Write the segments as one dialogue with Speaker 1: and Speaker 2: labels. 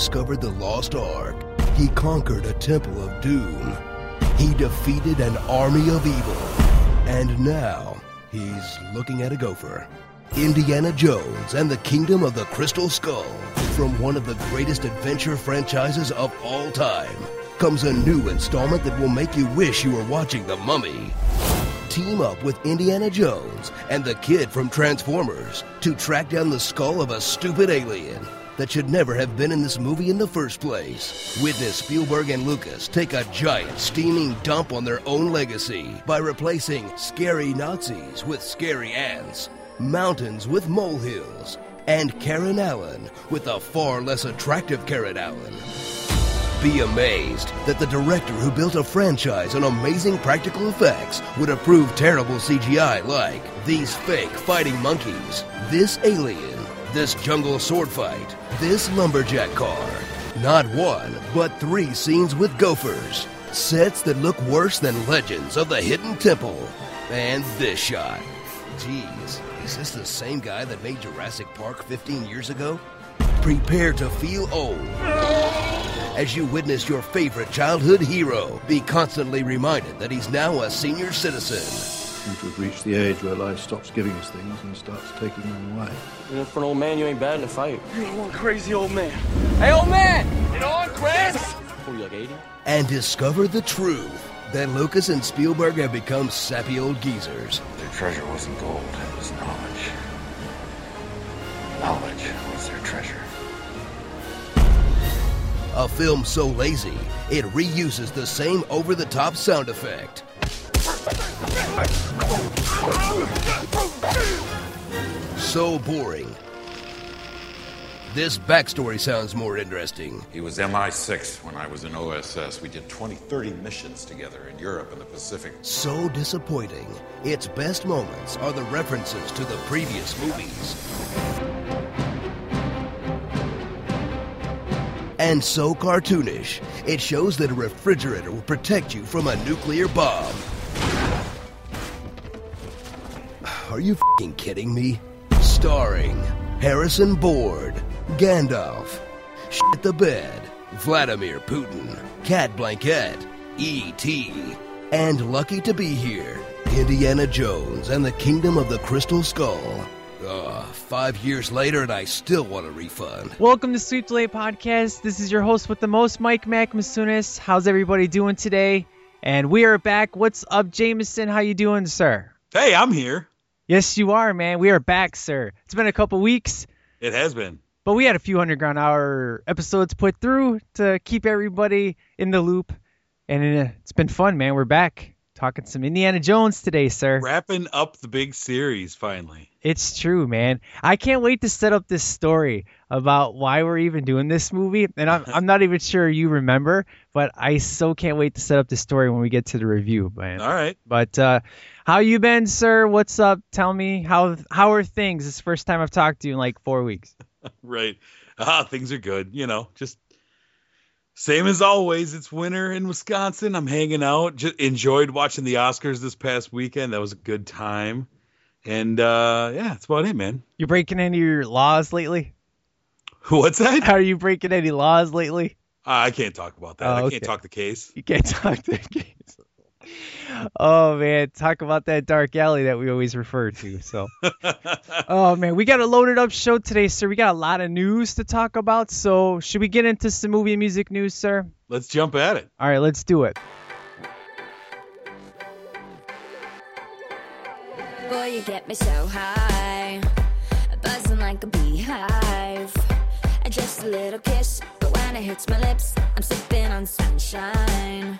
Speaker 1: discovered the Lost Ark. He conquered a temple of doom. He defeated an army of evil. And now he's looking at a gopher. Indiana Jones and the Kingdom of the Crystal Skull. From one of the greatest adventure franchises of all time comes a new installment that will make you wish you were watching The Mummy. Team up with Indiana Jones and the kid from Transformers to track down the skull of a stupid alien that should never have been in this movie in the first place. Witness Spielberg and Lucas take a giant steaming dump on their own legacy by replacing scary Nazis with scary ants, mountains with molehills, and Karen Allen with a far less attractive Karen Allen. Be amazed that the director who built a franchise on amazing practical effects would approve terrible CGI like these fake fighting monkeys, this alien, this jungle sword fight, this lumberjack car. Not one, but three scenes with gophers. Sets that look worse than legends of the Hidden Temple. And this shot. Jeez, is this the same guy that made Jurassic Park 15 years ago? Prepare to feel old as you witness your favorite childhood hero be constantly reminded that he's now a senior citizen.
Speaker 2: Seem to have reached the age where life stops giving us things and starts taking them away.
Speaker 3: You know, for an old man, you ain't bad in a fight.
Speaker 4: You ain't one crazy old man.
Speaker 5: Hey, old man! Get on, Chris!
Speaker 3: What, you like 80?
Speaker 1: And discover the truth that Lucas and Spielberg have become sappy old geezers.
Speaker 6: Their treasure wasn't gold, it was knowledge. Knowledge was their treasure.
Speaker 1: A film so lazy, it reuses the same over the top sound effect. So boring. This backstory sounds more interesting.
Speaker 7: He was MI6 when I was in OSS. We did 20, 30 missions together in Europe and the Pacific.
Speaker 1: So disappointing. Its best moments are the references to the previous movies. And so cartoonish, it shows that a refrigerator will protect you from a nuclear bomb. Are you fing kidding me? Starring Harrison Board, Gandalf, Shit the Bed, Vladimir Putin, Cat Blanket, E.T., and lucky to be here, Indiana Jones and the Kingdom of the Crystal Skull. Ugh, five years later, and I still want a refund.
Speaker 8: Welcome to Sweet Delay Podcast. This is your host with the most, Mike Macmasunis. How's everybody doing today? And we are back. What's up, Jameson? How you doing, sir?
Speaker 9: Hey, I'm here.
Speaker 8: Yes, you are, man. We are back, sir. It's been a couple weeks,
Speaker 9: It has been.
Speaker 8: but we had a few underground hour episodes put through to keep everybody in the loop, and uh, it's been fun, man. We're back talking some Indiana Jones today, sir.
Speaker 9: Wrapping up the big series finally.
Speaker 8: It's true, man. I can't wait to set up this story about why we're even doing this movie. And I'm, I'm not even sure you remember, but I so can't wait to set up the story when we get to the review, man.
Speaker 9: All right.
Speaker 8: But uh, how you been, sir? What's up? Tell me how how are things? It's the first time I've talked to you in like four weeks.
Speaker 9: Right. Ah, things are good. You know, just same as always. It's winter in Wisconsin. I'm hanging out. Just enjoyed watching the Oscars this past weekend. That was a good time. And uh yeah, that's about it, man.
Speaker 8: You breaking any of your laws lately?
Speaker 9: What's that?
Speaker 8: How Are you breaking any laws lately?
Speaker 9: Ah, I can't talk about that.
Speaker 8: Oh,
Speaker 9: I can't talk the case.
Speaker 8: You can't talk the case. Oh man, talk about that dark alley that we always refer to. So, oh man, we got a loaded up show today, sir. We got a lot of news to talk about. So, should we get into some movie and music news, sir?
Speaker 9: Let's jump at it.
Speaker 8: All right, let's do it.
Speaker 10: Boy, you get me so high, buzzing like a beehive. Just a little kiss, but when it hits my lips, I'm sipping on sunshine.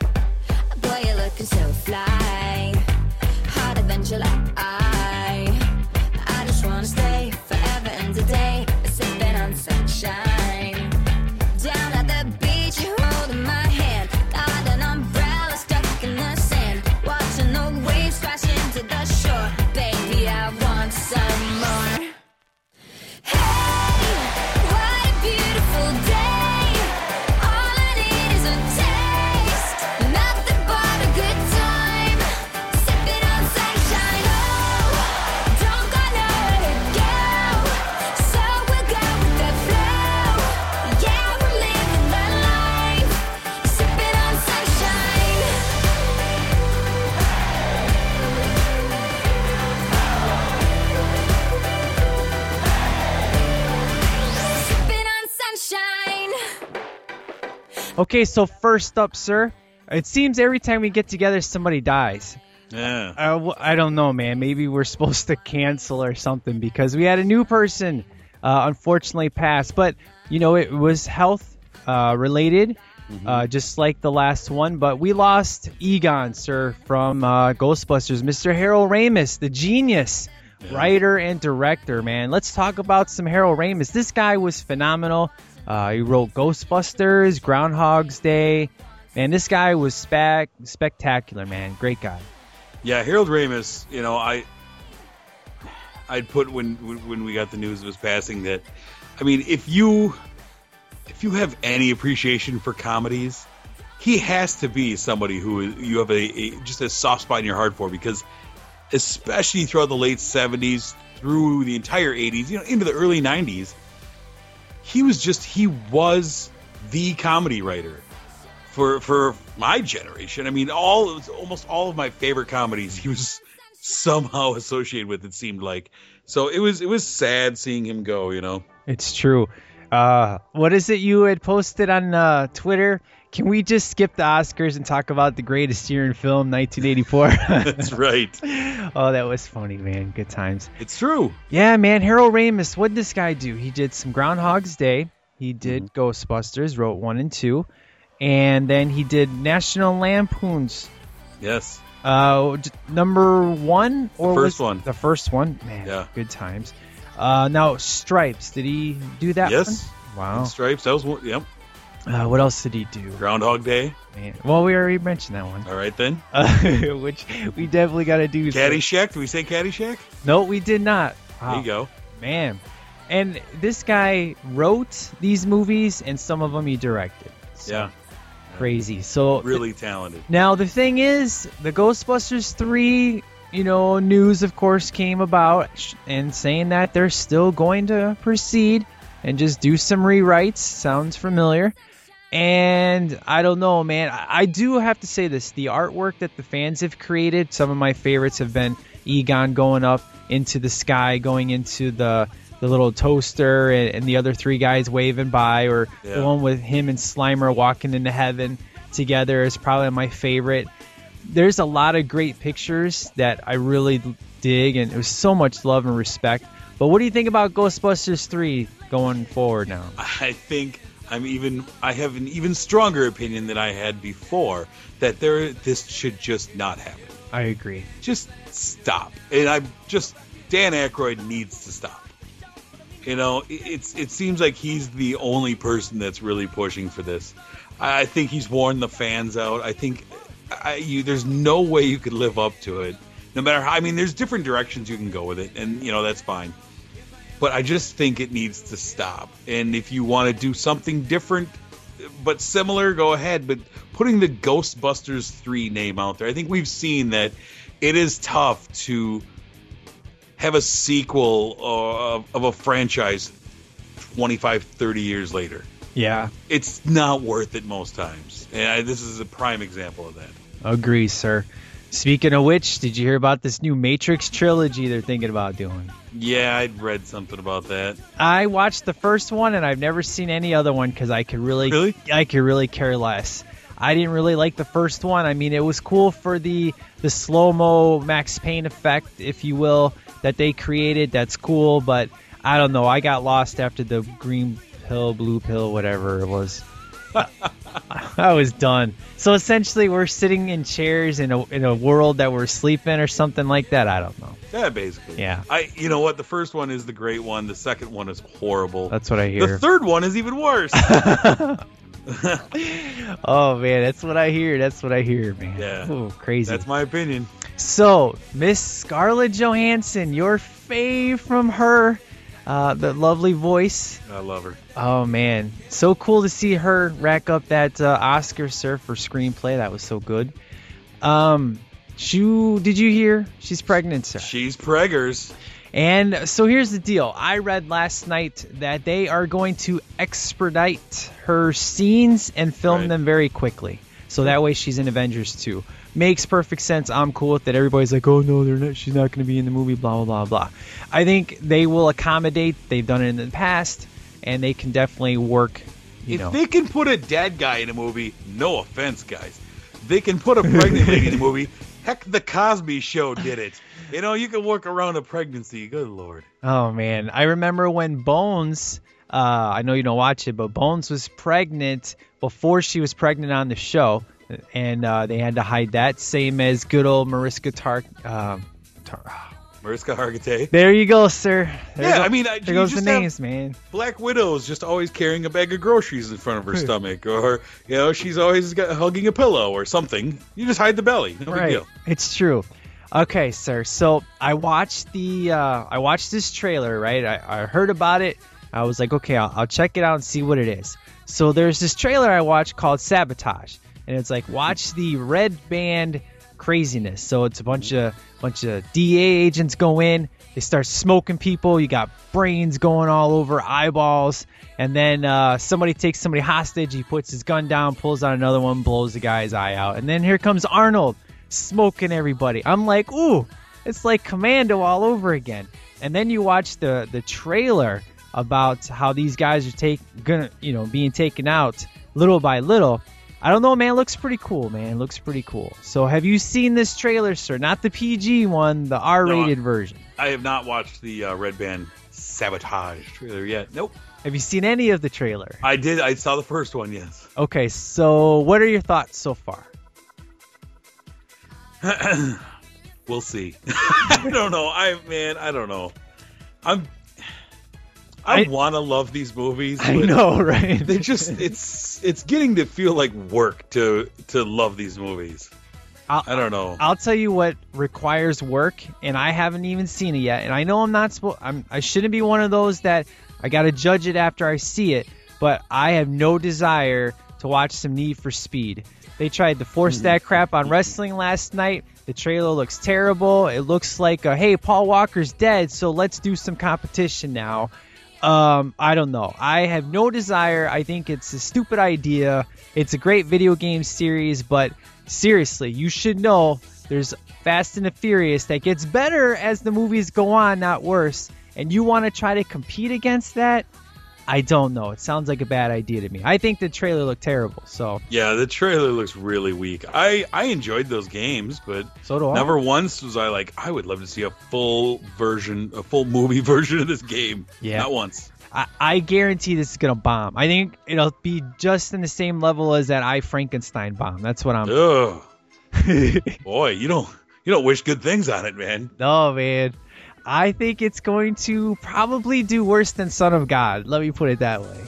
Speaker 10: Boy, you're looking so fly, hotter than July.
Speaker 8: Okay, so first up, sir. It seems every time we get together, somebody dies.
Speaker 9: Yeah.
Speaker 8: I, I don't know, man. Maybe we're supposed to cancel or something because we had a new person, uh, unfortunately, pass. But you know, it was health uh, related, uh, just like the last one. But we lost Egon, sir, from uh, Ghostbusters. Mr. Harold Ramis, the genius writer and director. Man, let's talk about some Harold Ramis. This guy was phenomenal. Uh, he wrote Ghostbusters, Groundhog's Day. Man, this guy was spec- spectacular, man. Great guy.
Speaker 9: Yeah, Harold Ramis. You know, I I'd put when when we got the news of his passing that, I mean, if you if you have any appreciation for comedies, he has to be somebody who you have a, a just a soft spot in your heart for because, especially throughout the late '70s through the entire '80s, you know, into the early '90s, he was just he was the comedy writer for for my generation. I mean, all almost all of my favorite comedies he was somehow associated with. It seemed like so it was it was sad seeing him go. You know,
Speaker 8: It's true. Uh, what is it you had posted on uh, Twitter? Can we just skip the Oscars and talk about the greatest year in film, 1984?
Speaker 9: that's right.
Speaker 8: oh, that was funny, man. Good times.
Speaker 9: It's true.
Speaker 8: Yeah, man. Harold Ramis. What did this guy do? He did some Groundhog's Day. He did Ghostbusters, wrote one and two, and then he did National Lampoons.
Speaker 9: Yes.
Speaker 8: Uh, number one or
Speaker 9: first
Speaker 8: was-
Speaker 9: one.
Speaker 8: The first one, man.
Speaker 9: Yeah.
Speaker 8: Good times. Uh, now Stripes. Did he do that?
Speaker 9: Yes.
Speaker 8: One? Wow.
Speaker 9: Stripes. That was one. Yep.
Speaker 8: Uh, what else did he do?
Speaker 9: Groundhog Day.
Speaker 8: Man. Well, we already mentioned that one,
Speaker 9: All right then.
Speaker 8: uh, which we definitely got to do.
Speaker 9: Caddyshack. Did we say Caddyshack?
Speaker 8: No, we did not.
Speaker 9: There you go.
Speaker 8: man. And this guy wrote these movies, and some of them he directed. So,
Speaker 9: Yeah.
Speaker 8: crazy. So
Speaker 9: Really talented.
Speaker 8: now the thing is, the Ghostbusters three, you know, news of course came about and saying that they're still going to proceed and just do some rewrites. Sounds familiar. And I don't know, man. I, I do have to say this: the artwork that the fans have created. Some of my favorites have been Egon going up into the sky, going into the the little toaster, and, and the other three guys waving by, or the one with him and Slimer walking into heaven together is probably my favorite. There's a lot of great pictures that I really dig, and it was so much love and respect. But what do you think about Ghostbusters 3 going forward now?
Speaker 9: I think I'm even I have an even stronger opinion than I had before that there this should just not happen.
Speaker 8: I agree.
Speaker 9: Just stop. And I'm just Dan Aykroyd needs to stop. You know, it- it's it seems like he's the only person that's really pushing for this. I I think he's worn the fans out. I think I, you, there's no way you could live up to it. No matter how, I mean, there's different directions you can go with it, and you know that's fine. But I just think it needs to stop. And if you want to do something different but similar, go ahead. But putting the Ghostbusters 3 name out there, I think we've seen that it is tough to have a sequel uh, of, of a franchise 25, 30 years later.
Speaker 8: Yeah,
Speaker 9: It's not worth it most times. And I, this is a prime example of that.
Speaker 8: agree, sir. Speaking of which, did you hear about this new Matrix trilogy they're thinking about doing?
Speaker 9: Yeah, I'd read something about that.
Speaker 8: I watched the first one and I've never seen any other one because I could really,
Speaker 9: Really?
Speaker 8: I could really care less. I didn't really like the first one. I mean, it was cool for the the slow mo Max Payne effect, if you will, that they created. That's cool, but I don't know. I got lost after the green pill, blue pill, whatever it was. I was done. So essentially, we're sitting in chairs in a in a world that we're sleeping or something like that. I don't know.
Speaker 9: Yeah, basically.
Speaker 8: Yeah.
Speaker 9: I, you know what? The first one is the great one. The second one is horrible.
Speaker 8: That's what I hear.
Speaker 9: the third one is even worse.
Speaker 8: oh man, that's what I hear. That's what I hear, man.
Speaker 9: Yeah.
Speaker 8: Ooh, crazy.
Speaker 9: That's my opinion.
Speaker 8: So, Miss Scarlett Johansson, your fave from her, uh, the lovely voice.
Speaker 9: I love her.
Speaker 8: Oh man, so cool to see her rack up that uh, Oscar, sir, for screenplay. That was so good. Um, Shu, did you hear? She's pregnant, sir.
Speaker 9: She's preggers.
Speaker 8: And so here's the deal. I read last night that they are going to expedite her scenes and film
Speaker 9: Right.
Speaker 8: them very quickly. So that way she's in Avengers 2. Makes perfect sense. I'm cool with it. Everybody's like, oh no, they're not, she's not going to be in the movie, blah, blah, blah, blah. I think they will accommodate. They've done it in the past, and they can definitely work, you
Speaker 9: if
Speaker 8: know.
Speaker 9: they can put a dead guy in a movie, no offense, guys, they can put a pregnant lady in a movie. Heck, the Cosby Show did it. You know, you can work around a pregnancy. Good lord.
Speaker 8: Oh man, I remember when Bones. Uh, I know you don't watch it, but Bones was pregnant before she was pregnant on the show, and uh, they had to hide that. Same as good old Mariska Tar. Um, Tar-
Speaker 9: Mariska Hargitay.
Speaker 8: there you go, sir. There
Speaker 9: Yeah,
Speaker 8: go-
Speaker 9: I mean, I-
Speaker 8: there goes the names, man.
Speaker 9: Black Widow's just always carrying a bag of groceries in front of her stomach, or you know, she's always got, hugging a pillow or something. You just hide the belly. No big deal.
Speaker 8: it's true. Okay, sir. So I watched the uh, I watched this trailer. Right, I, I heard about it. I was like, okay, I'll, I'll check it out and see what it is. So there's this trailer I watched called Sabotage, and it's like watch the red band craziness. So it's a bunch of bunch of DA agents go in, they start smoking people. You got brains going all over, eyeballs, and then uh, somebody takes somebody hostage. He puts his gun down, pulls out another one, blows the guy's eye out, and then here comes Arnold smoking everybody. I'm like, ooh, it's like Commando all over again. And then you watch the the trailer about how these guys are take gonna you know being taken out little by little. I don't know, man. Looks pretty cool, man. Looks pretty cool. So, have you seen this trailer, sir? Not the PG one, the R-rated version.
Speaker 9: I have not watched the uh, Red Band Sabotage trailer yet. Nope.
Speaker 8: Have you seen any of the trailer?
Speaker 9: I did. I saw the first one. Yes.
Speaker 8: Okay, so what are your thoughts so far?
Speaker 9: we'll see. I don't know. I man, I don't know. I'm. I,
Speaker 8: I-
Speaker 9: want to love these movies.
Speaker 8: I know, right?
Speaker 9: They just it's it's getting to feel like work to to love these movies.
Speaker 8: I'll-
Speaker 9: I don't know.
Speaker 8: I'll tell you what requires work, and I haven't even seen it yet. And I know I'm not supposed. I'm. I shouldn't be one of those that I got to judge it after I see it. But I have no desire to watch some Need for Speed. They tried to force that crap on wrestling last night. The trailer looks terrible. It looks like, a, hey, Paul Walker's dead, so let's do some competition now. Um, I don't know. I have no desire. I think it's a stupid idea. It's a great video game series, but seriously, you should know there's Fast and the Furious that gets better as the movies go on, not worse. And you want to try to compete against that? I don't know. It sounds like a bad idea to me. I think the trailer looked terrible. So,
Speaker 9: Yeah, the trailer looks really weak. I I enjoyed those games, but
Speaker 8: so do I.
Speaker 9: never once was I like I would love to see a full version, a full movie version of this game.
Speaker 8: Yeah.
Speaker 9: not once.
Speaker 8: I, I guarantee this is gonna bomb. I think it'll be just in the same level as that I Frankenstein bomb. That's what I'm.
Speaker 9: Ugh, boy, you don't you don't wish good things on it, man.
Speaker 8: No, man. I think it's going to probably do worse than Son of God. Let me put it that way.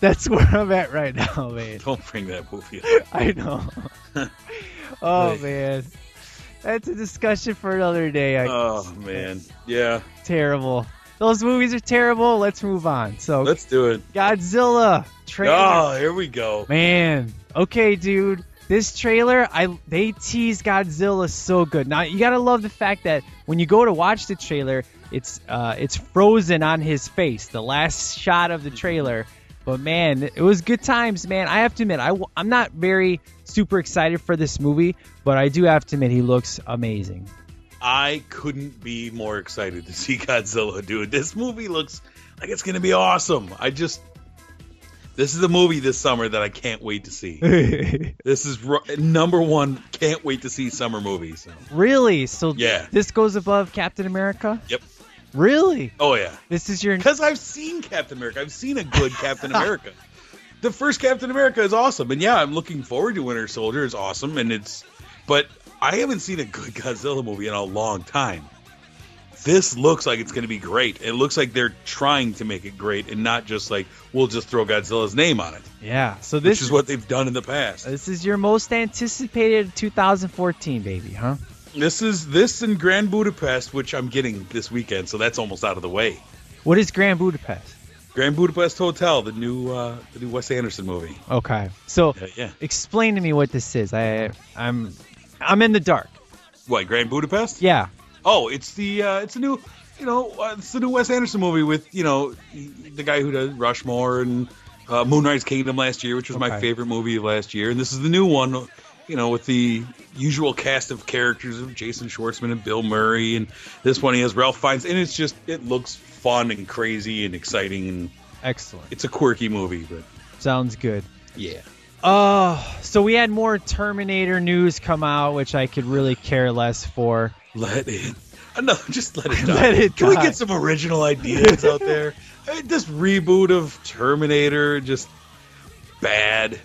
Speaker 8: That's where I'm at right now, man.
Speaker 9: Don't bring that movie up.
Speaker 8: I know. oh
Speaker 9: Right.
Speaker 8: man, that's a discussion for another day. I,
Speaker 9: Oh man, yeah.
Speaker 8: terrible. Those movies are terrible. Let's move on. So
Speaker 9: Let's do it.
Speaker 8: Godzilla trailer.
Speaker 9: Oh, here we go.
Speaker 8: Man, okay, dude. This trailer, I they tease Godzilla so good. Now you gotta love the fact that when you go to watch the trailer, it's uh, it's frozen on his face. The last shot of the trailer. But man, it was good times, man. I have to admit, I, I'm not very super excited for this movie, but I do have to admit he looks amazing.
Speaker 9: I couldn't be more excited to see Godzilla, dude. This movie looks like it's gonna be awesome. I just this is a movie this summer that I can't wait to see. this is ru- number one. Can't wait to see summer movies. So.
Speaker 8: really? So
Speaker 9: Yeah.
Speaker 8: this goes above Captain America?
Speaker 9: Yep.
Speaker 8: Really?
Speaker 9: Oh yeah.
Speaker 8: This is your
Speaker 9: Because I've seen Captain America. I've seen a good Captain America. The first Captain America is awesome, and yeah, I'm looking forward to Winter Soldier. It's awesome, and it's, but I haven't seen a good Godzilla movie in a long time. This looks like it's going to be great. It looks like they're trying to make it great, and not just like we'll just throw Godzilla's name on it,
Speaker 8: yeah. So this
Speaker 9: which is what they've done in the past.
Speaker 8: This is your most anticipated 2014 baby, huh?
Speaker 9: This is this in Grand Budapest, which I'm getting this weekend, so that's almost out of the way.
Speaker 8: What is Grand Budapest?
Speaker 9: Grand Budapest Hotel, the new uh, the new Wes Anderson movie.
Speaker 8: Okay. So
Speaker 9: Yeah, yeah.
Speaker 8: explain to me what this is. I I'm I'm in the dark.
Speaker 9: What Grand Budapest?
Speaker 8: Yeah.
Speaker 9: Oh, it's the uh, it's a new, you know, uh, it's the new Wes Anderson movie with you know the guy who does Rushmore and uh, Moonrise Kingdom last year, which was my favorite movie of last year, and this is the new one, you know, with the usual cast of characters of Jason Schwartzman and Bill Murray, and this one he has Ralph Fiennes, and it's just it looks fun and crazy and exciting, and
Speaker 8: Excellent.
Speaker 9: it's a quirky movie, but
Speaker 8: Sounds good.
Speaker 9: Yeah.
Speaker 8: Oh, so we had more Terminator news come out, which I could really care less for.
Speaker 9: Let it. uh, No, just let it die.
Speaker 8: Let it
Speaker 9: Can we get some original ideas out there? I mean, this reboot of Terminator just bad.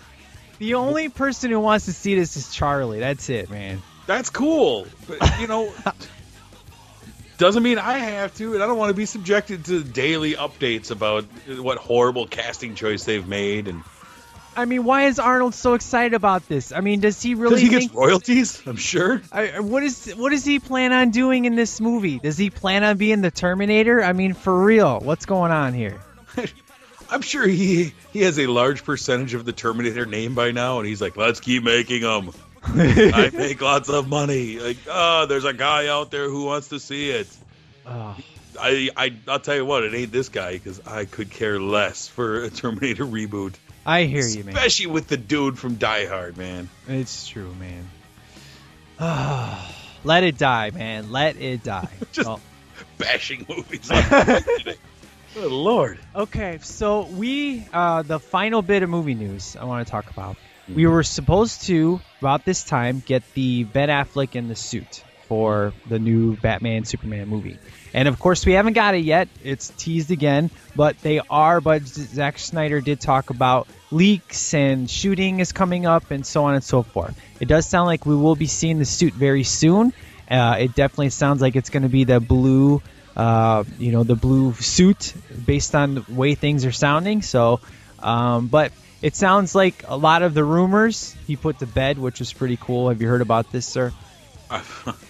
Speaker 8: The only person who wants to see this is Charlie. That's it, man.
Speaker 9: That's cool, but you know, doesn't mean I have to, and I don't want to be subjected to daily updates about what horrible casting choice they've made, and
Speaker 8: I mean, why is Arnold so excited about this? I mean, does he really
Speaker 9: because he
Speaker 8: think?
Speaker 9: gets royalties, I'm sure.
Speaker 8: I, what is what does he plan on doing in this movie? Does he plan on being the Terminator? I mean, for real, what's going on here?
Speaker 9: I'm sure he he has a large percentage of the Terminator name by now, and he's like, let's keep making them. I make lots of money. Like, oh, there's a guy out there who wants to see it.
Speaker 8: Oh,
Speaker 9: I, I I'll tell you what, it ain't this guy because I could care less for a Terminator reboot,
Speaker 8: I hear you, man.
Speaker 9: especially with the dude from Die Hard, man.
Speaker 8: It's true, man. Let it die, man. Let it die.
Speaker 9: Just-
Speaker 8: Well,
Speaker 9: Bashing movies. Like Good lord.
Speaker 8: Okay, so we uh, the final bit of movie news I want to talk about. We were supposed to about this time get the Ben Affleck in the suit for the new Batman Superman movie, and of course we haven't got it yet. It's teased again, but they are. But Zack Snyder did talk about leaks and shooting is coming up and so on and so forth. It does sound like we will be seeing the suit very soon. Uh, it definitely sounds like it's going to be the blue uh, you know, the blue suit based on the way things are sounding. So, um, but it sounds like a lot of the rumors he put to bed, which was pretty cool. Have you heard about this, sir?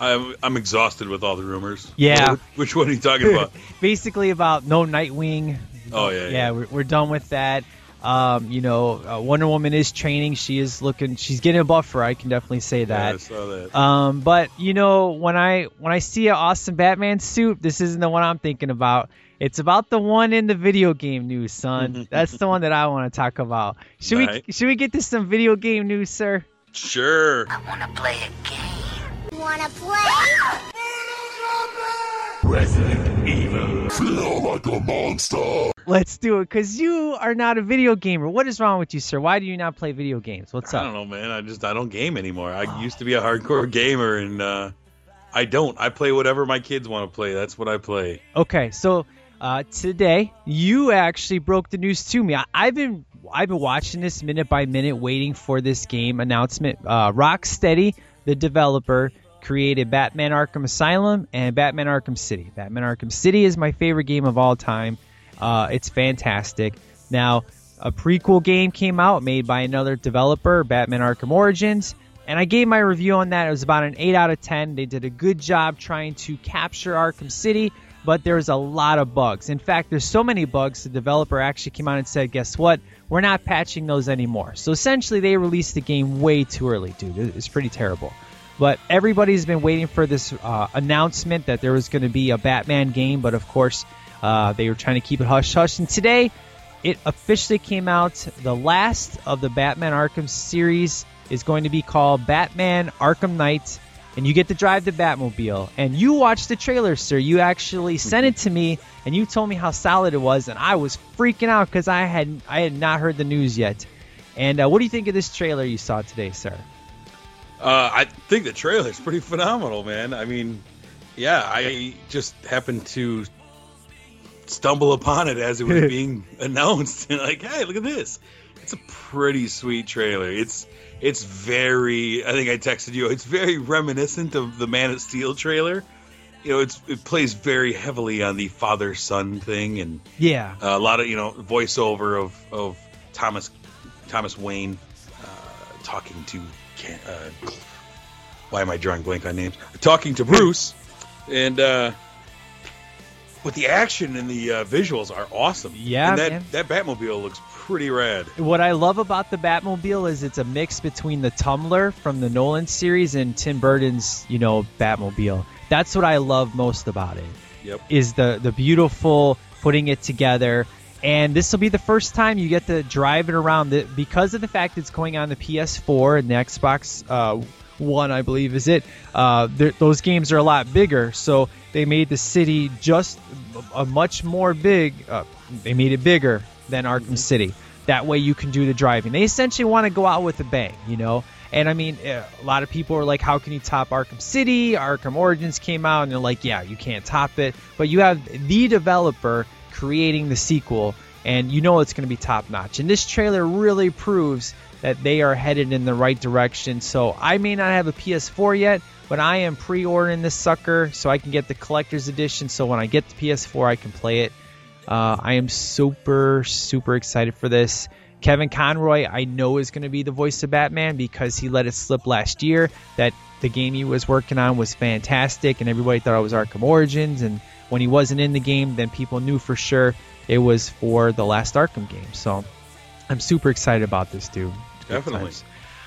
Speaker 9: I'm I'm exhausted with all the rumors.
Speaker 8: Yeah.
Speaker 9: Which, which one are you talking about?
Speaker 8: Basically about no Nightwing.
Speaker 9: Oh, yeah,
Speaker 8: yeah.
Speaker 9: yeah.
Speaker 8: We're, we're done with that. Um, you know, uh, Wonder Woman is training. She is looking. She's getting a buffer. I can definitely say
Speaker 9: Yeah,
Speaker 8: that.
Speaker 9: I saw that.
Speaker 8: Um, but you know, when I when I see an awesome Batman suit, this isn't the one I'm thinking about. It's about the one in the video game news, son. That's the one that I want to talk about. Should
Speaker 9: Right.
Speaker 8: we should we get to some video game news, sir?
Speaker 9: Sure.
Speaker 10: I Wanna play a game?
Speaker 4: Wanna play?
Speaker 8: Let's do it, cause you are not a video gamer. What is wrong with you, sir? Why do you not play video games? What's up?
Speaker 9: I don't know, man. I just I don't game anymore. I used to be a hardcore gamer, and uh, I don't. I play whatever my kids want to play. That's what I play.
Speaker 8: Okay, so uh, today you actually broke the news to me. I, I've been I've been watching this minute by minute, waiting for this game announcement. Uh, Rocksteady, the developer, created Batman Arkham Asylum and Batman Arkham City. Batman Arkham City is my favorite game of all time. Uh, it's fantastic. Now, a prequel game came out made by another developer, Batman Arkham Origins, and I gave my review on that. It was about an 8 out of 10. They did a good job trying to capture Arkham City, but there's a lot of bugs. In fact, there's so many bugs, the developer actually came out and said, guess what? We're not patching those anymore. So essentially, they released the game way too early, dude. It's pretty terrible. But everybody's been waiting for this uh, announcement that there was going to be a Batman game, but of course, uh, they were trying to keep it hush hush. And today, it officially came out. The last of the Batman Arkham series is going to be called Batman Arkham Knight, and you get to drive the Batmobile. And you watched the trailer, sir. You actually sent it to me, and you told me how solid it was, and I was freaking out because I had I had not heard the news yet. And uh, what do you think of this trailer you saw today, sir?
Speaker 9: Uh, I think the trailer is pretty phenomenal, man. I mean, yeah, I just happened to stumble upon it as it was being announced, and like, hey, look at this! It's a pretty sweet trailer. It's it's very. I think I texted you. It's very reminiscent of the Man of Steel trailer. You know, it's it plays very heavily on the father son thing, and
Speaker 8: Yeah.
Speaker 9: a lot of you know voiceover of of Thomas Thomas Wayne uh, talking to Ken, uh, why am I drawing blank on names? Talking to Bruce, and uh, but the action and the uh, visuals are awesome.
Speaker 8: Yeah,
Speaker 9: and that
Speaker 8: man.
Speaker 9: that Batmobile looks pretty rad.
Speaker 8: What I love about the Batmobile is it's a mix between the Tumbler from the Nolan series and Tim Burton's, you know, Batmobile. That's what I love most about it.
Speaker 9: Yep.
Speaker 8: Is the the beautiful putting it together. And this will be the first time you get to drive it around the, because of the fact it's going on the PS4 and the Xbox uh, One, I believe, is it. Uh, those games are a lot bigger, so they made the city just a much more big. Uh, they made it bigger than Arkham City. That way you can do the driving. They essentially want to go out with a bang, you know. And I mean, eh, a lot of people are like, how can you top Arkham City? Arkham Origins came out, and they're like, yeah, you can't top it. But you have the developer creating the sequel, and you know it's going to be top notch. And this trailer really proves that they are headed in the right direction. So I may not have a PS4 yet, but I am pre-ordering this sucker so I can get the collector's edition. So when I get the PS4, I can play it. Uh, I am super super excited for this. Kevin Conroy, I know is going to be the voice of Batman because he let it slip last year that the game he was working on was fantastic and everybody thought it was Arkham Origins. And when he wasn't in the game, then people knew for sure it was for the last Arkham game. So I'm super excited about this, dude.
Speaker 9: Definitely.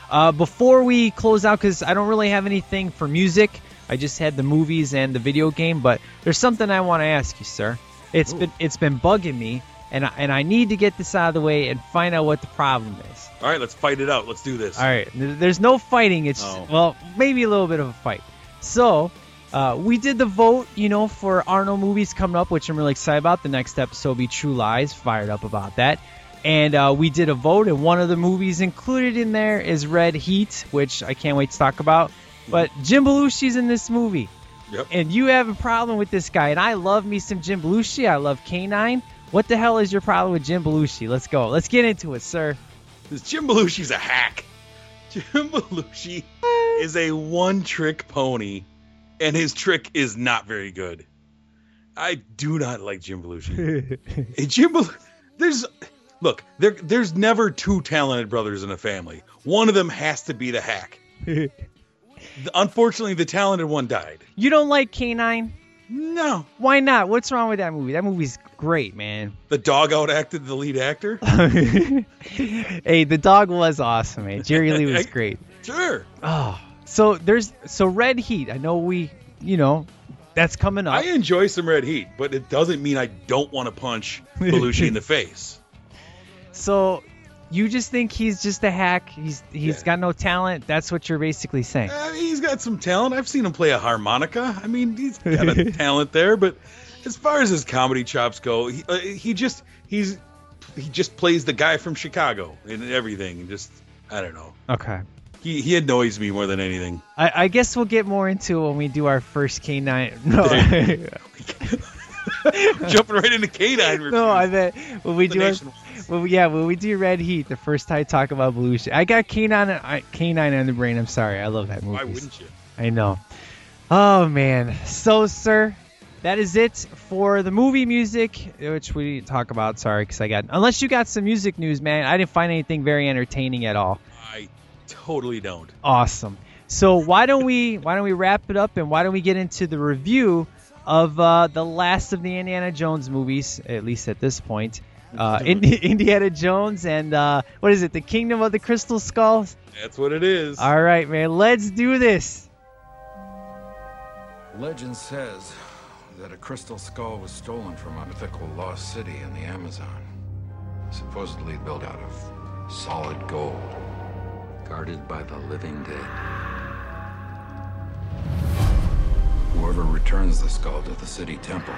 Speaker 8: Uh, before we close out, because I don't really have anything for music, I just had the movies and the video game. But there's something I want to ask you, sir. It's been it's been bugging me, and I, and I need to get this out of the way and find out what the problem is.
Speaker 9: All right, let's fight it out. Let's do this.
Speaker 8: All right, there's no fighting. It's
Speaker 9: Oh.
Speaker 8: well, maybe a little bit of a fight. So, uh, we did the vote, you know, for Arnold movies coming up, which I'm really excited about. The next episode will be True Lies. Fired up about that. And uh, we did a vote, and one of the movies included in there is Red Heat, which I can't wait to talk about. But Jim Belushi's in this movie,
Speaker 9: Yep.
Speaker 8: and you have a problem with this guy. And I love me some Jim Belushi. I love K9. What the hell is your problem with Jim Belushi? Let's go. Let's get into it, sir.
Speaker 9: This Jim Belushi's a hack. Jim Belushi is a one-trick pony, and his trick is not very good. I do not like Jim Belushi. Jim, Bel- there's look there. There's never two talented brothers in a family. One of them has to be the hack. Unfortunately, the talented one died.
Speaker 8: You don't like K9?
Speaker 9: No,
Speaker 8: Why not? What's wrong with that movie? That movie's great, man.
Speaker 9: the dog out acted the lead actor.
Speaker 8: hey, the dog was awesome, man. Jerry Lee was great.
Speaker 9: Sure,
Speaker 8: Oh, so there's so Red Heat. I know we, you know, that's coming up.
Speaker 9: I enjoy some red heat, but it doesn't mean I don't want to punch Belushi in the face.
Speaker 8: So you just think he's just a hack? He's he's
Speaker 9: Yeah.
Speaker 8: got no talent. That's what you're basically saying.
Speaker 9: Mean, he's got some talent. I've seen him play a harmonica. I mean, he's got a talent there. But as far as his comedy chops go, he, uh, he just he's he just plays the guy from Chicago and everything. And just I don't know.
Speaker 8: Okay.
Speaker 9: He he annoys me more than anything.
Speaker 8: I, I guess we'll get more into it when we do our first K9. No,
Speaker 9: Jumping right into canine reviews.
Speaker 8: no, I bet when we
Speaker 9: The
Speaker 8: do our. Well, yeah, when we do Red Heat, the first time I talk about Belushi, I got K9, I- K9 on the brain. I'm sorry, I love that movie.
Speaker 9: Why wouldn't you?
Speaker 8: I know. Oh man. So, sir, that is it for the movie music, which we didn't talk about. Sorry, because I got unless you got some music news, man. I didn't find anything very entertaining at all.
Speaker 9: I totally don't.
Speaker 8: Awesome. So why don't we why don't we wrap it up and why don't we get into the review of uh, the last of the Indiana Jones movies, at least at this point. Uh, Indi- Indiana Jones and uh, what is it? The Kingdom of the Crystal Skull.
Speaker 9: That's what it is.
Speaker 8: All right, man. Let's do this.
Speaker 6: Legend says that a crystal skull was stolen from a mythical lost city in the Amazon. Supposedly built out of solid gold, guarded by the living dead. Whoever returns the skull to the city temple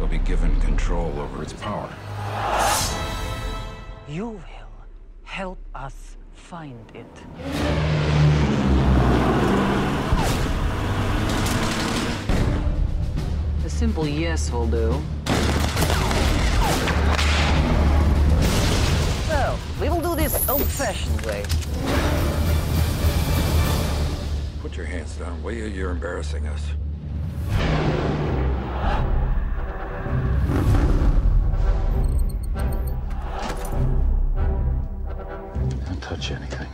Speaker 6: will be given control over its power.
Speaker 4: You will help us find it. A simple yes will do. So, we will do this old-fashioned way.
Speaker 6: Put your hands down, will you? You're embarrassing us. Don't touch anything.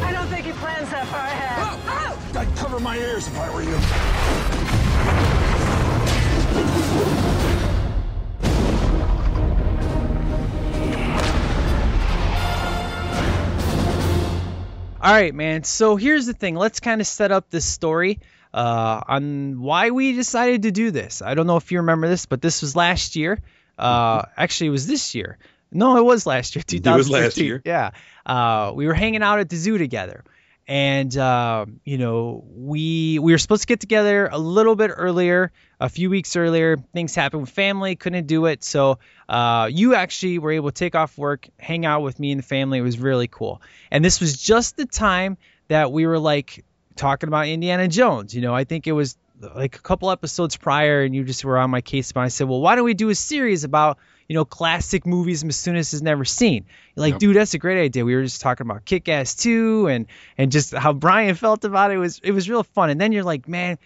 Speaker 4: I don't think he plans that far ahead. Oh! Oh!
Speaker 5: I'd cover my ears if I were you.
Speaker 8: All right, man. So here's the thing. Let's kind of set up this story uh, on why we decided to do this. I don't know if you remember this, but this was last year. Uh, actually, it was this year. No, it was last year. 2015.
Speaker 9: was last year.
Speaker 8: Yeah. Uh, we were hanging out at the zoo together, and uh, you know we we were supposed to get together a little bit earlier, a few weeks earlier. Things happened with family, couldn't do it. So uh, you actually were able to take off work, hang out with me and the family. It was really cool. And this was just the time that we were like talking about Indiana Jones. You know, I think it was like a couple episodes prior, and you just were on my case. But I said, well, why don't we do a series about you know classic movies Masunas has never seen? You're like,
Speaker 9: Yep.
Speaker 8: dude, that's a great idea. We were just talking about Kick Ass 2 and and just how Brian felt about it. it was it was real fun. And then you're like, man.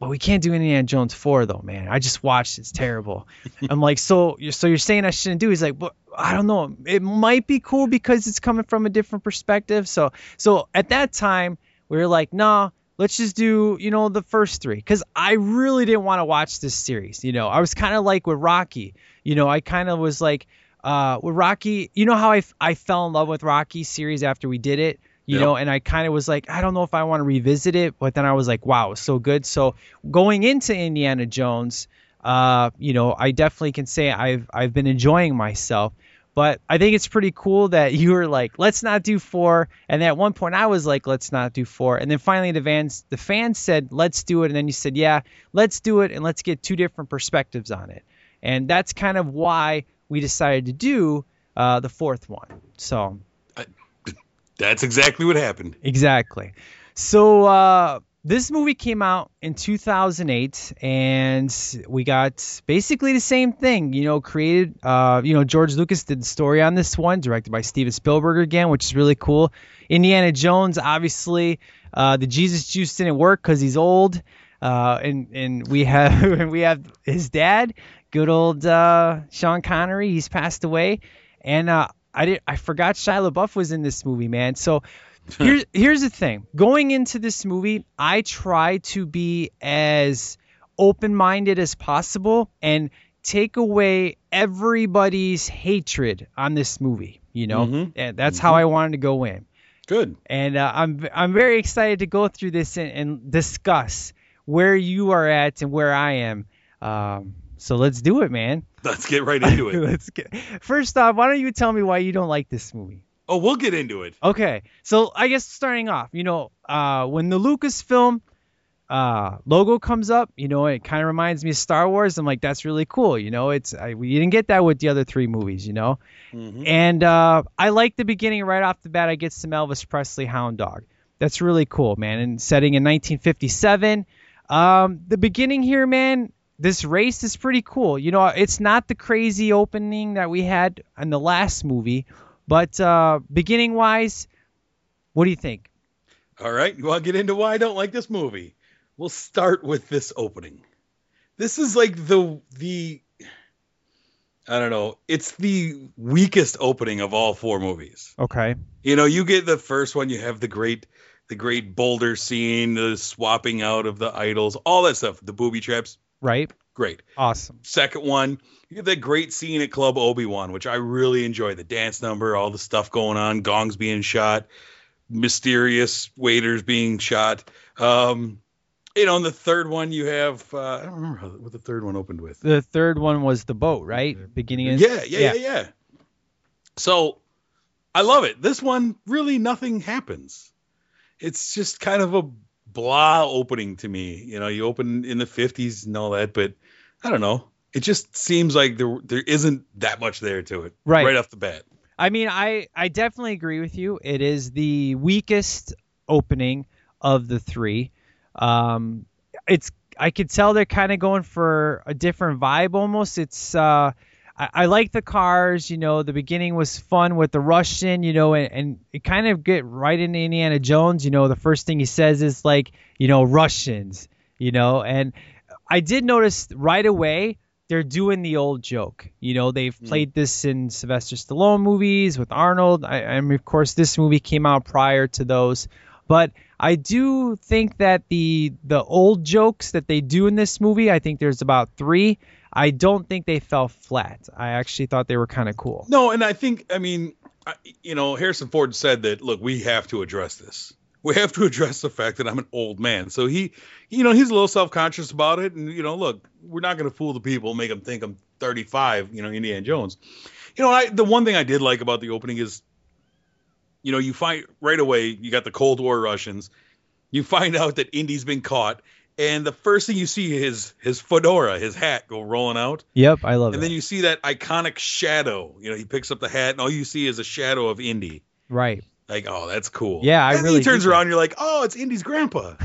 Speaker 8: But we can't do Indiana Jones 4 though, man. I just watched. It's terrible. I'm like, so you're so you're saying I shouldn't do? it? He's like, but I don't know. It might be cool because it's coming from a different perspective. So so at that time we were like, nah, let's just do you know the first three because I really didn't want to watch this series. You know, I was kind of like with Rocky. You know, I kind of was like uh, with Rocky. You know how I, f- I fell in love with Rocky series after we did it. You
Speaker 9: Yep.
Speaker 8: know, and I kind of was like, I don't know if I want to revisit it, but then I was like, wow, it's so good. So going into Indiana Jones, uh, you know, I definitely can say I've I've been enjoying myself. But I think it's pretty cool that you were like, let's not do four. And at one point I was like, let's not do four. And then finally the fans the fans said, let's do it. And then you said, yeah, let's do it and let's get two different perspectives on it. And that's kind of why we decided to do uh, the fourth one. So
Speaker 9: That's exactly what happened.
Speaker 8: Exactly. So uh, this movie came out in 2008, and we got basically the same thing. You know, created. Uh, you know, George Lucas did the story on this one, directed by Steven Spielberg again, which is really cool. Indiana Jones, obviously, uh, the Jesus juice didn't work because he's old. Uh, and and we have we have his dad, good old uh, Sean Connery. He's passed away, and uh, I did I forgot Shia LaBeouf was in this movie, man. So here's here's the thing. Going into this movie, I try to be as open-minded as possible and take away everybody's hatred on this movie. You know,
Speaker 9: Mhm.
Speaker 8: and that's how I wanted to go in.
Speaker 9: Good.
Speaker 8: And uh, I'm I'm very excited to go through this and, and discuss where you are at and where I am. Um, so let's do it, man.
Speaker 9: Let's get right into it.
Speaker 8: let's get. First off, why don't you tell me why you don't like this movie?
Speaker 9: Oh, we'll get into it.
Speaker 8: Okay, so I guess starting off, you know, uh, when the Lucasfilm uh, logo comes up, you know, it kind of reminds me of Star Wars. I'm like, that's really cool. You know, it's I, we didn't get that with the other three movies, you know. And uh, I like the beginning right off the bat. I get some Elvis Presley Hound Dog. That's really cool, man. And setting in 1957. Um, the beginning here, man. This race is pretty cool. You know, it's not the crazy opening that we had in the last movie, but uh, beginning wise, what do you think?
Speaker 9: All right, you want to get into why I don't like this movie? We'll start with this opening. This is like the the I don't know. It's the weakest opening of all four movies.
Speaker 8: Okay.
Speaker 9: You know, you get the first one, you have the great the great boulder scene, the swapping out of the idols, all that stuff, the booby traps,
Speaker 8: Right.
Speaker 9: great.
Speaker 8: Awesome.
Speaker 9: Second one, you get that great scene at Club Obi Wan, which I really enjoy. The dance number, all the stuff going on, gongs being shot, mysterious waiters being shot. Um, you know, and the third one, you have uh, I don't remember how, what the third one opened with.
Speaker 8: The third one was the boat, right? Beginning is
Speaker 9: Yeah, yeah, yeah, yeah. So I love it. This one really nothing happens. It's just kind of a blah opening to me. You know, you open in the 50s and all that, but I don't know. It just seems like there there isn't that much there to it.
Speaker 8: Right.
Speaker 9: Right off the bat.
Speaker 8: I mean, I I definitely agree with you. It is the weakest opening of the three. Um, it's I could tell they're kind of going for a different vibe almost. It's uh, I, I like the cars. You know, the beginning was fun with the Russian. You know, and, and it kind of get right into Indiana Jones. You know, the first thing he says is like, you know, Russians. You know, and I did notice right away they're doing the old joke. You know, they've hmm. played this in Sylvester Stallone movies with Arnold. I, I mean, of course, this movie came out prior to those, but I do think that the the old jokes that they do in this movie, I think there's about three. I don't think they fell flat. I actually thought they were kind of cool.
Speaker 9: No, and I think I mean I, you know, Harrison Ford said that, look, we have to address this. We have to address the fact that I'm an old man. So he, you know, he's a little self conscious about it. And, you know, look, we're not going to fool the people, make them think I'm 35, you know, Indiana Jones. You know, I, the one thing I did like about the opening is, you know, you find right away, you got the Cold War Russians. You find out that Indy's been caught. And the first thing you see is his fedora, his hat go rolling out.
Speaker 8: Yep, I love it.
Speaker 9: And
Speaker 8: it.
Speaker 9: then you see that iconic shadow. You know, he picks up the hat, and all you see is a shadow of Indy.
Speaker 8: right.
Speaker 9: Like, oh, that's cool.
Speaker 8: Yeah, I
Speaker 9: and then
Speaker 8: really
Speaker 9: he turns around, and you're like, oh, it's Indy's grandpa.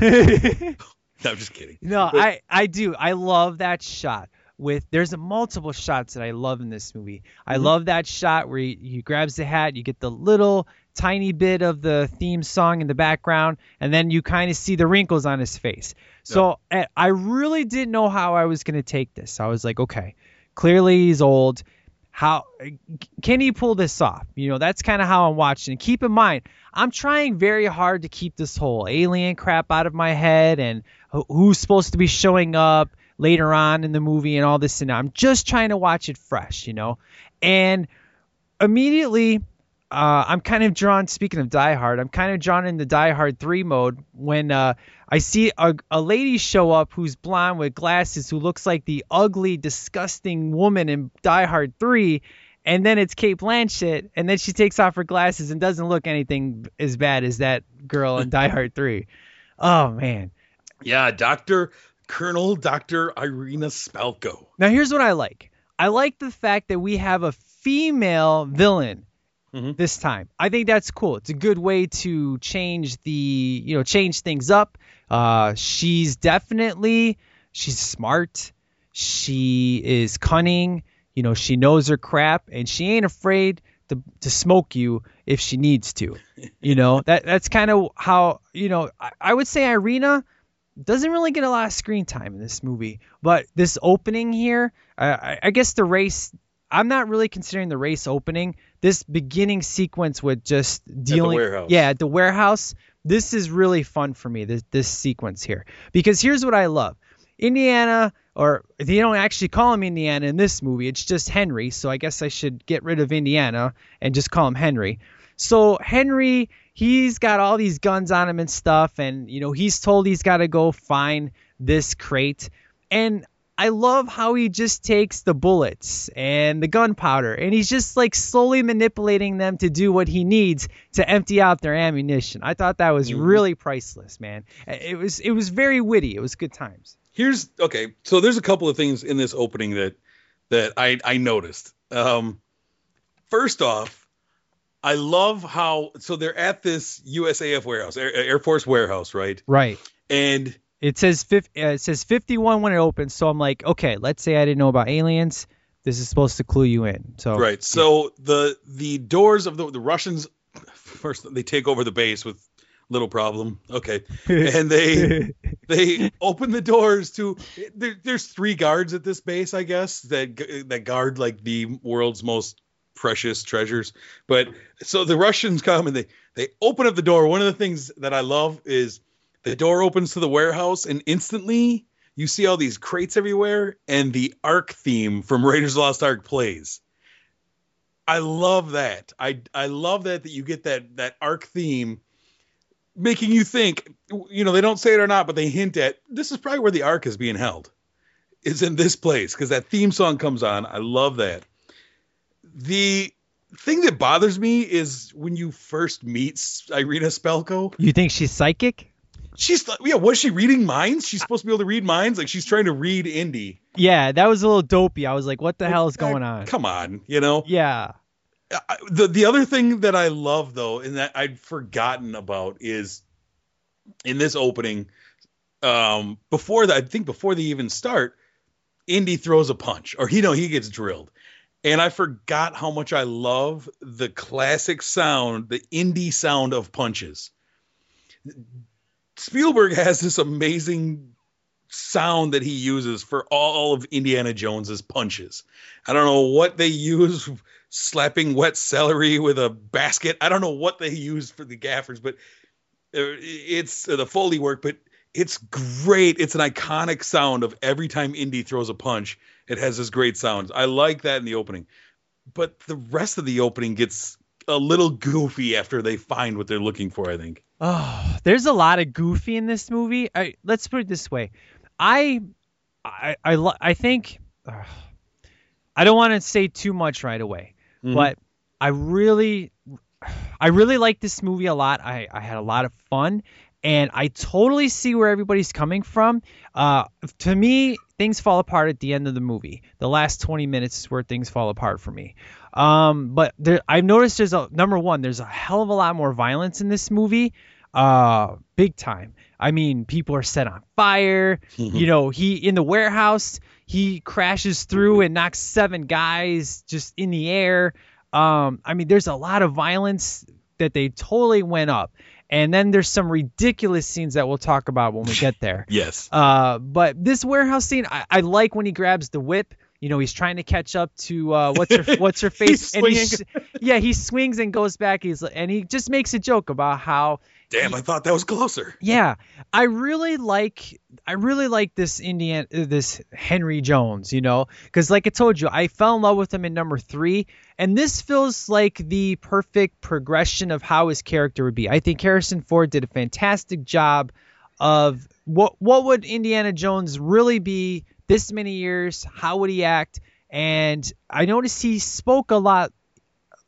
Speaker 9: No, I'm just kidding.
Speaker 8: No,
Speaker 9: But-
Speaker 8: I I do. I love that shot. With there's a multiple shots that I love in this movie. I
Speaker 9: Mm-hmm.
Speaker 8: love that shot where he, he grabs the hat, you get the little tiny bit of the theme song in the background, and then you kind of see the wrinkles on his face. So I really didn't know how I was gonna take this. I was like, okay, clearly he's old. How can he pull this off? You know, that's kind of how I'm watching. Keep in mind, I'm trying very hard to keep this whole alien crap out of my head and who's supposed to be showing up later on in the movie and all this and. I'm just trying to watch it fresh, you know. And immediately, uh, I'm kind of drawn. Speaking of Die Hard, I'm kind of drawn in the Die Hard 3 mode when uh, I see a, a lady show up who's blonde with glasses who looks like the ugly, disgusting woman in Die Hard 3. And then it's Cate Blanchett, and then she takes off her glasses and doesn't look anything as bad as that girl in Die Hard 3. Oh, man.
Speaker 9: Yeah, Doctor Colonel Doctor Irina Spalko.
Speaker 8: Now here's what I like. I like the fact that we have a female villain this time. I think that's cool. It's a good way to change the, you know, change things up. Uh, she's definitely she's smart. She is cunning. You know, she knows her crap and she ain't afraid to to smoke you if she needs to. You know, that that's kind of how, you know, I, I would say Irina doesn't really get a lot of screen time in this movie. But this opening here, I- I guess the race. I'm not really considering the race opening. This beginning sequence with just dealing,
Speaker 9: warehouse.
Speaker 8: yeah, at the warehouse. This is really fun for me. This this sequence here because here's what I love. Indiana, or they don't actually call him Indiana in this movie. It's just Henry. So I guess I should get rid of Indiana and just call him Henry. So Henry, he's got all these guns on him and stuff, and you know he's told he's got to go find this crate. And I love how he just takes the bullets and the gunpowder, and he's just like slowly manipulating them to do what he needs to empty out their ammunition. I thought that was really priceless, man. It was it was very witty. It was good times.
Speaker 9: Here's okay. So there's a couple of things in this opening that that I I noticed. Um, first off, I love how so they're at this USAF warehouse, Air, Air Force warehouse, right?
Speaker 8: Right.
Speaker 9: And
Speaker 8: It says uh, it says 51 when it opens, so I'm like, okay, let's say I didn't know about aliens. This is supposed to clue you in. So
Speaker 9: right, so the the doors of the the Russians first they take over the base with little problem, okay, and they they open the doors to there, there's three guards at this base, I guess that that guard like the world's most precious treasures. But so the Russians come and they they open up the door. One of the things that I love is the door opens to the warehouse and instantly you see all these crates everywhere and the Ark theme from Raiders Lost Ark plays. I love that. I I love that that you get that that Ark theme making you think you know they don't say it or not but they hint at this is probably where the ark is being held is in this place because that theme song comes on i love that the thing that bothers me is when you first meet irina Spalko
Speaker 8: you think she's psychic?
Speaker 9: She's yeah was she reading minds she's supposed to be able to read minds like she's trying to read indy
Speaker 8: Yeah, that was a little dopey. I was like, what the hell is going on?
Speaker 9: come on you know
Speaker 8: Yeah.
Speaker 9: I- the the other thing that I love though, and that I'd forgotten about, is in this opening. Um, before that, I think before they even start, Indy throws a punch, or you know he gets drilled, and I forgot how much I love the classic sound, the Indy sound of punches. Spielberg has this amazing sound that he uses for all of Indiana Jones's punches. I don't know what they use slapping wet celery with a basket. I don't know what they use for the gaffers, but uh, it's uh, the foley work, but it's great. It's an iconic sound of every time Indy throws a punch. It has this great sound. I like that in the opening. But the rest of the opening gets a little goofy after they find what they're looking for. I think.
Speaker 8: Oh, there's a lot of goofy in this movie. I, let's put it this way. I I I, I think uh, I don't want to say too much right away,
Speaker 9: Mhm.
Speaker 8: but I really I really like this movie a lot. I, I had a lot of fun and I totally see where everybody's coming from. Uh, to me, things fall apart at the end of the movie. The last 20 minutes is where things fall apart for me. Um, but there, I've noticed there's a number one, there's a hell of a lot more violence in this movie. Uh, big time. I mean, people are set on fire. you know, he in the warehouse, he crashes through and knocks seven guys just in the air. Um, I mean, there's a lot of violence that they totally went up. And then there's some ridiculous scenes that we'll talk about when we get there.
Speaker 9: Yes.
Speaker 8: Uh, but this warehouse scene, I, I like when he grabs the whip. You know, he's trying to catch up to uh, what's her what's her face, and he, yeah, he swings and goes back. He's and he just makes a joke about how
Speaker 9: Damn, I thought that was closer.
Speaker 8: yeah, I really like I really like this Indian uh, this Henry Jones, you know, because like I told you, I fell in love with him in number three, and this feels like the perfect progression of how his character would be. I think Harrison Ford did a fantastic job of what what would Indiana Jones really be this many years? How would he act? And I noticed he spoke a lot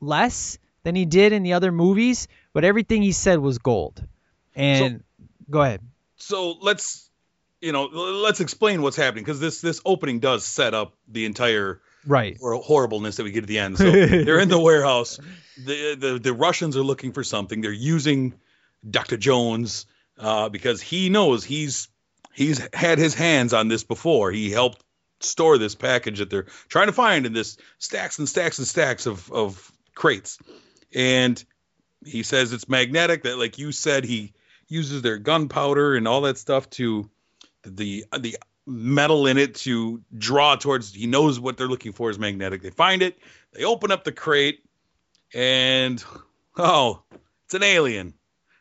Speaker 8: less than he did in the other movies, but everything he said was gold. And go ahead.
Speaker 9: So let's you know let's explain what's happening because this this opening does set up the entire
Speaker 8: Right.
Speaker 9: hor- horribleness that we get at the end. So they're in the warehouse. The, the the Russians are looking for something. They're using Dr. Jones uh, because he knows he's he's had his hands on this before. He helped store this package that they're trying to find in this stacks and stacks and stacks of of crates. And he says it's magnetic. That like you said, he uses their gunpowder and all that stuff to the the metal in it to draw towards he knows what they're looking for is magnetic. They find it they open up the crate and oh it's an alien.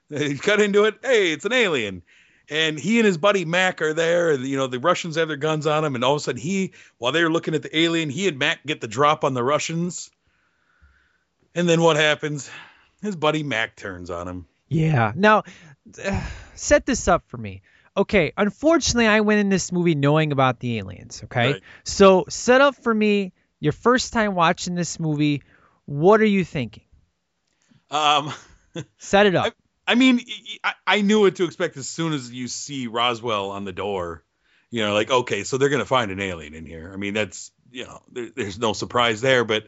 Speaker 9: They cut into it hey it's an alien. And he and his buddy mac are there and you know the russians have their guns on him and all of a sudden he while they were looking at the alien he and mac get the drop on the russians. And then what happens his buddy mac turns on him
Speaker 8: Yeah. Now, uh, set this up for me. Okay. Unfortunately, I went in this movie knowing about the aliens. Okay.
Speaker 9: Right.
Speaker 8: So set up for me your first time watching this movie. What are you thinking?
Speaker 9: um
Speaker 8: Set it up.
Speaker 9: I mean, I, I knew what to expect as soon as you see Roswell on the door. You know, like okay, so they're gonna find an alien in here. I mean, that's you know, there, there's no surprise there, but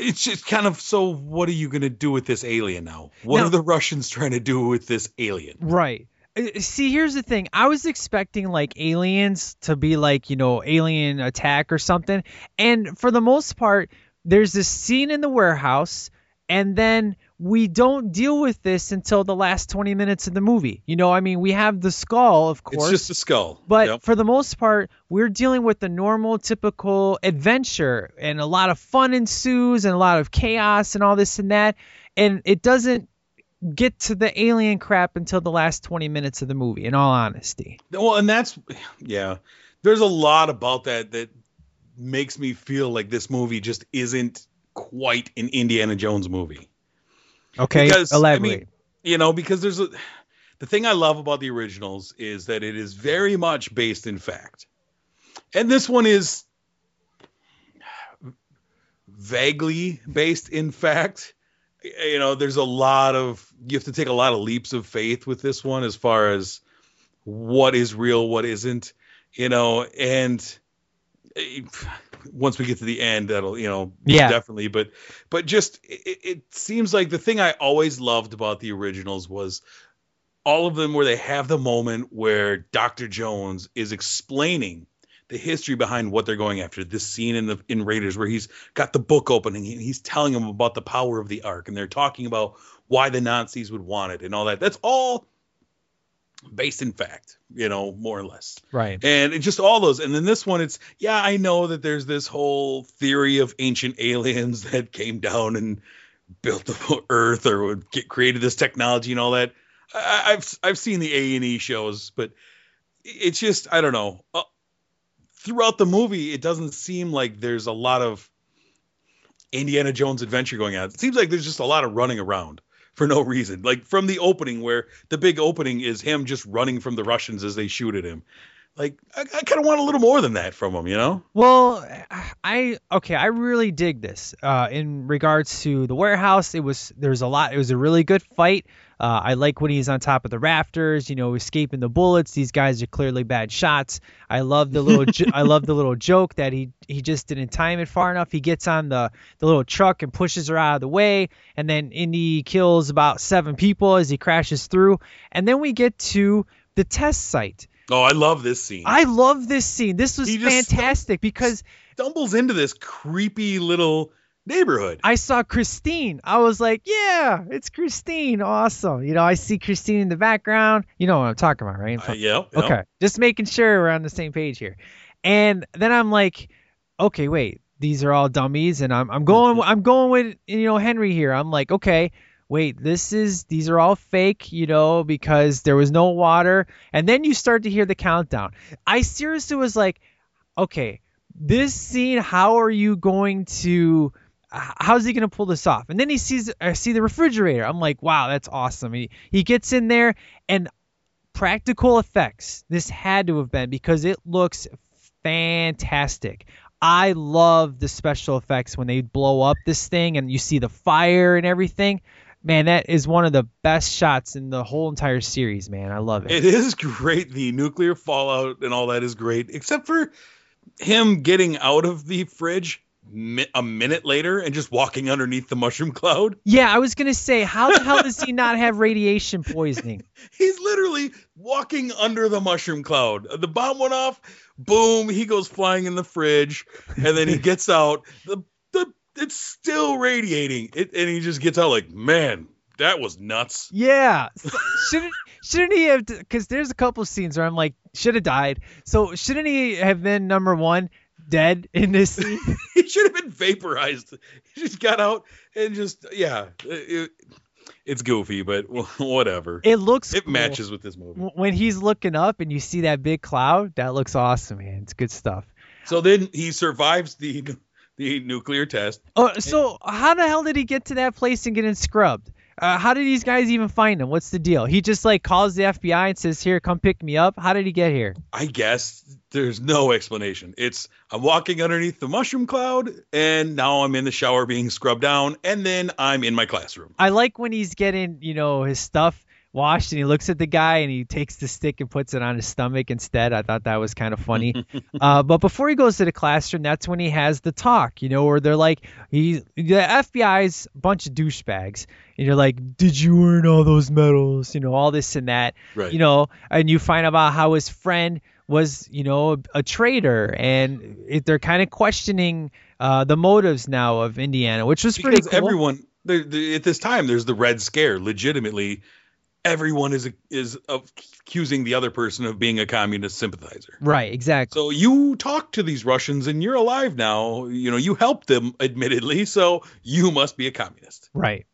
Speaker 9: it's just kind of so. What are you gonna do with this alien now? What
Speaker 8: Now-
Speaker 9: are the Russians trying to do with this alien?
Speaker 8: Right. Uh, See, here's the thing. I was expecting like aliens to be like, you know, alien attack or something. And for the most part, there's this scene in the warehouse, and then we don't deal with this until the last 20 minutes of the movie. You know, I mean, we have the skull, of course.
Speaker 9: It's just a skull.
Speaker 8: But
Speaker 9: Yep.
Speaker 8: for the most part, we're dealing with the normal, typical adventure, and a lot of fun ensues, and a lot of chaos, and all this and that. And it doesn't get to the alien crap until the last 20 minutes of the movie, in all honesty.
Speaker 9: Well, and that's yeah. There's a lot about that that makes me feel like this movie just isn't quite an Indiana Jones movie.
Speaker 8: Okay,
Speaker 9: Because, I mean, you know, because there's a the thing I love about the originals is that it is very much based in fact. And this one is vaguely based in fact. You know, there's a lot of you have to take a lot of leaps of faith with this one as far as what is real, what isn't, you know, and eh, once we get to the end, that'll, you know,
Speaker 8: Yeah.
Speaker 9: definitely. But, but just it, it seems like the thing I always loved about the originals was all of them where they have the moment where Dr. Jones is explaining the history behind what they're going after. This scene in the in Raiders where he's got the book open and he, he's telling them about the power of the Ark, and they're talking about why the Nazis would want it and all that. That's all based in fact, you know, more or less.
Speaker 8: right.
Speaker 9: And it just all those. And then this one, it's yeah, I know that there's this whole theory of ancient aliens that came down and built the Earth or would get created this technology and all that. I, I've I've seen the A and E shows, but it's just I don't know. Uh, throughout the movie, it doesn't seem like there's a lot of Indiana Jones adventure going on. It seems like there's just a lot of running around for no reason. Like from the opening, where the big opening is him just running from the Russians as they shoot at him. Like I, I kind of want a little more than that from him, you know?
Speaker 8: Well, I okay, I really dig this. Uh, in regards to the warehouse, it was there's a lot. It was a really good fight. Uh, I like when he's on top of the rafters, you know, escaping the bullets. These guys are clearly bad shots. I love the little jo- I love the little joke that he he just didn't time it far enough. He gets on the the little truck and pushes her out of the way, and then Indy kills about seven people as he crashes through. And then we get to the test site.
Speaker 9: Oh, I love this scene.
Speaker 8: I love this scene. This was fantastic because
Speaker 9: Stumbles into this creepy little neighborhood.
Speaker 8: I saw Christine. I was like, yeah, it's Christine. Awesome. You know, I see Christine in the background. You know what I'm talking about, right?
Speaker 9: Uh, yeah, yeah.
Speaker 8: Okay. Just making sure we're on the same page here. And then I'm like, okay, wait, these are all dummies and I'm I'm going I'm going with you know Henry here. I'm like, okay, wait, this is these are all fake, you know, because there was no water. And then you start to hear the countdown. I seriously was like, okay, this scene, how are you going to how's he going to pull this off? And then he sees I see the refrigerator. I'm like, wow, that's awesome. He he gets in there and practical effects. This had to have been because it looks fantastic. I love the special effects when they blow up this thing and you see the fire and everything. Man, that is one of the best shots in the whole entire series, man. I love it.
Speaker 9: It is great. The nuclear fallout and all that is great, except for him getting out of the fridge a minute later and just walking underneath the mushroom cloud.
Speaker 8: Yeah, I was gonna say, how the hell does he not have radiation poisoning?
Speaker 9: He's literally walking under the mushroom cloud. The bomb went off. Boom! He goes flying in the fridge, and then he gets out. The the it's still radiating. It, and he just gets out like, man, that was nuts.
Speaker 8: Yeah, shouldn't shouldn't he have? Because there's a couple scenes where I'm like, should have died. So shouldn't he have been number one, dead in this scene?
Speaker 9: he should have been vaporized. He just got out and just yeah. It, it's goofy, but whatever.
Speaker 8: It looks
Speaker 9: it
Speaker 8: cool.
Speaker 9: matches with this movie.
Speaker 8: When he's looking up and you see that big cloud, that looks awesome, man. It's good stuff.
Speaker 9: So then he survives the the nuclear test.
Speaker 8: Oh, so how the hell did he get to that place and get in scrubbed? Uh, how did these guys even find him? What's the deal? He just like calls the FBI and says, "Here, come pick me up." How did he get here?
Speaker 9: I guess there's no explanation. It's I'm walking underneath the mushroom cloud, and now I'm in the shower being scrubbed down, and then I'm in my classroom.
Speaker 8: I like when he's getting, you know, his stuff washed and he looks at the guy and he takes the stick and puts it on his stomach instead. I thought that was kind of funny. uh, but before he goes to the classroom, that's when he has the talk, you know, where they're like, he, the FBI's a bunch of douchebags. And you're like, did you earn all those medals? You know, all this and that.
Speaker 9: Right.
Speaker 8: You know, and you find about how his friend was, you know, a, a traitor, and it, they're kind of questioning uh, the motives now of Indiana, which was pretty
Speaker 9: because
Speaker 8: cool.
Speaker 9: everyone there, there- at this time there's the red scare legitimately everyone is is accusing the other person of being a communist sympathizer
Speaker 8: Right, exactly.
Speaker 9: so you talk to these russians and you're alive now you know you helped them admittedly so you must be a communist
Speaker 8: Right.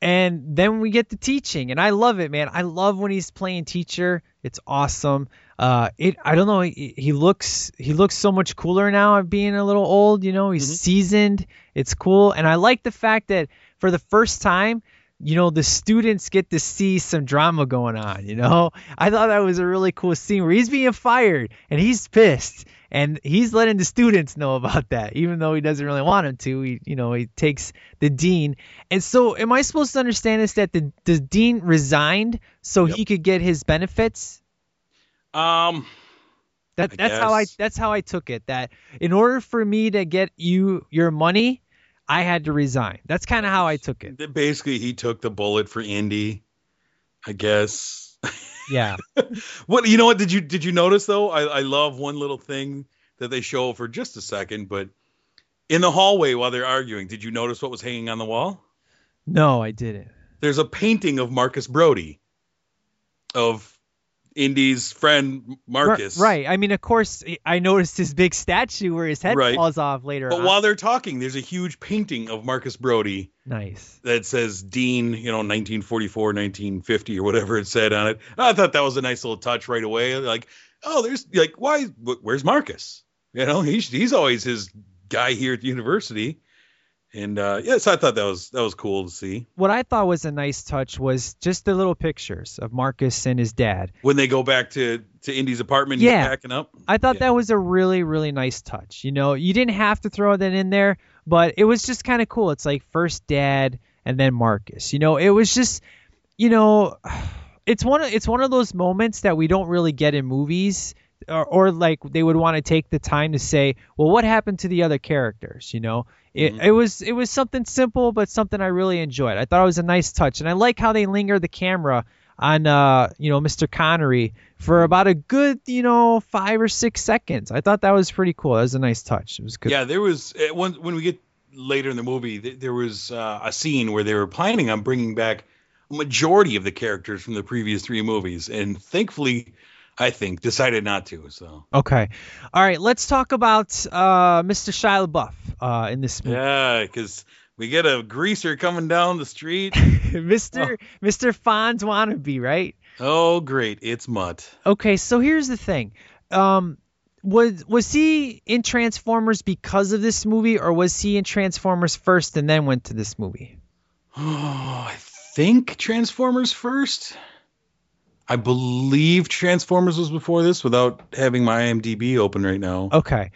Speaker 8: And then we get the teaching, and I love it, man. I love when he's playing teacher. It's awesome. Uh, it I don't know. He, he looks he looks so much cooler now of being a little old. You know, he's seasoned. It's cool, and I like the fact that for the first time, you know, the students get to see some drama going on. You know, I thought that was a really cool scene where he's being fired and he's pissed, and he's letting the students know about that, even though he doesn't really want him to. He, you know, he takes the dean, and so am I supposed to understand this that the the dean resigned so he could get his benefits?
Speaker 9: um
Speaker 8: That that's how I that's how I took it. That in order for me to get you your money, I had to resign. That's kind of how I took it.
Speaker 9: basically he took the bullet for indy i guess
Speaker 8: Yeah.
Speaker 9: what you know what did you did you notice though I, I love one little thing that they show for just a second but in the hallway while they're arguing did you notice what was hanging on the wall
Speaker 8: No, I didn't.
Speaker 9: there's a painting of marcus brody of indy's friend marcus
Speaker 8: right. I mean, of course, I noticed his big statue where his head
Speaker 9: Right.
Speaker 8: falls off later.
Speaker 9: but
Speaker 8: on.
Speaker 9: while they're talking there's a huge painting of marcus brody
Speaker 8: nice.
Speaker 9: that says dean you know 1944 1950 or whatever it said on it i thought that was a nice little touch right away like oh there's like why where's marcus you know he's he's always his guy here at the university And uh, yes, I thought that was that was cool to see
Speaker 8: What I thought was a nice touch was just the little pictures of Marcus and his dad.
Speaker 9: when they go back to to Indy's apartment. and
Speaker 8: Yeah.
Speaker 9: packing up.
Speaker 8: I thought
Speaker 9: Yeah.
Speaker 8: that was a really, really nice touch. You know, you didn't have to throw that in there, but it was just kind of cool. It's like first dad and then Marcus. You know, it was just, you know, it's one of it's one of those moments that we don't really get in movies. Or, or like they would want to take the time to say, well, what happened to the other characters? You know, it, it was it was something simple, but something I really enjoyed. I thought it was a nice touch, and I like how they linger the camera on uh you know Mr. Connery for about a good you know five or six seconds. I thought that was pretty cool. That was a nice touch. It was good.
Speaker 9: Yeah, there was uh, when when we get later in the movie, th- there was uh, a scene where they were planning on bringing back a majority of the characters from the previous three movies, and thankfully, I think decided not to. So
Speaker 8: Okay. All right. Let's talk about uh Mr. Shia LaBeouf uh in this movie.
Speaker 9: yeah, because we get a greaser coming down the street.
Speaker 8: Mr. Mr. Fonz wannabe, right?
Speaker 9: oh, great! It's Mutt.
Speaker 8: Okay, so here's the thing. Um was was he in Transformers because of this movie or was he in Transformers first and then went to this movie?
Speaker 9: Oh, I think Transformers first. I believe Transformers was before this, without having my IMDb open right now.
Speaker 8: Okay.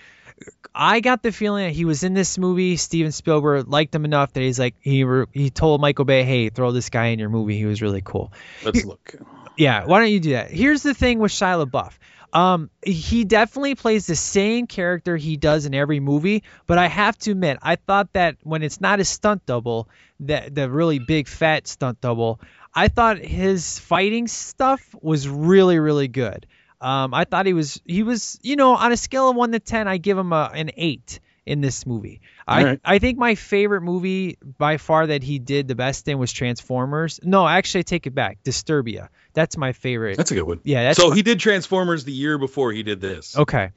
Speaker 8: I got the feeling that he was in this movie. Steven Spielberg liked him enough that he's like he re- he told Michael Bay, "Hey, throw this guy in your movie. He was really cool."
Speaker 9: Let's look.
Speaker 8: Yeah, why don't you do that? Here's the thing with Shia LaBeouf. Um, he definitely plays the same character he does in every movie, but I have to admit, I thought that when it's not his stunt double, that the really big fat stunt double, I thought his fighting stuff was really really good. Um, I thought he was he was you know on a scale of one to ten, I give him a, an eight in this movie. I
Speaker 9: All right.
Speaker 8: I think my favorite movie by far that he did the best in was Transformers. No, actually, I take it back. Disturbia. That's my favorite.
Speaker 9: That's a good one.
Speaker 8: Yeah, that's
Speaker 9: so
Speaker 8: my-
Speaker 9: he did Transformers the year before he did this.
Speaker 8: Okay.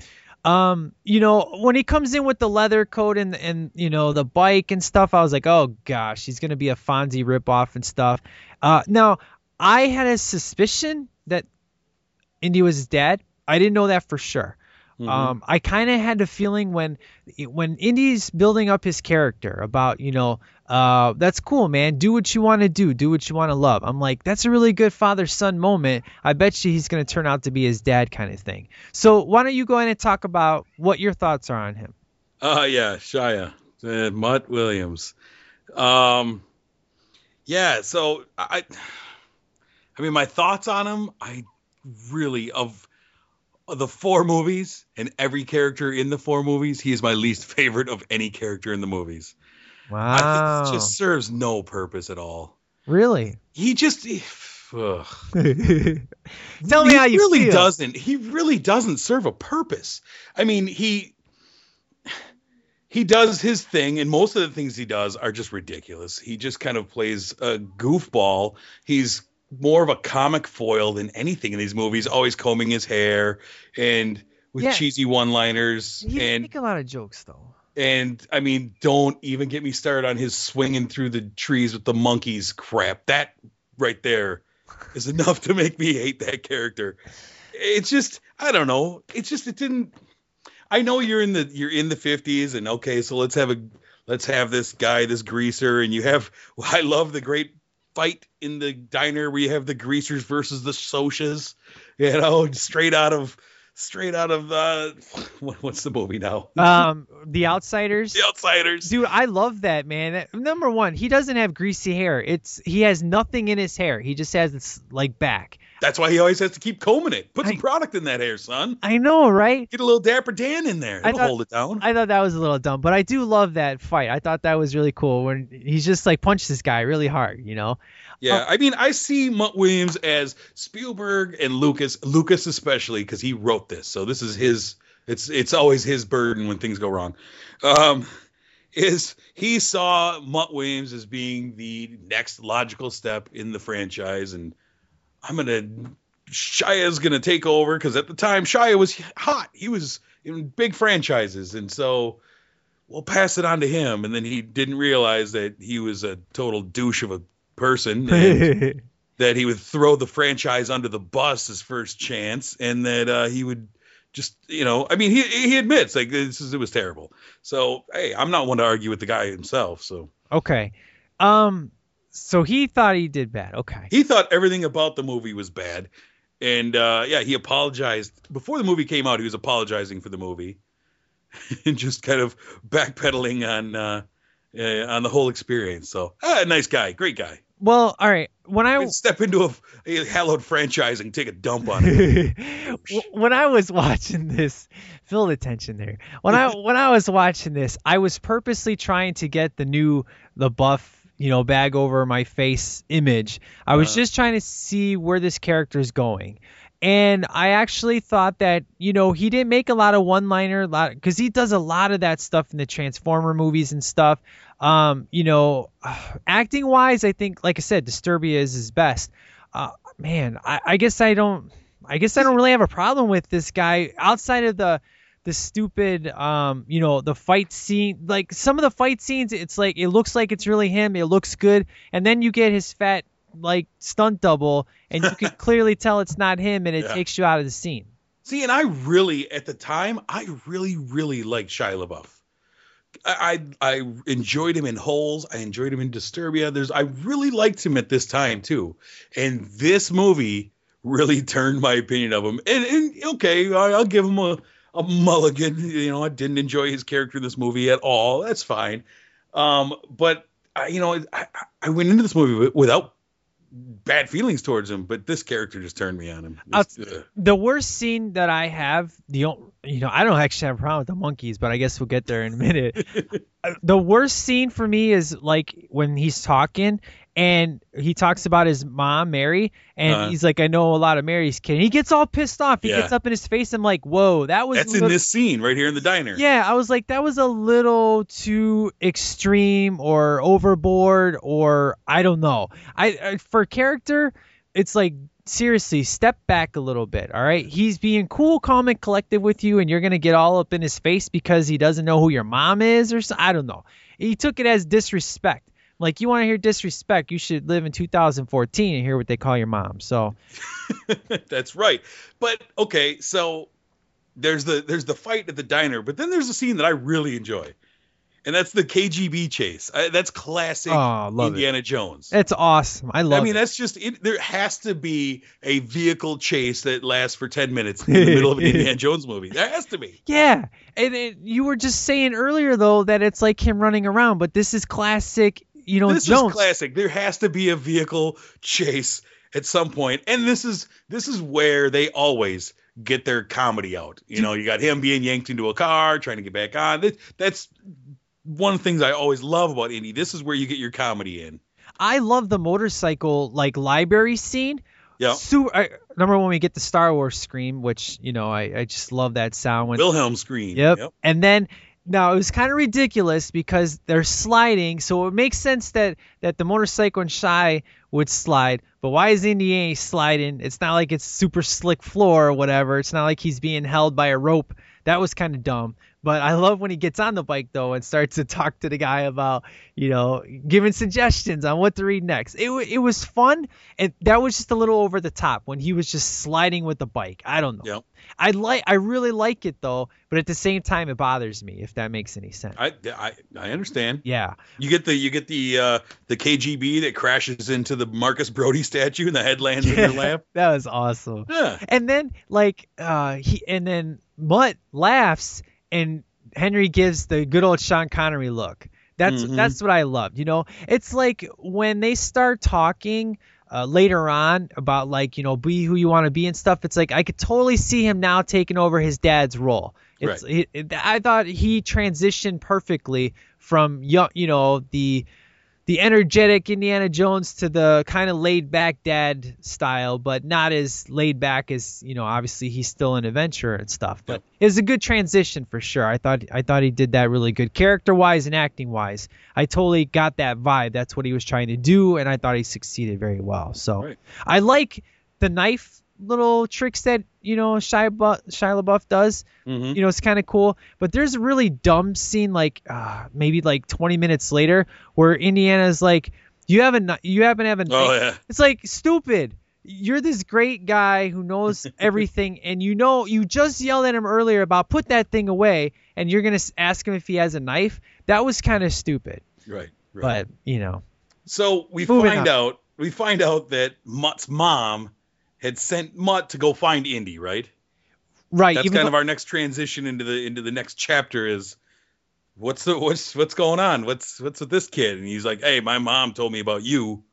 Speaker 8: Um, you know, when he comes in with the leather coat and and you know the bike and stuff, I was like, oh gosh, he's gonna be a Fonzie ripoff and stuff. Uh, now I had a suspicion that Indy was his dad. I didn't know that for sure. Um, I kind of had the feeling when when Indy's building up his character about you know uh, that's cool man. Do what you want to do. Do what you want to love. I'm like that's a really good father son moment. I bet you he's gonna turn out to be his dad kind of thing. So why don't you go in and talk about what your thoughts are on him?
Speaker 9: Uh yeah, Shia. Uh, Mutt Williams. Um yeah, so I I mean my thoughts on him, I really of of the four movies and every character in the four movies, he is my least favorite of any character in the movies. I
Speaker 8: wow.
Speaker 9: think he just serves no purpose at all.
Speaker 8: really?
Speaker 9: He just he,
Speaker 8: tell me
Speaker 9: he
Speaker 8: how you
Speaker 9: really
Speaker 8: feel.
Speaker 9: doesn't he really doesn't serve a purpose. I mean he he does his thing and most of the things he does are just ridiculous. He just kind of plays a goofball. He's more of a comic foil than anything in these movies always combing his hair and with cheesy one liners and
Speaker 8: make a lot of jokes though
Speaker 9: and I mean, don't even get me started on his swinging through the trees with the monkeys crap. That right there is enough to make me hate that character. It's just, I don't know. It's just, it didn't. I know you're in the you're in the 50s, and okay, so let's have a let's have this guy, this greaser, and you have. I love the great fight in the diner where you have the greasers versus the socias. You know, straight out of straight out of uh, what, what's the movie now?
Speaker 8: um the outsiders
Speaker 9: The Outsiders.
Speaker 8: Dude, I love that man. That- Number one, he doesn't have greasy hair. It's he has nothing in his hair. He just has this like back.
Speaker 9: That's why he always has to keep combing it. Put some
Speaker 8: I-
Speaker 9: product in that hair, son.
Speaker 8: I know, right?
Speaker 9: Get a little Dapper Dan in there.
Speaker 8: I
Speaker 9: It'll
Speaker 8: thought-
Speaker 9: hold it down.
Speaker 8: I thought that was a little dumb, but I do love that fight. I thought that was really cool when he's just like punched this guy really hard, you know?
Speaker 9: yeah, I mean, I see Mutt Williams as Spielberg and Lucas, Lucas especially, because he wrote this. So this is his. It's it's always his burden when things go wrong. Um, is he saw Mutt Williams as being the next logical step in the franchise, and I'm gonna Shia's gonna take over because at the time Shia was hot. He was in big franchises, and so we'll pass it on to him. And then he didn't realize that he was a total douche of a person, and that he would throw the franchise under the bus his first chance, and that uh, he would just you know, I mean, he he admits like this is it was terrible. So hey, I'm not one to argue with the guy himself. So
Speaker 8: Okay. Um. So he thought he did bad. Okay.
Speaker 9: he thought everything about the movie was bad, and uh, yeah, he apologized before the movie came out. He was apologizing for the movie, and just kind of backpedaling on uh, uh, on the whole experience. So ah, nice guy, great guy.
Speaker 8: Well, all right. When I
Speaker 9: step into a, a hallowed franchise and take a dump on it.
Speaker 8: when I was watching this, feel the tension there. When I when I was watching this, I was purposely trying to get the new LaBeouf, you know, bag over my face image. I was just trying to see where this character is going. And I actually thought that, you know, he didn't make a lot of one-liner, lot because he does a lot of that stuff in the Transformer movies and stuff. Um, you know, acting wise, I think, like I said, Disturbia is his best. Uh, man, I, I guess I don't, I guess I don't really have a problem with this guy outside of the, the stupid, um, you know, the fight scene. Like some of the fight scenes, it's like it looks like it's really him. It looks good, and then you get his fat like stunt double, and you can clearly tell it's not him, and it
Speaker 9: Yeah.
Speaker 8: takes you out of the scene.
Speaker 9: See, and I really, at the time, I really, really liked Shia LaBeouf. I, I I enjoyed him in Holes. I enjoyed him in Disturbia. There's I really liked him at this time too, and this movie really turned my opinion of him. And, and okay, I, I'll give him a a mulligan. You know, I didn't enjoy his character in this movie at all. That's fine. Um, but I, you know, I, I- went into this movie without bad feelings towards him, but this character just turned me on him. Uh,
Speaker 8: the worst scene that I have, the you know, I don't actually have a problem with the monkeys, but I guess we'll get there in a minute. The worst scene for me is like when he's talking and he talks about his mom, Mary, and
Speaker 9: Uh-huh.
Speaker 8: he's like, I know a lot of Mary's kid. And he gets all pissed off. He
Speaker 9: Yeah.
Speaker 8: gets up in his face. I'm like, whoa, that was
Speaker 9: That's
Speaker 8: a
Speaker 9: in this scene right here in the diner.
Speaker 8: Yeah, I was like, that was a little too extreme or overboard, or I don't know. I, for character, it's like seriously, step back a little bit. All right, he's being cool, calm, and collective with you, and you're gonna get all up in his face because he doesn't know who your mom is, or so, I don't know. He took it as disrespect. Like you want to hear disrespect, you should live in 2014 and hear what they call your mom. So
Speaker 9: That's right. But okay, so there's the there's the fight at the diner, but then there's a scene that I really enjoy, and that's the KGB chase. I, that's classic
Speaker 8: Oh, love it.
Speaker 9: Indiana Jones.
Speaker 8: it's awesome. I love.
Speaker 9: I mean,
Speaker 8: it.
Speaker 9: that's just it. There has to be a vehicle chase that lasts for ten minutes in the middle of an Indiana Jones movie. There has to be.
Speaker 8: Yeah, and it, you were just saying earlier though that it's like him running around, but this is classic. You know,
Speaker 9: this
Speaker 8: Jones.
Speaker 9: is classic. There has to be a vehicle chase at some point, and this is this is where they always get their comedy out. You know, you got him being yanked into a car, trying to get back on. That, that's one of the things I always love about Indy. This is where you get your comedy in.
Speaker 8: I love the motorcycle like library scene.
Speaker 9: Yeah.
Speaker 8: Super. I, number one, we get the Star Wars scream, which you know I, I just love that sound. When,
Speaker 9: Wilhelm scream.
Speaker 8: Yep. And then now it was kind of ridiculous because they're sliding, so it makes sense that that the motorcycle and Shia would slide. But why is Indiana sliding? It's not like it's super slick floor or whatever. It's not like he's being held by a rope. That was kind of dumb. But I love when he gets on the bike though and starts to talk to the guy about, you know, giving suggestions on what to read next. It it was fun, and that was just a little over the top when he was just sliding with the bike. I don't know.
Speaker 9: Yep.
Speaker 8: I like I really like it though, but at the same time it bothers me if that makes any sense.
Speaker 9: I, I I understand.
Speaker 8: Yeah.
Speaker 9: You get the you get the uh, the KGB that crashes into the Marcus Brody statue and the head lands in their lap.
Speaker 8: that was awesome.
Speaker 9: Yeah.
Speaker 8: And then like uh he and then Mutt laughs and Henry gives the good old Sean Connery look. That's
Speaker 9: Mhm.
Speaker 8: that's what I loved. You know, it's like when they start talking uh, later on about like you know be who you want to be and stuff. It's like I could totally see him now taking over his dad's role. It's
Speaker 9: Right.
Speaker 8: it, it- I thought he transitioned perfectly from young, you know, the the energetic Indiana Jones to the kind of laid back dad style, but not as laid back as you know. Obviously, he's still an adventurer and stuff, but it was a good transition for sure. I thought I thought he did that really good, character wise and acting wise. I totally got that vibe. That's what he was trying to do, and I thought he succeeded very well. So
Speaker 9: Right.
Speaker 8: I like the knife little tricks that you know Shia, Bu- Shia LaBeouf does.
Speaker 9: Mhm.
Speaker 8: You know, it's kind of cool. But there's a really dumb scene, like uh, maybe like 20 minutes later, where Indiana's like, "You haven't, you haven't have a
Speaker 9: Oh yeah.
Speaker 8: It's like stupid. you're this great guy who knows everything, and you know you just yelled at him earlier about put that thing away, and you're gonna ask him if he has a knife. That was kind of stupid.
Speaker 9: Right. Right.
Speaker 8: But you know,
Speaker 9: So we
Speaker 8: Moving
Speaker 9: find out we find out that Mutt's mom had sent Mutt to go find Indy, right?
Speaker 8: right?
Speaker 9: That's kind
Speaker 8: though-
Speaker 9: of our next transition into the into the next chapter is what's the what's what's going on? What's what's with this kid? And he's like, Hey, my mom told me about you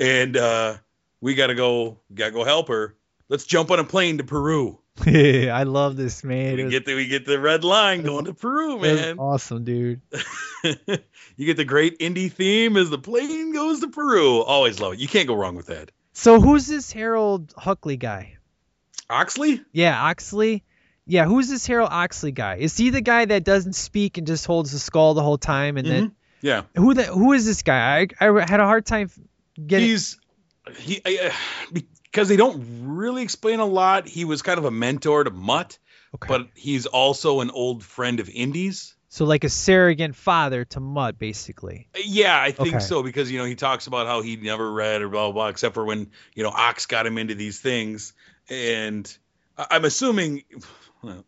Speaker 9: and uh we gotta go gotta go help her. Let's jump on a plane to Peru.
Speaker 8: I love this man.
Speaker 9: We
Speaker 8: was-
Speaker 9: get the we get the red line going to Peru, man.
Speaker 8: awesome, dude.
Speaker 9: you get the great Indy theme as the plane goes to Peru. Always love it. You can't go wrong with that.
Speaker 8: So who's this Harold Huckley guy?
Speaker 9: Oxley?
Speaker 8: Yeah, Oxley. Yeah, who's this Harold Oxley guy? Is he the guy that doesn't speak and just holds the skull the whole time? And then
Speaker 9: Yeah.
Speaker 8: who the who is this guy? I I had a hard time getting.
Speaker 9: He's he uh, because they don't really explain a lot. He was kind of a mentor to Mutt, but he's also an old friend of Indy's.
Speaker 8: So like a surrogate father to Mutt, basically.
Speaker 9: Yeah, I think
Speaker 8: Okay.
Speaker 9: so because you know he talks about how he never read or blah blah blah, except for when you know Ox got him into these things, and I'm assuming. Well,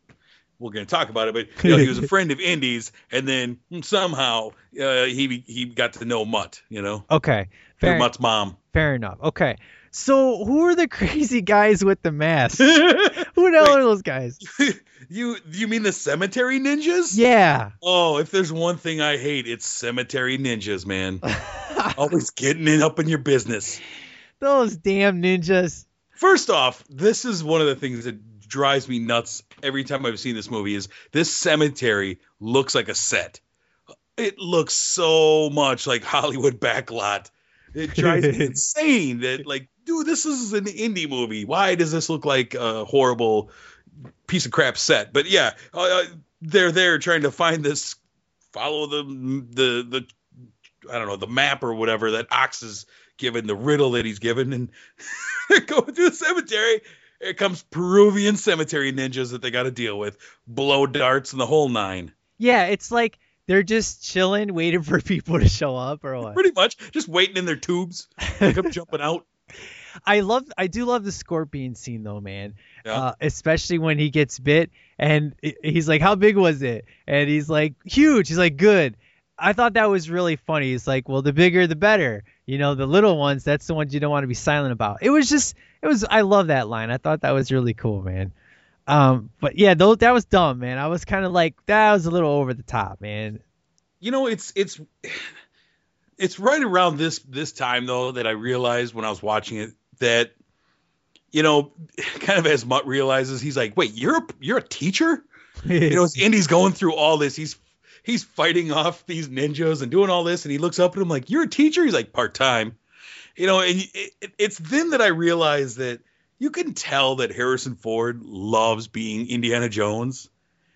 Speaker 9: we're going to talk about it, but you know, he was a friend of Indy's, and then somehow uh, he he got to know Mutt, you know,
Speaker 8: Okay, fair,
Speaker 9: Mutt's mom.
Speaker 8: fair enough. Okay, so who are the crazy guys with the masks? who the hell are those guys?
Speaker 9: You you mean the cemetery ninjas?
Speaker 8: Yeah.
Speaker 9: Oh, if there's one thing I hate, it's cemetery ninjas, man. Always getting in up in your business.
Speaker 8: Those damn ninjas.
Speaker 9: First off, this is one of the things that drives me nuts every time I've seen this movie is this cemetery looks like a set. It looks so much like Hollywood backlot. It drives me insane that like, dude, this is an Indy movie. Why does this look like a horrible piece of crap set? But yeah, uh, they're there trying to find this, follow the the the I don't know the map or whatever that Ox is given, the riddle that he's given, and they're going through the cemetery. Here comes Peruvian cemetery ninjas that they got to deal with, blow darts and the whole nine.
Speaker 8: Yeah, it's like they're just chilling, waiting for people to show up or what.
Speaker 9: Pretty much, just waiting in their tubes. They come jumping out.
Speaker 8: I love, I do love the scorpion scene though, man.
Speaker 9: Yeah.
Speaker 8: Uh, especially when he gets bit and he's like, "How big was it?" And he's like, "Huge." He's like, "Good." I thought that was really funny. He's like, well, the bigger the better. You know, the little ones, that's the ones you don't want to be silent about. It was just, it was. I love that line. I thought that was really cool, man. Um, but yeah, though that was dumb, man. I was kind of like, that was a little over the top, man.
Speaker 9: You know, it's it's it's right around this this time though that I realized when I was watching it that you know, kind of as Mutt realizes, he's like, "Wait, you're a, you're a teacher?" you know, as Indy's going through all this, he's he's fighting off these ninjas and doing all this, and he looks up at him like, "You're a teacher?" He's like, "Part time." You know, and it, it, it's then that I realized that you can tell that Harrison Ford loves being Indiana Jones.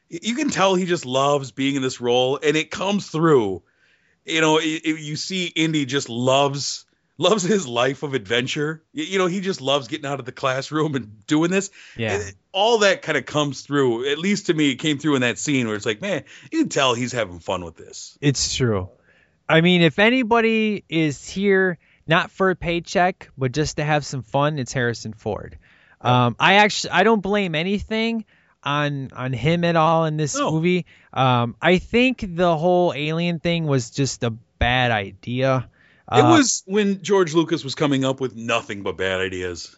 Speaker 9: You can tell he just loves being in this role, and it comes through. You know, it- you see Indy just loves loves his life of adventure. You know, he just loves getting out of the classroom and doing this
Speaker 8: Yeah.
Speaker 9: And all that kind of comes through. At least to me, it came through in that scene where it's like, man, you can tell he's having fun with this.
Speaker 8: It's true. I mean, if anybody is here not for a paycheck, but just to have some fun, it's Harrison Ford. Um, I actually I don't blame anything on on him at all in this movie. Um, I think the whole alien thing was just a bad idea.
Speaker 9: It
Speaker 8: Uh,
Speaker 9: was when George Lucas was coming up with nothing but bad ideas.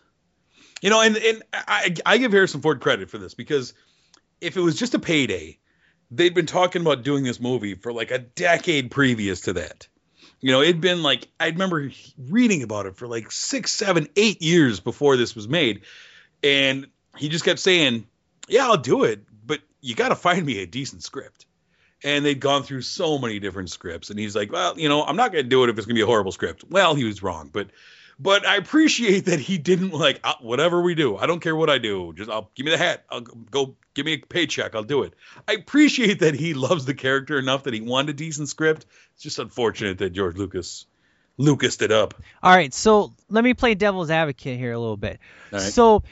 Speaker 9: You know, and and I, I give Harrison Ford credit for this because if it was just a payday, they'd been talking about doing this movie for like a decade previous to that. You know, it'd been like I remember reading about it for like six, seven, eight years before this was made, and he just kept saying, "Yeah, I'll do it, but you got to find me a decent script." And they'd gone through so many different scripts, and he's like, "Well, you know, I'm not going to do it if it's going to be a horrible script." Well, he was wrong, but but I appreciate that he didn't like "Uh, whatever we do. I don't care what I do. Just I'll give me the hat. I'll go- give me a paycheck. I'll do it. I appreciate that he loves the character enough that he wanted a decent script. It's just unfortunate that George Lucas Lucased it up.
Speaker 8: All right, so let me play devil's advocate here a little bit.
Speaker 9: Right.
Speaker 8: So,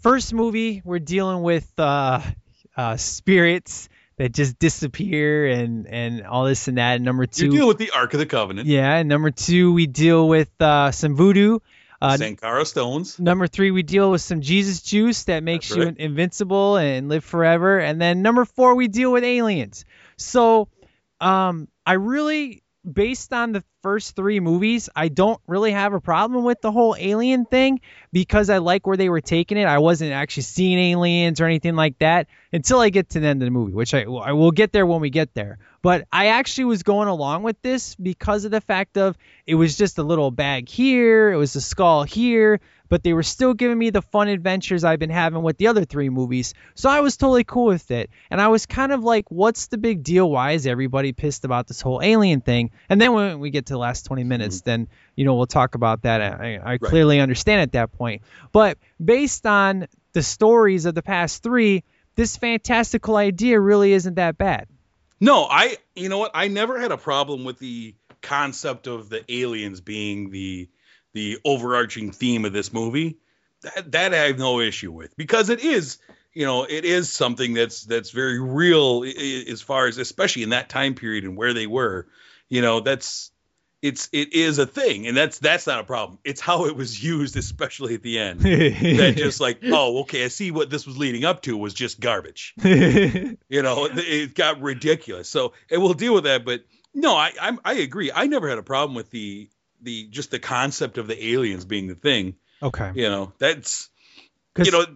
Speaker 8: first movie, we're dealing with uh, uh, spirits that just disappear and and all this and that. And number
Speaker 9: You
Speaker 8: two,
Speaker 9: deal with the Ark of the Covenant.
Speaker 8: yeah, and number two, we deal with uh, some voodoo. Uh,
Speaker 9: Sankara stones.
Speaker 8: Number three, we deal with some Jesus juice that makes
Speaker 9: That's
Speaker 8: you
Speaker 9: right.
Speaker 8: invincible and live forever. And then number four, we deal with aliens. So, um, I really, based on the first three movies, I don't really have a problem with the whole alien thing because I like where they were taking it. I wasn't actually seeing aliens or anything like that until I get to the end of the movie, which I, I will get there when we get there. But I actually was going along with this because of the fact of it was just a little bag here, it was a skull here, but they were still giving me the fun adventures I've been having with the other three movies. So I was totally cool with it. And I was kind of like, what's the big deal? Why is everybody pissed about this whole alien thing? And then when we get to the last 20 mm-hmm. minutes, then, you know, we'll talk about that. I, I clearly understand at that point. But based on the stories of the past three, this fantastical idea really isn't that bad.
Speaker 9: No, I you know what? I never had a problem with the concept of the aliens being the the overarching theme of this movie. That that I have no issue with because it is, you know, it is something that's that's very real as far as especially in that time period and where they were. You know, that's it's it is a thing and that's that's not a problem. It's how it was used especially at the end. that just like, oh, okay, I see what this was leading up to was just garbage. You know, it- it got ridiculous. So and we'll deal with that. But no, I I'm, I agree. I never had a problem with the the just the concept of the aliens being the thing.
Speaker 8: Okay.
Speaker 9: You know, that's you know.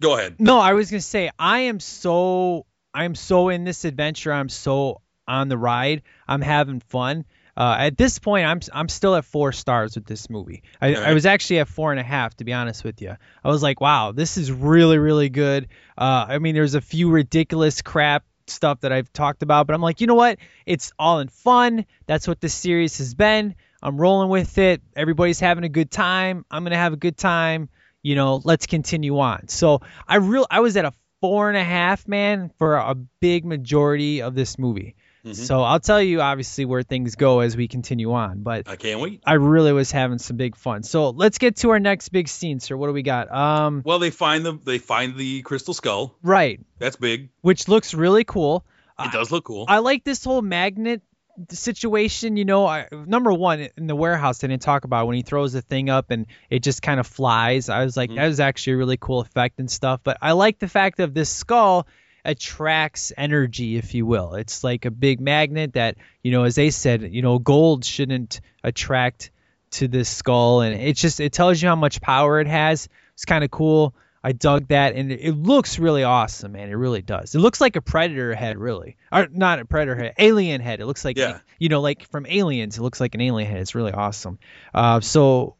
Speaker 9: Go ahead.
Speaker 8: No, I was gonna say I am so I'm so in this adventure. I'm so on the ride. I'm having fun. Uh, at this point, I'm I'm still at four stars with this movie. I, I was actually at four and a half, to be honest with you. I was like, wow, this is really really good. Uh, I mean, there's a few ridiculous crap stuff that I've talked about, but I'm like, you know what? It's all in fun. That's what this series has been. I'm rolling with it. Everybody's having a good time. I'm gonna have a good time you know, let's continue on. So I real I was at a four and a half man for a big majority of this movie.
Speaker 9: Mm-hmm.
Speaker 8: So I'll tell you obviously where things go as we continue on, but
Speaker 9: I can't wait.
Speaker 8: I really was having some big fun. So let's get to our next big scene, sir. What do we got? Um,
Speaker 9: Well, they find the they find the crystal skull.
Speaker 8: right,
Speaker 9: That's big.
Speaker 8: which looks really cool.
Speaker 9: It does look cool.
Speaker 8: I like this whole magnet situation. You know, I, number one in the warehouse, they didn't talk about when he throws the thing up and it just kind of flies. I was like,
Speaker 9: Mm-hmm.
Speaker 8: that was actually a really cool effect and stuff. But I like the fact of this skull attracts energy, if you will. It's like a big magnet that, you know, as they said, you know, gold shouldn't attract to this skull, and it just it tells you how much power it has. It's kind of cool. I dug that, and it looks really awesome, man. It really does. It looks like a predator head, really, or not a predator head, alien head. It looks like,
Speaker 9: Yeah.
Speaker 8: you know, like from Aliens. It looks like an alien head. It's really awesome. Uh, so,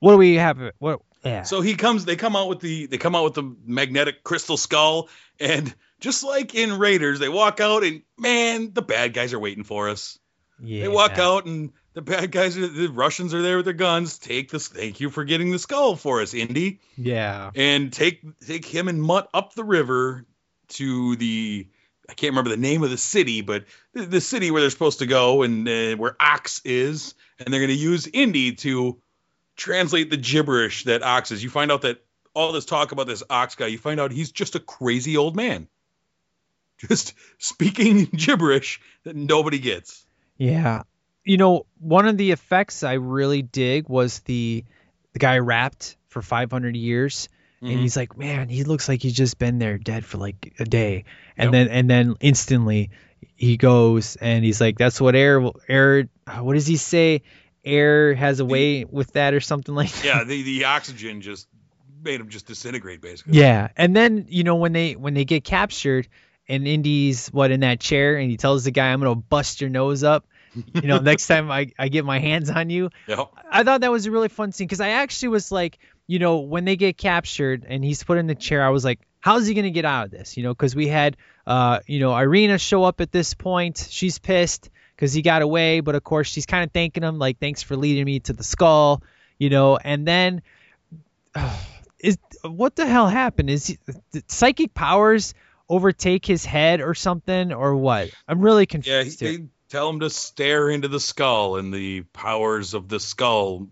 Speaker 8: what do we have? What? Yeah.
Speaker 9: So he comes. They come out with the. They come out with the magnetic crystal skull, and just like in Raiders, they walk out, and man, the bad guys are waiting for us.
Speaker 8: yeah.
Speaker 9: They walk out, and the bad guys, are, the Russians, are there with their guns. Take this. Thank you for getting the skull for us, Indy,
Speaker 8: Yeah.
Speaker 9: and take take him and Mutt up the river to the. I can't remember the name of the city, but the, the city where they're supposed to go, and uh, where Ox is, and they're going to use Indy to translate the gibberish that Ox is. You find out that all this talk about this Ox guy, you find out he's just a crazy old man, just speaking gibberish that nobody gets.
Speaker 8: Yeah. You know, one of the effects I really dig was the the guy rapped for 500 years and
Speaker 9: Mhm.
Speaker 8: he's like, "Man, he looks like he's just been there dead for like a day." And
Speaker 9: Yep.
Speaker 8: then and then instantly he goes and he's like, "That's what air air what does he say? Air has a way with that or something like that."
Speaker 9: Yeah, the, the oxygen just made him just disintegrate, basically.
Speaker 8: Yeah, and then you know when they when they get captured, and Indy's what in that chair, and he tells the guy, "I'm gonna bust your nose up." You know, next time I, I get my hands on you.
Speaker 9: Yep.
Speaker 8: I thought that was a really fun scene because I actually was like, you know, when they get captured and he's put in the chair, I was like, how's he gonna get out of this? You know, because we had, uh, you know, Irina show up at this point. She's pissed because he got away, but of course she's kind of thanking him, like, thanks for leading me to the skull, you know, and then is what the hell happened? Is he, psychic powers overtake his head or something or what? I'm really
Speaker 9: Yeah, he,
Speaker 8: confused.
Speaker 9: they tell him to stare into the skull, and the powers of the skull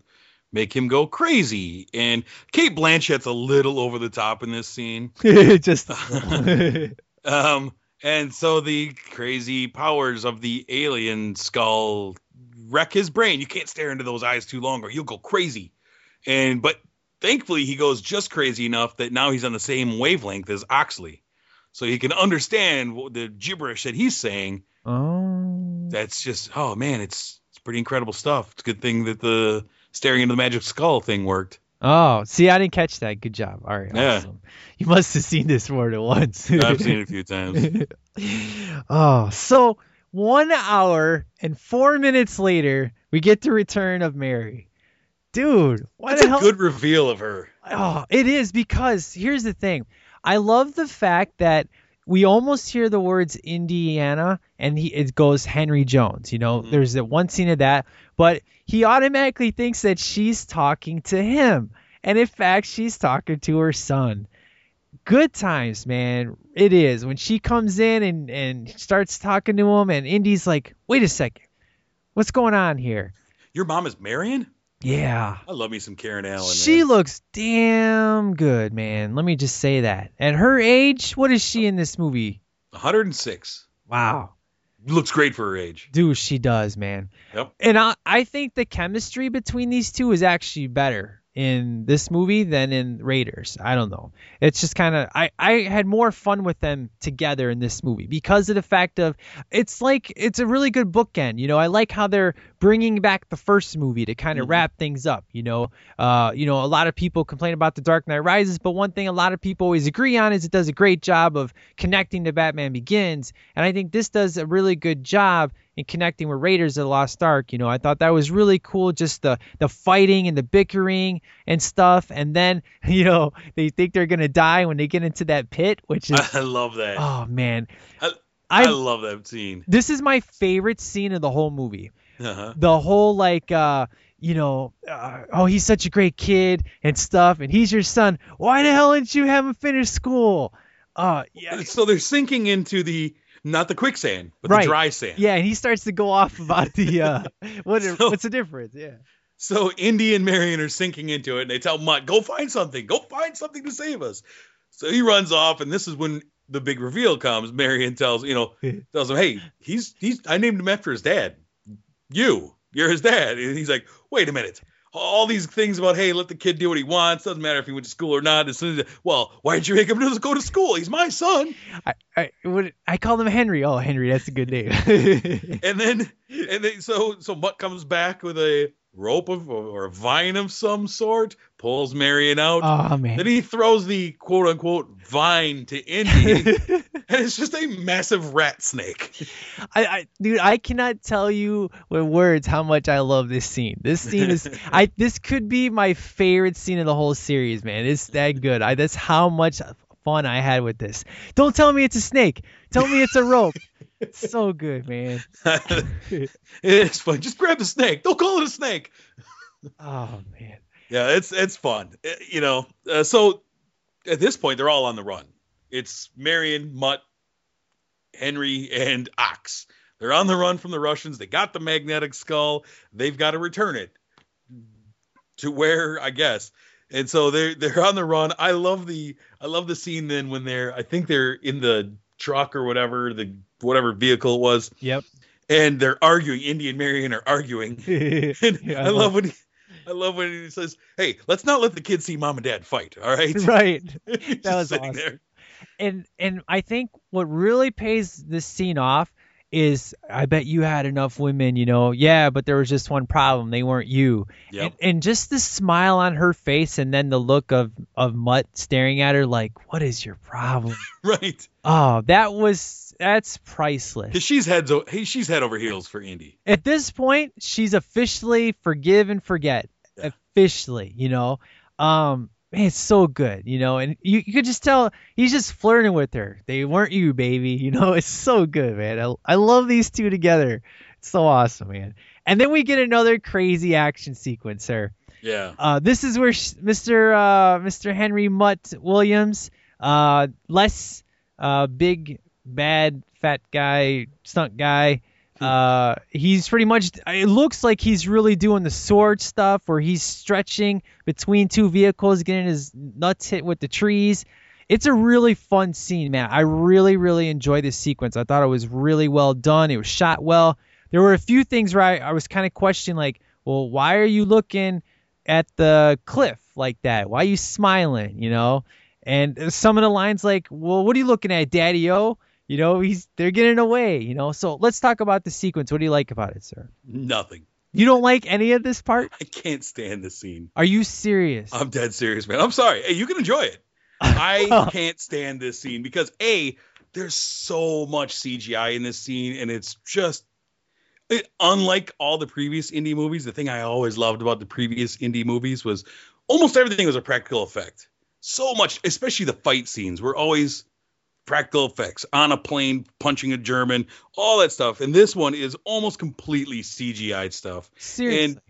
Speaker 9: make him go crazy. And Cate Blanchett's a little over the top in this scene.
Speaker 8: Just
Speaker 9: Um, and so the crazy powers of the alien skull wreck his brain. You can't stare into those eyes too long, or you'll go crazy. and but thankfully he goes just crazy enough that now he's on the same wavelength as Oxley, so he can understand what the gibberish that he's saying.
Speaker 8: Oh.
Speaker 9: That's just oh man, it's it's pretty incredible stuff. It's a good thing that the staring into the magic skull thing worked.
Speaker 8: Oh, see, I didn't catch that. Good job. All right,
Speaker 9: Yeah.
Speaker 8: awesome. You must have seen this more than once.
Speaker 9: I've seen it a few times.
Speaker 8: oh, so one hour and four minutes later, we get the return of Mary. Dude, what
Speaker 9: That's a
Speaker 8: hell?
Speaker 9: good reveal of her.
Speaker 8: Oh, it is because here's the thing. I love the fact that we almost hear the words Indiana and he it goes Henry Jones. You know, mm-hmm. there's that one scene of that, but he automatically thinks that she's talking to him. And in fact, she's talking to her son. Good times, man. It is. When she comes in and, and starts talking to him, and Indy's like, wait a second. What's going on here?
Speaker 9: Your mom is Marion?
Speaker 8: Yeah.
Speaker 9: I love me some Karen Allen.
Speaker 8: She
Speaker 9: man.
Speaker 8: looks damn good, man. Let me just say that. At her age, what is she in this movie?
Speaker 9: 106.
Speaker 8: Wow.
Speaker 9: Looks great for her age.
Speaker 8: Dude, she does, man.
Speaker 9: Yep.
Speaker 8: And I, I think the chemistry between these two is actually better in this movie than in Raiders. I don't know. It's just kind of I I had more fun with them together in this movie because of the fact of it's like it's a really good bookend. You know, I like how they're bringing back the first movie to kind of wrap things up. You know, uh, you know, a lot of people complain about The Dark Knight Rises, but one thing a lot of people always agree on is it does a great job of connecting to Batman Begins, and I think this does a really good job in connecting with Raiders of the Lost Ark. You know, I thought that was really cool, just the the fighting and the bickering and stuff, and then you know they think they're gonna die when they get into that pit, which is
Speaker 9: I love that.
Speaker 8: oh man,
Speaker 9: I, I,
Speaker 8: I-
Speaker 9: love that scene.
Speaker 8: this is my favorite scene of the whole movie.
Speaker 9: Uh-huh.
Speaker 8: The whole like uh you know, uh, oh, he's such a great kid and stuff, and he's your son. Why the hell didn't you have him finish school? Uh, yeah,
Speaker 9: So they're sinking into the not the quicksand, but
Speaker 8: right.
Speaker 9: the dry sand.
Speaker 8: Yeah, and he starts to go off about the uh, what?
Speaker 9: So-
Speaker 8: what's the difference? Yeah.
Speaker 9: So Indy and Marion are sinking into it, and they tell Mutt, "Go find something. Go find something to save us." So he runs off, and this is when the big reveal comes. Marion tells, you know, tells him, "Hey, he's he's I named him after his dad. You, you're his dad." And he's like, "Wait a minute." All these things about hey, let the kid do what he wants. Doesn't matter if he went to school or not. As soon as well, why did you make him go to school? He's my son.
Speaker 8: I I, what, I called him Henry. Oh, Henry, that's a good name.
Speaker 9: and then and then so so Mutt comes back with a rope of or a vine of some sort, pulls Marion out.
Speaker 8: oh man.
Speaker 9: Then he throws the quote unquote vine to Indy, and it's just a massive rat snake.
Speaker 8: I, I dude, I cannot tell you with words how much I love this scene. This scene is I this could be my favorite scene of the whole series, man. It's that good. I that's how much fun I had with this. Don't tell me it's a snake. Tell me it's a rope. It's so good, man.
Speaker 9: it's fun. Just grab the snake. Don't call it a snake.
Speaker 8: Oh man.
Speaker 9: Yeah, it's it's fun. Uh, You know, uh, so at this point they're all on the run. It's Marion, Mutt, Henry, and Ox. They're on the run from the Russians. They got the magnetic skull. They've got to return it to where I guess. And so they're they're on the run. I love the I love the scene then when they're I think they're in the truck or whatever the whatever vehicle it was,
Speaker 8: Yep.
Speaker 9: and they're arguing. Indy and Marion are arguing. And
Speaker 8: Yeah,
Speaker 9: I love when he, I love when he says, "Hey, let's not let the kids see mom and dad fight." All right,
Speaker 8: right. That was awesome.
Speaker 9: there.
Speaker 8: and and I think what really pays this scene off is I bet you had enough women, you know. Yeah, but there was just one problem. They weren't you.
Speaker 9: Yep.
Speaker 8: And, and just the smile on her face and then the look of of Mutt staring at her like, "What is your problem?"
Speaker 9: right,
Speaker 8: oh, that was that's priceless.
Speaker 9: because she's heads she's head over heels for Indy.
Speaker 8: At this point, she's officially forgive and forget. Officially, you know. Um man, it's so good, you know, and you, you could just tell he's just flirting with her. They weren't you, baby. You know, it's so good, man. I, I love these two together. It's so awesome, man. And then we get another crazy action sequence here.
Speaker 9: Yeah,
Speaker 8: Uh, this is where sh- Mr. Uh, Mr. Henry Mutt Williams, uh, less uh, big, bad, fat guy, stunt guy. Uh, he's pretty much. It looks like he's really doing the sword stuff, where he's stretching between two vehicles, getting his nuts hit with the trees. It's a really fun scene, man. I really, really enjoyed this sequence. I thought it was really well done. It was shot well. There were a few things where I, I was kind of questioning, like, well, why are you looking at the cliff like that? Why are you smiling? You know, and some of the lines like, well, what are you looking at, Daddy O? You know, he's they're getting away. You know, so let's talk about the sequence. What do you like about it, sir?
Speaker 9: Nothing.
Speaker 8: You don't like any of this part?
Speaker 9: I can't stand the scene.
Speaker 8: Are you serious?
Speaker 9: I'm dead serious, man. I'm sorry. Hey, you can enjoy it. I oh. can't stand this scene because a there's so much CGI in this scene, and it's just it, unlike all the previous Indy movies. The thing I always loved about the previous Indy movies was almost everything was a practical effect. So much, especially the fight scenes, were always practical effects on a plane punching a German, all that stuff. And this one is almost completely CGI stuff.
Speaker 8: Seriously.
Speaker 9: And